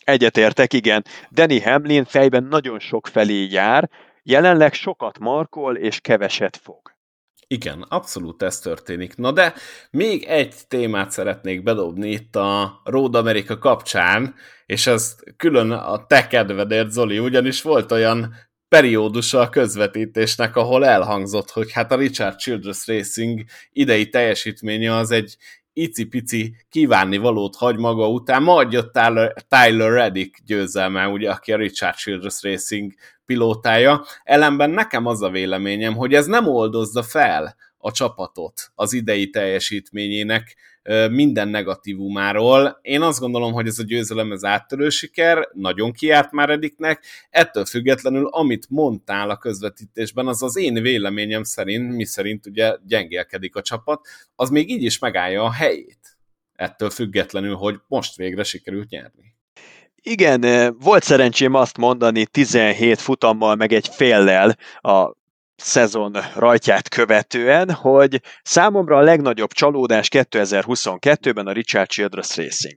Egyetértek, igen. Danny Hamlin fejben nagyon sok felé jár, jelenleg sokat markol és keveset fog. Igen, abszolút ez történik. Na de még egy témát szeretnék bedobni itt a Road America kapcsán, és ez külön a te kedvedért, Zoli, ugyanis volt olyan periódusa a közvetítésnek, ahol elhangzott, hogy hát a Richard Childress Racing idei teljesítménye az egy icipici kívánni valót hagy maga után, majd jött Tyler, Tyler Reddick győzelme, ugye, aki a Richard Childress Racing pilótája. Ellenben nekem az a véleményem, hogy ez nem oldozza fel a csapatot az idei teljesítményének minden negatívumáról. Én azt gondolom, hogy ez a győzelem ez áttörő siker, nagyon kiárt már Ediknek, ettől függetlenül, amit mondtál a közvetítésben, az az én véleményem szerint, mi szerint ugye gyengélkedik a csapat, az még így is megállja a helyét. Ettől függetlenül, hogy most végre sikerült nyerni. Igen, volt szerencsém azt mondani 17 futammal, meg egy féllel a szezon rajtját követően, hogy számomra a legnagyobb csalódás 2022-ben a Richard Childress Racing.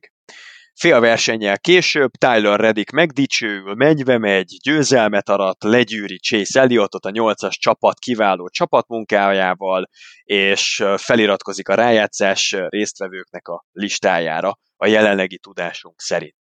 Fél versennyel később Tyler Reddick megdicsőül, mennyve megy, győzelmet arat, legyűri Chase Elliotot a nyolcas csapat kiváló csapatmunkájával, és feliratkozik a rájátszás résztvevőknek a listájára a jelenlegi tudásunk szerint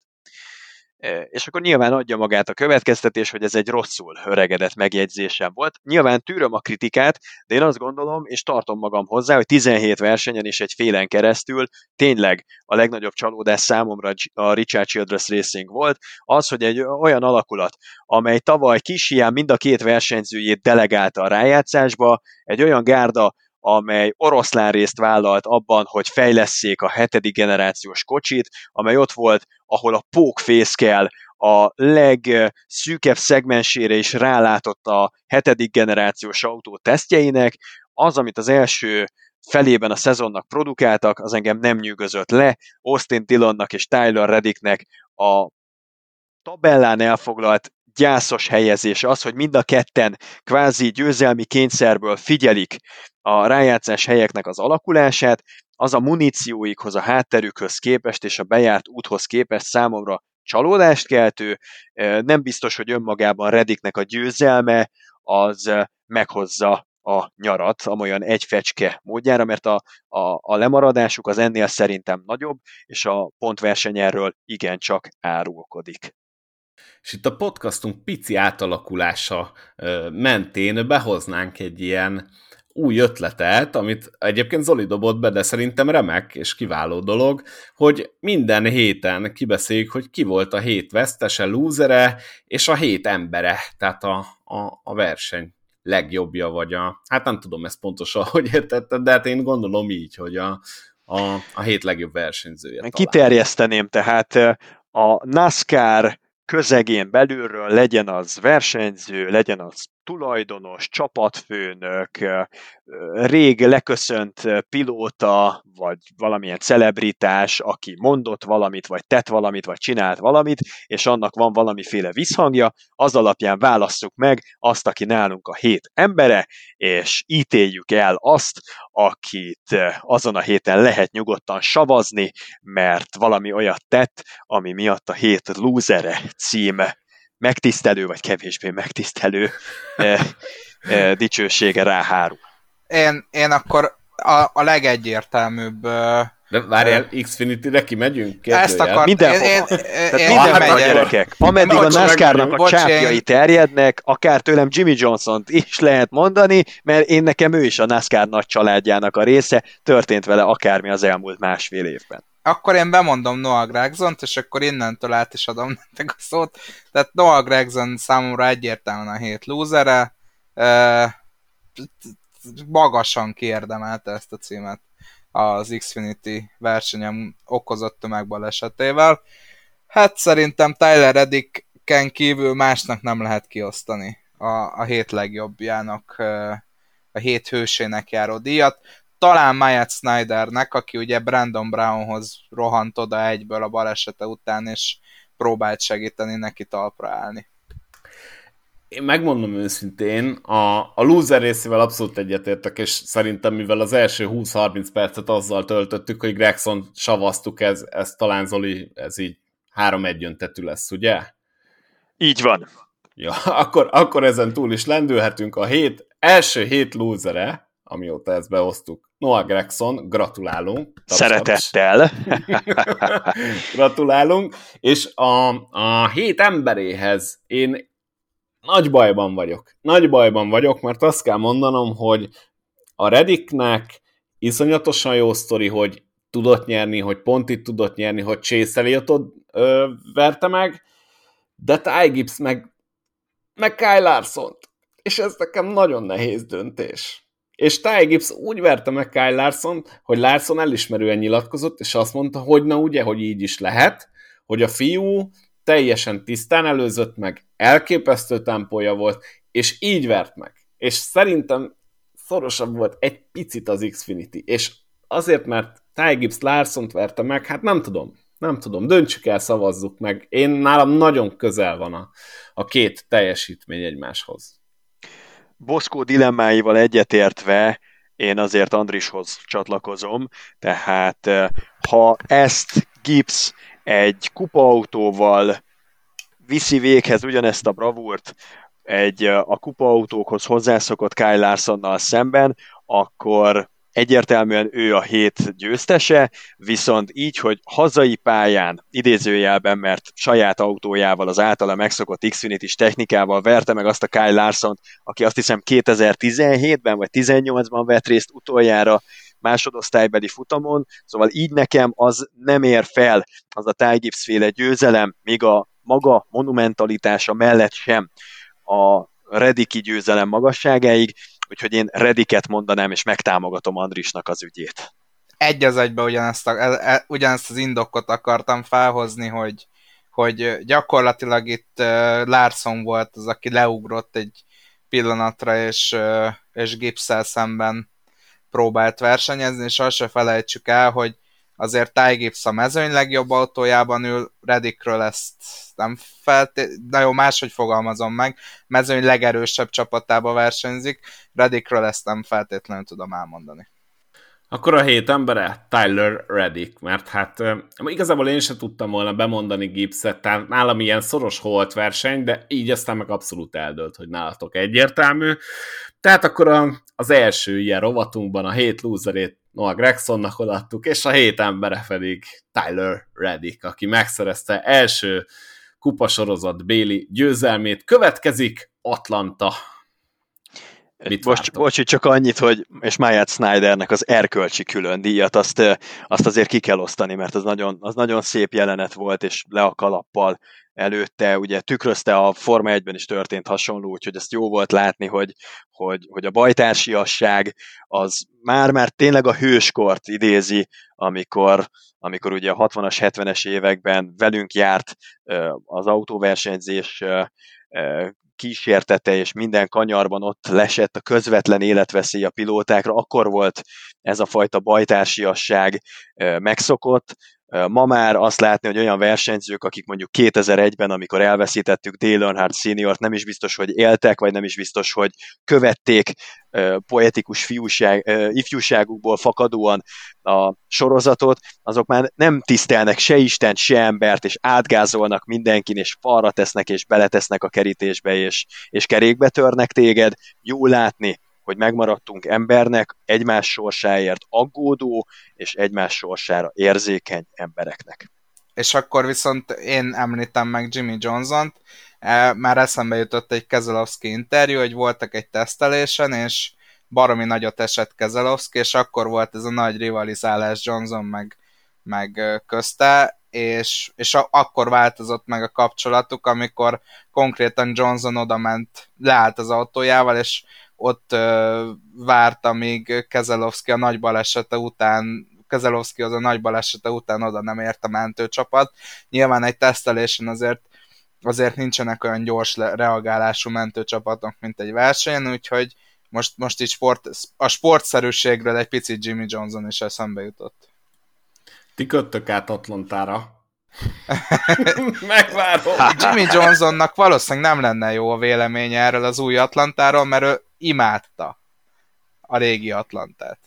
és akkor nyilván adja magát a következtetés, hogy ez egy rosszul öregedett megjegyzésem volt. Nyilván tűröm a kritikát, de én azt gondolom, és tartom magam hozzá, hogy 17 versenyen és egy félen keresztül tényleg a legnagyobb csalódás számomra a Richard Childress Racing volt, az, hogy egy olyan alakulat, amely tavaly kis hián mind a két versenyzőjét delegálta a rájátszásba, egy olyan gárda, amely oroszlán részt vállalt abban, hogy fejleszék a hetedik generációs kocsit, amely ott volt, ahol a pókfészkel a legszűkebb szegmensére is rálátott a hetedik generációs autó tesztjeinek, az, amit az első felében a szezonnak produkáltak, az engem nem nyűgözött le. Austin Dillonnak és Tyler Reddicknek a tabellán elfoglalt gyászos helyezés az, hogy mind a ketten kvázi győzelmi kényszerből figyelik a rájátszás helyeknek az alakulását, az a munícióikhoz, a hátterükhöz képest és a bejárt úthoz képest számomra csalódást keltő, nem biztos, hogy önmagában Rediknek a győzelme az meghozza a nyarat, amolyan egy fecske módjára, mert a, a, a lemaradásuk az ennél szerintem nagyobb, és a pontverseny erről igencsak árulkodik. És itt a podcastunk pici átalakulása mentén behoznánk egy ilyen új ötletet, amit egyébként Zoli dobott be, de szerintem remek és kiváló dolog, hogy minden héten kibeszéljük, hogy ki volt a hét vesztese, lúzere, és a hét embere, tehát a, a, a verseny legjobbja, vagy a, hát nem tudom ezt pontosan, (laughs) hogy értetted, de hát én gondolom így, hogy a, a, a hét legjobb versenyzője. Talán. Kiterjeszteném, tehát a NASCAR közegén belülről legyen az versenyző, legyen az tulajdonos, csapatfőnök, rég leköszönt pilóta, vagy valamilyen celebritás, aki mondott valamit, vagy tett valamit, vagy csinált valamit, és annak van valamiféle visszhangja, az alapján válasszuk meg azt, aki nálunk a hét embere, és ítéljük el azt, akit azon a héten lehet nyugodtan savazni, mert valami olyat tett, ami miatt a hét lúzere címe megtisztelő, vagy kevésbé megtisztelő e, e, dicsősége ráhárul. Én, én akkor a, a legegyértelműbb De várjál, Xfinity-re kimegyünk? Kérdőjel. Ezt akar... Minden, én, én, Tehát én, minden megyek. gyerekek. Ameddig a Bocs, NASCAR-nak a csápjai én- terjednek, akár tőlem Jimmy Johnson-t is lehet mondani, mert én nekem ő is a NASCAR nagy családjának a része, történt vele akármi az elmúlt másfél évben. Akkor én bemondom Noah Gregson-t, és akkor innentől át is adom (laughs) nektek a szót. Tehát Noah Gregson számomra egyértelműen a hét lúzere. Magasan kiérdemelte ezt a címet az Xfinity versenyem okozott tömegbalesetével. Hát szerintem Tyler Reddicken kívül másnak nem lehet kiosztani a, a hét legjobbjának, a hét hősének járó díjat. Talán Myatt Snydernek, aki ugye Brandon Brownhoz rohant oda egyből a balesete után, és próbált segíteni neki talpra állni. Én megmondom őszintén, a, a loser részével abszolút egyetértek, és szerintem mivel az első 20-30 percet azzal töltöttük, hogy Gregson savaztuk, ez, ez talán Zoli, ez így 3-1 öntetű lesz, ugye? Így van. Ja, (laughs) akkor, akkor ezen túl is lendülhetünk. A hét, első hét losere, amióta ezt behoztuk, Noah Gregson, gratulálunk. Taps, Szeretettel. (laughs) gratulálunk. És a, a hét emberéhez én nagy bajban vagyok. Nagy bajban vagyok, mert azt kell mondanom, hogy a Reddicknek iszonyatosan jó sztori, hogy tudott nyerni, hogy pont itt tudott nyerni, hogy Chase Elliotot ö, verte meg, de Ty Gibbs meg, meg Kyle larson És ez nekem nagyon nehéz döntés. És Ty Gibbs úgy verte meg Kyle larson hogy Larson elismerően nyilatkozott, és azt mondta, hogy na ugye, hogy így is lehet, hogy a fiú teljesen tisztán előzött meg, elképesztő tempója volt, és így vert meg. És szerintem szorosabb volt egy picit az Xfinity, és azért, mert Ty Gibbs Larson-t verte meg, hát nem tudom, nem tudom, döntsük el, szavazzuk meg. Én nálam nagyon közel van a, a két teljesítmény egymáshoz. Boszkó dilemmáival egyetértve én azért Andrishoz csatlakozom, tehát eh, ha ezt Gibbs egy kupaautóval viszi véghez ugyanezt a bravúrt, egy eh, a kupaautókhoz hozzászokott Kyle Larsonnal szemben, akkor egyértelműen ő a hét győztese, viszont így, hogy hazai pályán, idézőjelben, mert saját autójával, az általa megszokott Xfinity-s technikával verte meg azt a Kyle larson aki azt hiszem 2017-ben vagy 18-ban vett részt utoljára másodosztálybeli futamon, szóval így nekem az nem ér fel az a Ty Gibbs féle győzelem, még a maga monumentalitása mellett sem. A Rediki győzelem magasságáig, úgyhogy én Rediket mondanám, és megtámogatom Andrisnak az ügyét. Egy az egybe ugyanezt, a, e, e, ugyanezt az indokot akartam felhozni, hogy, hogy gyakorlatilag itt Larson volt az, aki leugrott egy pillanatra, és, és Gibbs szemben próbált versenyezni, és azt se felejtsük el, hogy azért Ty Gibbs a mezőny legjobb autójában ül, Reddickről ezt nem felté... nagyon máshogy fogalmazom meg, mezőny legerősebb csapatába versenyzik, Reddickről ezt nem feltétlenül tudom elmondani. Akkor a hét embere Tyler Reddick, mert hát igazából én sem tudtam volna bemondani Gibbs-et, tehát nálam ilyen szoros holt verseny, de így aztán meg abszolút eldőlt, hogy nálatok egyértelmű. Tehát akkor a, az első ilyen rovatunkban a hét loserét Noah Gregsonnak odaadtuk, és a hét embere pedig Tyler Reddick, aki megszerezte első kupasorozat Béli győzelmét. Következik Atlanta. Mit Most, bocs, csak annyit, hogy és Myatt Snydernek az erkölcsi külön díjat, azt, azt azért ki kell osztani, mert az nagyon, az nagyon szép jelenet volt, és le a kalappal előtte, ugye tükrözte a Forma 1-ben is történt hasonló, úgyhogy ezt jó volt látni, hogy, hogy, hogy a bajtársiasság az már-már tényleg a hőskort idézi, amikor, amikor ugye a 60-as, 70-es években velünk járt az autóversenyzés kísértete, és minden kanyarban ott lesett a közvetlen életveszély a pilótákra, akkor volt ez a fajta bajtársiasság megszokott, Ma már azt látni, hogy olyan versenyzők, akik mondjuk 2001-ben, amikor elveszítettük Dale Earnhardt seniort, nem is biztos, hogy éltek, vagy nem is biztos, hogy követték poetikus fiúság, ifjúságukból fakadóan a sorozatot, azok már nem tisztelnek se Istent, se embert, és átgázolnak mindenkin, és falra tesznek, és beletesznek a kerítésbe, és, és kerékbe törnek téged. Jó látni, hogy megmaradtunk embernek, egymás sorsáért aggódó és egymás sorsára érzékeny embereknek. És akkor viszont én említem meg Jimmy Johnson-t, e, már eszembe jutott egy Kezelowski interjú, hogy voltak egy tesztelésen, és baromi nagyot esett Kezelowski, és akkor volt ez a nagy rivalizálás Johnson meg, meg közte, és, és akkor változott meg a kapcsolatuk, amikor konkrétan Johnson oda ment, leállt az autójával, és ott várta, míg Kezelowski a nagy balesete után Kezelowski az a nagy balesete után oda nem ért a mentőcsapat. Nyilván egy tesztelésen azért azért nincsenek olyan gyors reagálású mentőcsapatok, mint egy versenyen, úgyhogy most, most így sport, a sportszerűségről egy picit Jimmy Johnson is eszembe jutott. Ti köttök át Atlantára. (laughs) Megvárom. Jimmy Johnsonnak valószínűleg nem lenne jó a véleménye erről az új Atlantáról, mert ő imádta a régi Atlantát.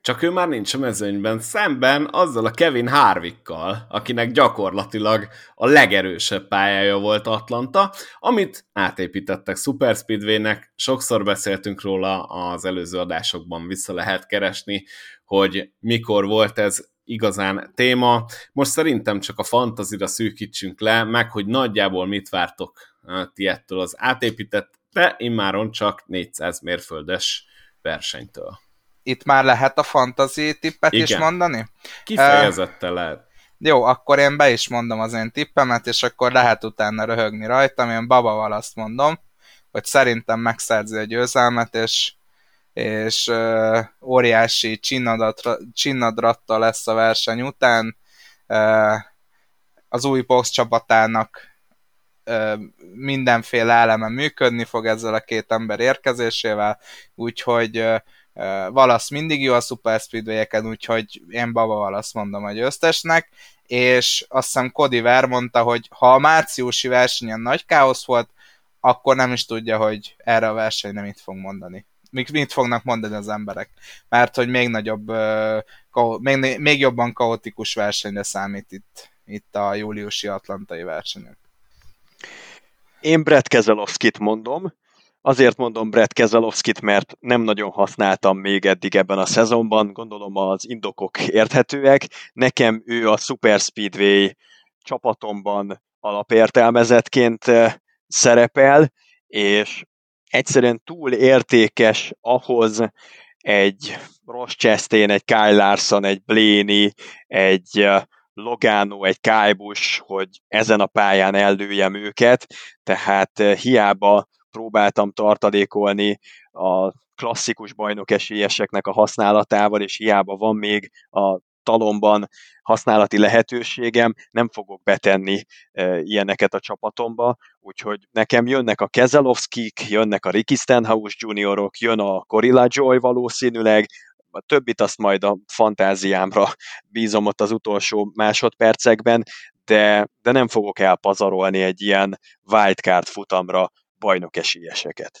Csak ő már nincs a mezőnyben, szemben azzal a Kevin Harvickkal, akinek gyakorlatilag a legerősebb pályája volt Atlanta, amit átépítettek Super Speedway-nek, sokszor beszéltünk róla az előző adásokban, vissza lehet keresni, hogy mikor volt ez igazán téma. Most szerintem csak a fantazira szűkítsünk le, meg hogy nagyjából mit vártok ti ettől az átépített, de immáron csak 400 mérföldes versenytől. Itt már lehet a fantazi tippet Igen. is mondani? Kifejezetten uh, lehet. Jó, akkor én be is mondom az én tippemet, és akkor lehet utána röhögni rajtam. Én babaval azt mondom, hogy szerintem megszerzi a győzelmet, és és uh, óriási csinnadratta lesz a verseny után. Uh, az új box csapatának mindenféle eleme működni fog ezzel a két ember érkezésével, úgyhogy Valasz mindig jó a Super Speedway-eken, úgyhogy én Baba Valasz mondom a győztesnek, és azt hiszem Cody Ver mondta, hogy ha a márciusi versenyen nagy káosz volt, akkor nem is tudja, hogy erre a versenyre mit fog mondani mit, mit fognak mondani az emberek. Mert hogy még nagyobb, még, még jobban kaotikus versenyre számít itt, itt a júliusi atlantai versenyek. Én Brett Keselowskit mondom, Azért mondom Brett Keselowskit, mert nem nagyon használtam még eddig ebben a szezonban, gondolom az indokok érthetőek. Nekem ő a Super Speedway csapatomban alapértelmezetként szerepel, és egyszerűen túl értékes ahhoz egy Ross Chastain, egy Kyle Larson, egy Blaney, egy Logano, egy Busch, hogy ezen a pályán ellőjem őket, tehát hiába próbáltam tartalékolni a klasszikus bajnok esélyeseknek a használatával, és hiába van még a talomban használati lehetőségem, nem fogok betenni e, ilyeneket a csapatomba, úgyhogy nekem jönnek a Kezelowskik, jönnek a Ricky Stenhouse juniorok, jön a Gorilla Joy valószínűleg, a többit azt majd a fantáziámra (laughs) bízom ott az utolsó másodpercekben, de, de nem fogok elpazarolni egy ilyen wildcard futamra bajnok esélyeseket.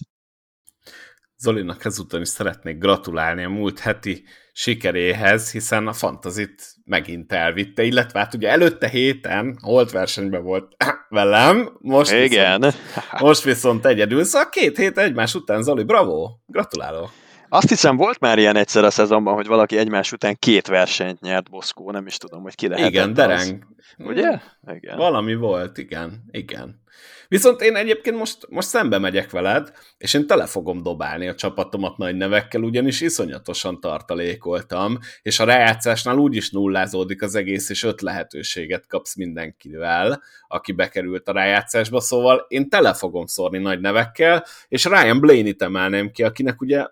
Zolinak ezúttal is szeretnék gratulálni a múlt heti sikeréhez, hiszen a fantazit megint elvitte, illetve hát ugye előtte héten holt versenyben volt (coughs) velem, most Igen. Viszont, most viszont egyedül, szóval két hét egymás után, Zoli, bravo, gratulálok. Azt hiszem, volt már ilyen egyszer a szezonban, hogy valaki egymás után két versenyt nyert Boszkó, nem is tudom, hogy ki lehet. Igen, dereng. Az. Ugye? Igen. Valami volt, igen, igen. Viszont én egyébként most, most szembe megyek veled, és én tele fogom dobálni a csapatomat nagy nevekkel, ugyanis iszonyatosan tartalékoltam, és a rájátszásnál úgy is nullázódik az egész, és öt lehetőséget kapsz mindenkivel, aki bekerült a rájátszásba, szóval én tele fogom szórni nagy nevekkel, és Ryan Blaney-t emelném ki, akinek ugye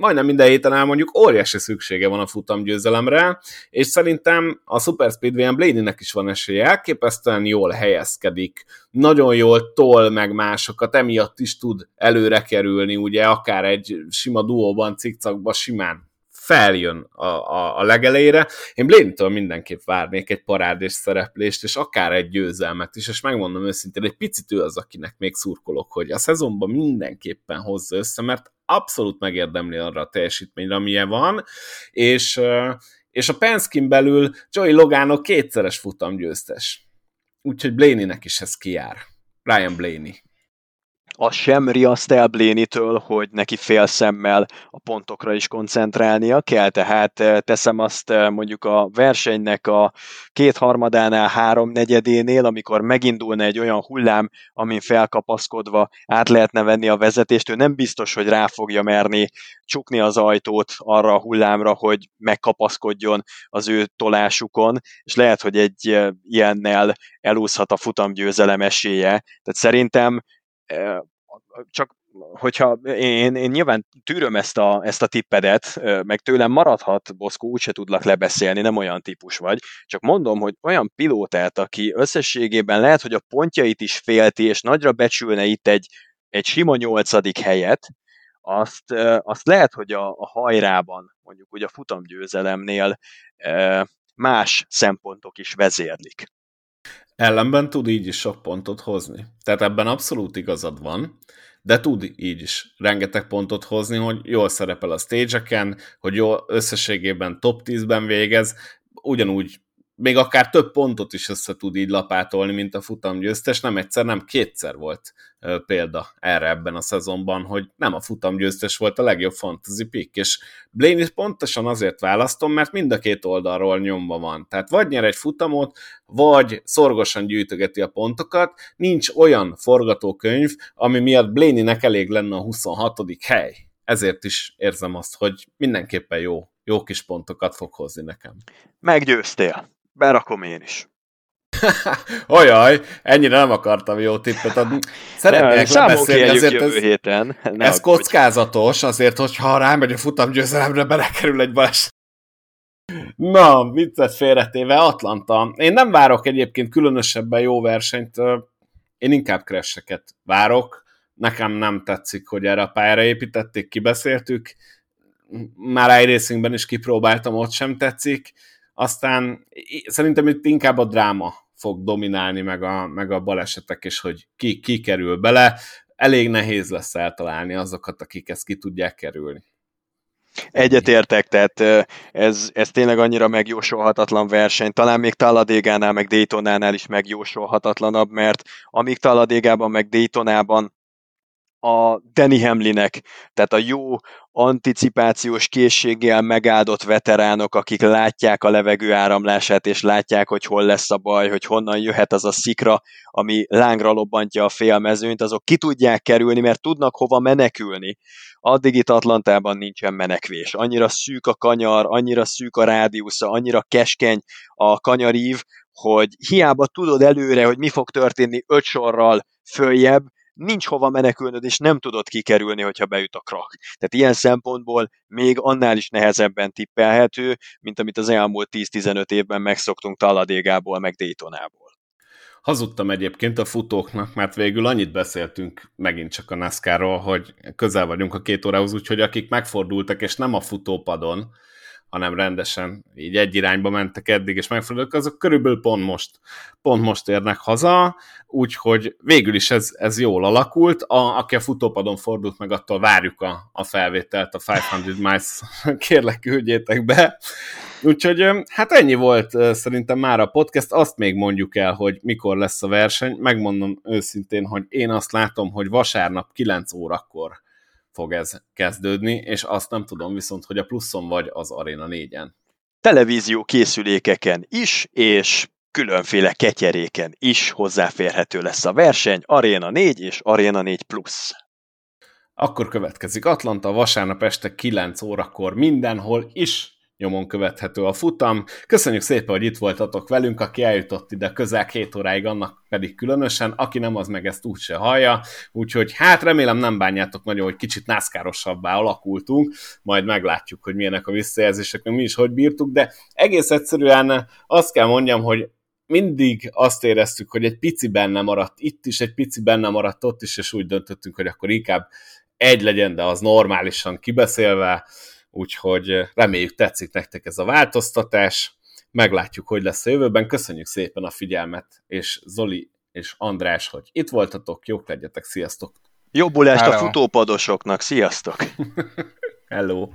majdnem minden héten elmondjuk, óriási szüksége van a futamgyőzelemre, és szerintem a Super Speedway-en Blaney-nek is van esélye, elképesztően jól helyezkedik, nagyon jól tol meg másokat, emiatt is tud előre kerülni, ugye akár egy sima duóban, cikcakban simán feljön a, a, a legelejére. Én Blaney-től mindenképp várnék egy parádés szereplést, és akár egy győzelmet is, és megmondom őszintén, egy picit ő az, akinek még szurkolok, hogy a szezonban mindenképpen hozza össze, mert abszolút megérdemli arra a teljesítményre, amilyen van, és, és a Penskin belül Joey Logano kétszeres futam győztes. Úgyhogy Blaney-nek is ez kijár. Ryan Blaney. Az sem riaszt el Blénitől, hogy neki fél szemmel a pontokra is koncentrálnia kell, tehát eh, teszem azt eh, mondjuk a versenynek a kétharmadánál, háromnegyedénél, amikor megindulna egy olyan hullám, amin felkapaszkodva át lehetne venni a vezetést, ő nem biztos, hogy rá fogja merni csukni az ajtót arra a hullámra, hogy megkapaszkodjon az ő tolásukon, és lehet, hogy egy eh, ilyennel elúszhat a futamgyőzelem esélye. Tehát szerintem csak hogyha én, én nyilván tűröm ezt a, ezt a tippedet, meg tőlem maradhat, Boszkó, úgyse tudlak lebeszélni, nem olyan típus vagy, csak mondom, hogy olyan pilótát, aki összességében lehet, hogy a pontjait is félti, és nagyra becsülne itt egy, egy sima nyolcadik helyet, azt, azt lehet, hogy a, a hajrában, mondjuk úgy a futamgyőzelemnél más szempontok is vezérlik. Ellenben tud így is sok pontot hozni. Tehát ebben abszolút igazad van, de tud így is rengeteg pontot hozni, hogy jól szerepel a stage hogy jól összességében top 10-ben végez, ugyanúgy még akár több pontot is össze tud így lapátolni, mint a futam győztes. Nem egyszer, nem kétszer volt példa erre ebben a szezonban, hogy nem a futam győztes volt a legjobb fantasy pick, és Blaney pontosan azért választom, mert mind a két oldalról nyomva van. Tehát vagy nyer egy futamot, vagy szorgosan gyűjtögeti a pontokat, nincs olyan forgatókönyv, ami miatt Blaney-nek elég lenne a 26. hely. Ezért is érzem azt, hogy mindenképpen jó, jó kis pontokat fog hozni nekem. Meggyőztél. Berakom én is. (laughs) Ojaj, ennyire nem akartam jó tippet adni. Szeretnék lebeszélni, azért ez, héten. Ne ez kockázatos, azért, hogyha rámegy a futam győzelemre, belekerül egy baleset. Na, viccet félretéve, Atlanta. Én nem várok egyébként különösebben jó versenyt, én inkább crasheket várok. Nekem nem tetszik, hogy erre a pályára építették, kibeszéltük. Már iRacingben is kipróbáltam, ott sem tetszik aztán szerintem itt inkább a dráma fog dominálni, meg a, meg a balesetek, és hogy ki, ki kerül bele. Elég nehéz lesz eltalálni azokat, akik ezt ki tudják kerülni. Egyetértek, tehát ez, ez tényleg annyira megjósolhatatlan verseny, talán még Talladégánál, meg Daytonánál is megjósolhatatlanabb, mert amíg Talladégában, meg Daytonában a Danny Hamlinek, tehát a jó anticipációs készséggel megáldott veteránok, akik látják a levegő áramlását, és látják, hogy hol lesz a baj, hogy honnan jöhet az a szikra, ami lángra lobbantja a félmezőnyt, azok ki tudják kerülni, mert tudnak hova menekülni. Addig itt Atlantában nincsen menekvés. Annyira szűk a kanyar, annyira szűk a rádiusza, annyira keskeny a kanyarív, hogy hiába tudod előre, hogy mi fog történni öt sorral följebb, nincs hova menekülnöd, és nem tudod kikerülni, hogyha beüt a krak. Tehát ilyen szempontból még annál is nehezebben tippelhető, mint amit az elmúlt 10-15 évben megszoktunk Talladégából, meg Daytonából. Hazudtam egyébként a futóknak, mert végül annyit beszéltünk megint csak a NASCAR-ról, hogy közel vagyunk a két órához, úgyhogy akik megfordultak, és nem a futópadon, hanem rendesen így egy irányba mentek eddig, és megfordultak, azok körülbelül pont most, pont most érnek haza, úgyhogy végül is ez, ez jól alakult. A, aki a futópadon fordult meg, attól várjuk a, a felvételt, a 500 miles, (laughs) kérlek küldjétek be. Úgyhogy hát ennyi volt szerintem már a podcast, azt még mondjuk el, hogy mikor lesz a verseny. Megmondom őszintén, hogy én azt látom, hogy vasárnap 9 órakor fog ez kezdődni, és azt nem tudom viszont, hogy a pluszon vagy az Arena 4-en. Televízió készülékeken is, és különféle ketyeréken is hozzáférhető lesz a verseny, Arena 4 és Arena 4 Plus. Akkor következik Atlanta vasárnap este 9 órakor mindenhol is nyomon követhető a futam. Köszönjük szépen, hogy itt voltatok velünk, aki eljutott ide közel két óráig, annak pedig különösen, aki nem, az meg ezt úgyse hallja, úgyhogy hát remélem nem bánjátok nagyon, hogy kicsit nászkárosabbá alakultunk, majd meglátjuk, hogy milyenek a visszajelzések, mi is hogy bírtuk, de egész egyszerűen azt kell mondjam, hogy mindig azt éreztük, hogy egy pici benne maradt itt is, egy pici benne maradt ott is, és úgy döntöttünk, hogy akkor inkább egy legyen, de az normálisan kibeszélve, úgyhogy reméljük tetszik nektek ez a változtatás, meglátjuk, hogy lesz a jövőben. Köszönjük szépen a figyelmet, és Zoli és András, hogy itt voltatok, jók legyetek, sziasztok! Jobbulást a futópadosoknak, sziasztok! (laughs) Hello!